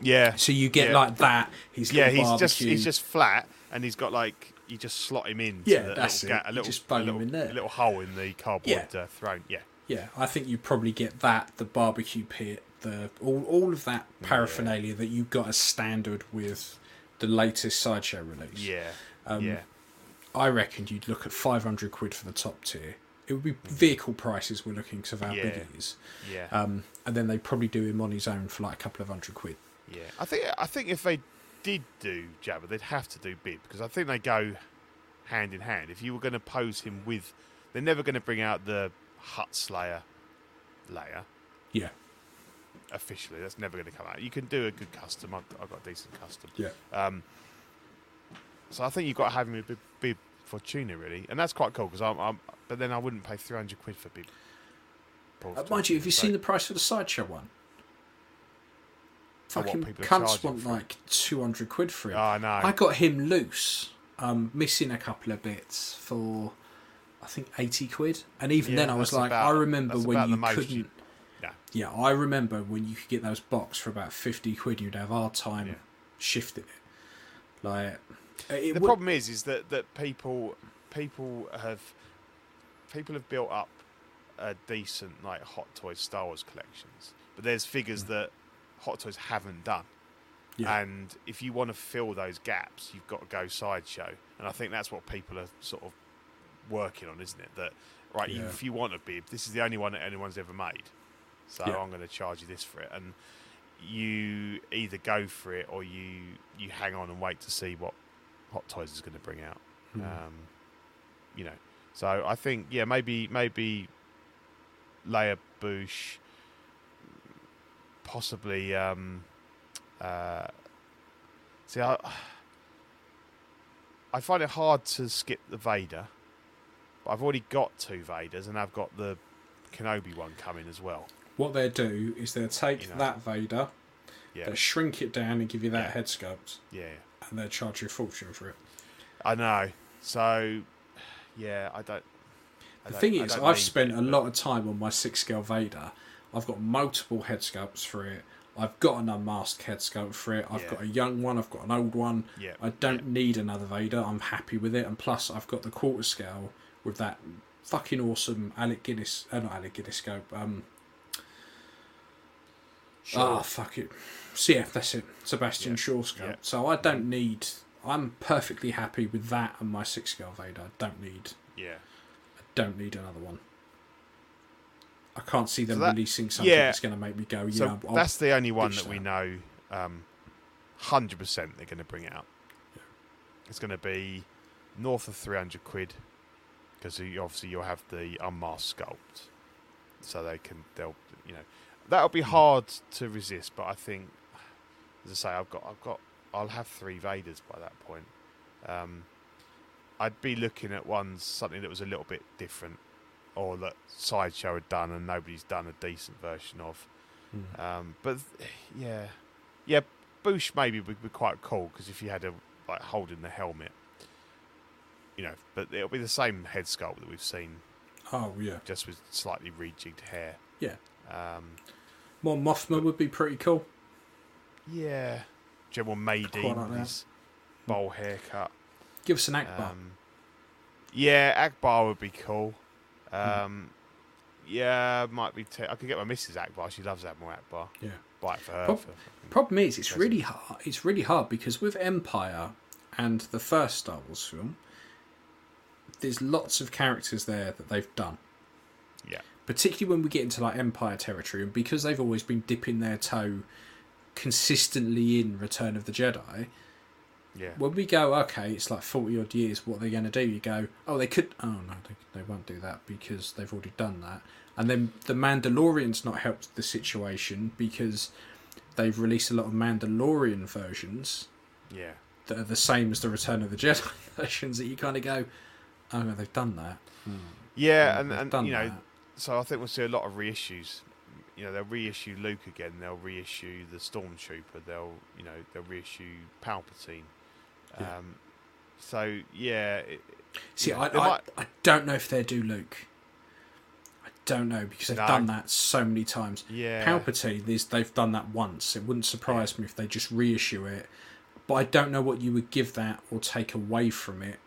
Yeah. So you get Yeah. like that. He's yeah, little he's just he's just flat, and he's got like you just slot him in. Yeah, the that's little it. ga- a little, just bung him in there. a little hole in the cardboard uh, throne. Yeah, Yeah, I think you probably get that, the barbecue pit, the all, all of that paraphernalia that you got as standard with the latest sideshow release. yeah, Um, yeah, I reckon you'd look at five hundred quid for the top tier. It would be vehicle prices we're looking to how big Yeah. it is, yeah, um, and then they probably do him on his own for like a couple of hundred quid. yeah. I think I think if they did do Jabba, they'd have to do Bib because I think they go hand in hand. If you were going to pose him with, they're never going to bring out the Hutt Slayer Leia Yeah, officially. That's never going to come out. You can do a good custom. I've, I've got a decent custom. yeah. Um, so I think you've got to have him a bit, bib for tuna really, and that's quite cool because I'm, I'm. But then I wouldn't pay three hundred quid for bib. Uh, mind you, have you seen the price for the sideshow one? Fucking people are cunts want like two hundred quid for it. Oh, I know. I got him loose, um, missing a couple of bits for, I think eighty quid. And even Yeah, then, I was like, about- I remember when you couldn't. you- Yeah. Yeah, I remember when you could get those box for about fifty quid. You'd have our time Yeah. shifting it. Like it the would- problem is, is that that people people have people have built up a decent like Hot Toys Star Wars collections, but there's figures that Hot Toys haven't done. Mm. Yeah. And if you want to fill those gaps, you've got to go sideshow, and I think that's what people are sort of working on, isn't it? That right, you, if you want a bib, this is the only one that anyone's ever made, so Yeah. I'm going to charge you this for it, and you either go for it or you you hang on and wait to see what Hot Toys is going to bring out. Hmm. Um, you know, so I think yeah, maybe maybe Leia Boushh, possibly. Um, uh, see, I I find it hard to skip the Vader, but I've already got two Vaders, and I've got the Kenobi one coming as well. What they'll do is they'll take You know. that Vader, Yeah, they'll shrink it down and give you that Yeah. head sculpt, yeah, and they'll charge you a fortune for it. I know. So, yeah, I don't. I The don't- thing is, I've spent it, a lot of time on my six scale Vader. I've got multiple head sculpts for it. I've got an unmasked head sculpt for it. I've Yeah. got a young one. I've got an old one. Yeah, I don't need another Vader. I'm happy with it. And plus, I've got the quarter scale with that fucking awesome Alec Guinness. Uh, not Alec Guinness scope. Um, Ah, fuck it. Yeah, that's it. Sebastian Yeah. Shaw. Yeah. So I don't need. I'm perfectly happy with that and my six scale Vader. I don't need. Yeah. I don't need another one. I can't see them So that- releasing something yeah. that's going to make me go. Yeah, So I'll- that's the only one ditch that we that. know, um, hundred percent they're going to bring it out. It's going to be north of three hundred quid because obviously you'll have the unmasked sculpt, so they can they'll you know that'll be hard to resist. But I think, as I say, I've got I've got I'll have three Vaders by that point. Um, I'd be looking at ones something that was a little bit different, or that sideshow had done and nobody's done a decent version of. Hmm. Um, but yeah, yeah, Boushh maybe would be quite cool because if you had a like holding the helmet, you know, but it'll be the same head sculpt that we've seen, oh yeah, just with slightly rejigged hair. yeah. Um, Mon Mothma would be pretty cool. yeah, General like with his bowl haircut. Give us an Ackbar. Um, yeah, Ackbar would be cool. Hmm. Um, Yeah, might be. T- I could get my missus Ackbar. She loves Admiral Ackbar. yeah. Buy for her. Prob- for Problem is, it's really hard. It's really hard because with Empire and the first Star Wars film, there's lots of characters there that they've done. Particularly when we get into like Empire territory, and because they've always been dipping their toe consistently in Return of the Jedi, Yeah. when we go, okay, it's like 40 odd years, what are they going to do? You go, oh, they could, oh no, they, they won't do that because they've already done that. And then The Mandalorian's not helped the situation because they've released a lot of Mandalorian versions Yeah. that are the same as the Return of the Jedi versions that you kind of go, oh, no, they've done that. Hmm. Yeah, hmm, and, They've and done you know, that. So I think we'll see a lot of reissues. You know, they'll reissue Luke again. They'll reissue the Stormtrooper. They'll, you know, they'll reissue Palpatine. Yeah. Um, so yeah, it, See, Yeah, I, I, might- I don't know if they do Luke. I don't know because they've No. done that so many times. Yeah. Palpatine, they've done that once. It wouldn't surprise me if they just reissue it. But I don't know what you would give that or take away from it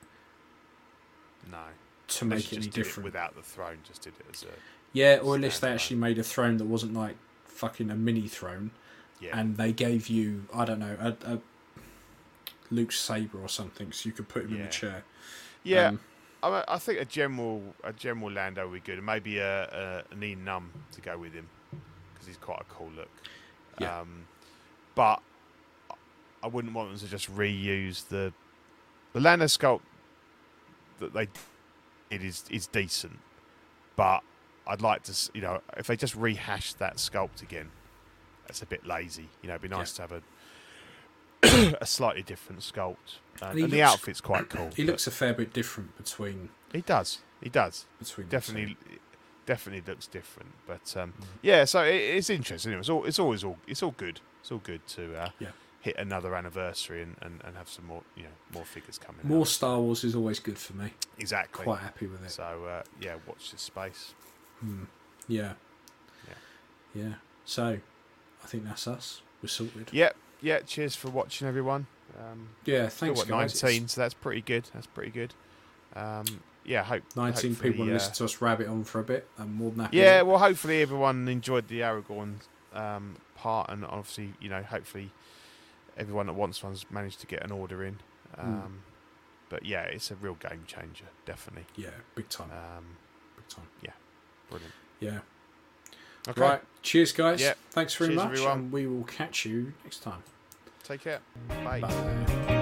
no, to make it any different. without the throne. Just did it as a yeah, or least they actually made a throne that wasn't like fucking a mini throne, yeah. and they gave you I don't know a, a Luke's saber or something, so you could put him in Yeah. a chair. yeah. um, I, I think a general a general Lando would be good, and maybe a, a an Nien Nunb to go with him because he's quite a cool look. Yeah. Um, but I wouldn't want them to just reuse the the Lando sculpt that they did is is decent, but I'd like to you know if they just rehash that sculpt again, that's a bit lazy. You know, it'd be nice to have a a slightly different sculpt, uh, And and, he the outfit's quite cool. He looks a fair bit different between he does, he does between definitely definitely looks different but um Mm-hmm. yeah so it, it's interesting it's all it's always all it's all good it's all good to uh, Yeah. Hit another anniversary and, and, and have some more you know more figures coming More out. Star Wars is always good for me. exactly Quite happy with it. so uh, yeah watch this space Hmm. Yeah. Yeah. Yeah. So, I think that's us. We're sorted. yep yeah cheers for watching everyone um Yeah. still Thanks, got guys. 19 so that's pretty good that's pretty good um yeah hope Nineteen people uh, listen to us rabbit on for a bit. I'm more than happy. Yeah, well, hopefully everyone enjoyed the Aragorn um, part, and obviously, you know, hopefully everyone that wants one's managed to get an order in. Um, But yeah, it's a real game changer, definitely. Yeah. Big time. Um, Big time. Yeah, brilliant. Yeah. Okay, Right. Cheers, guys. Yeah. Thanks very Cheers, much, everyone. and we will catch you next time. take care. Bye. Bye.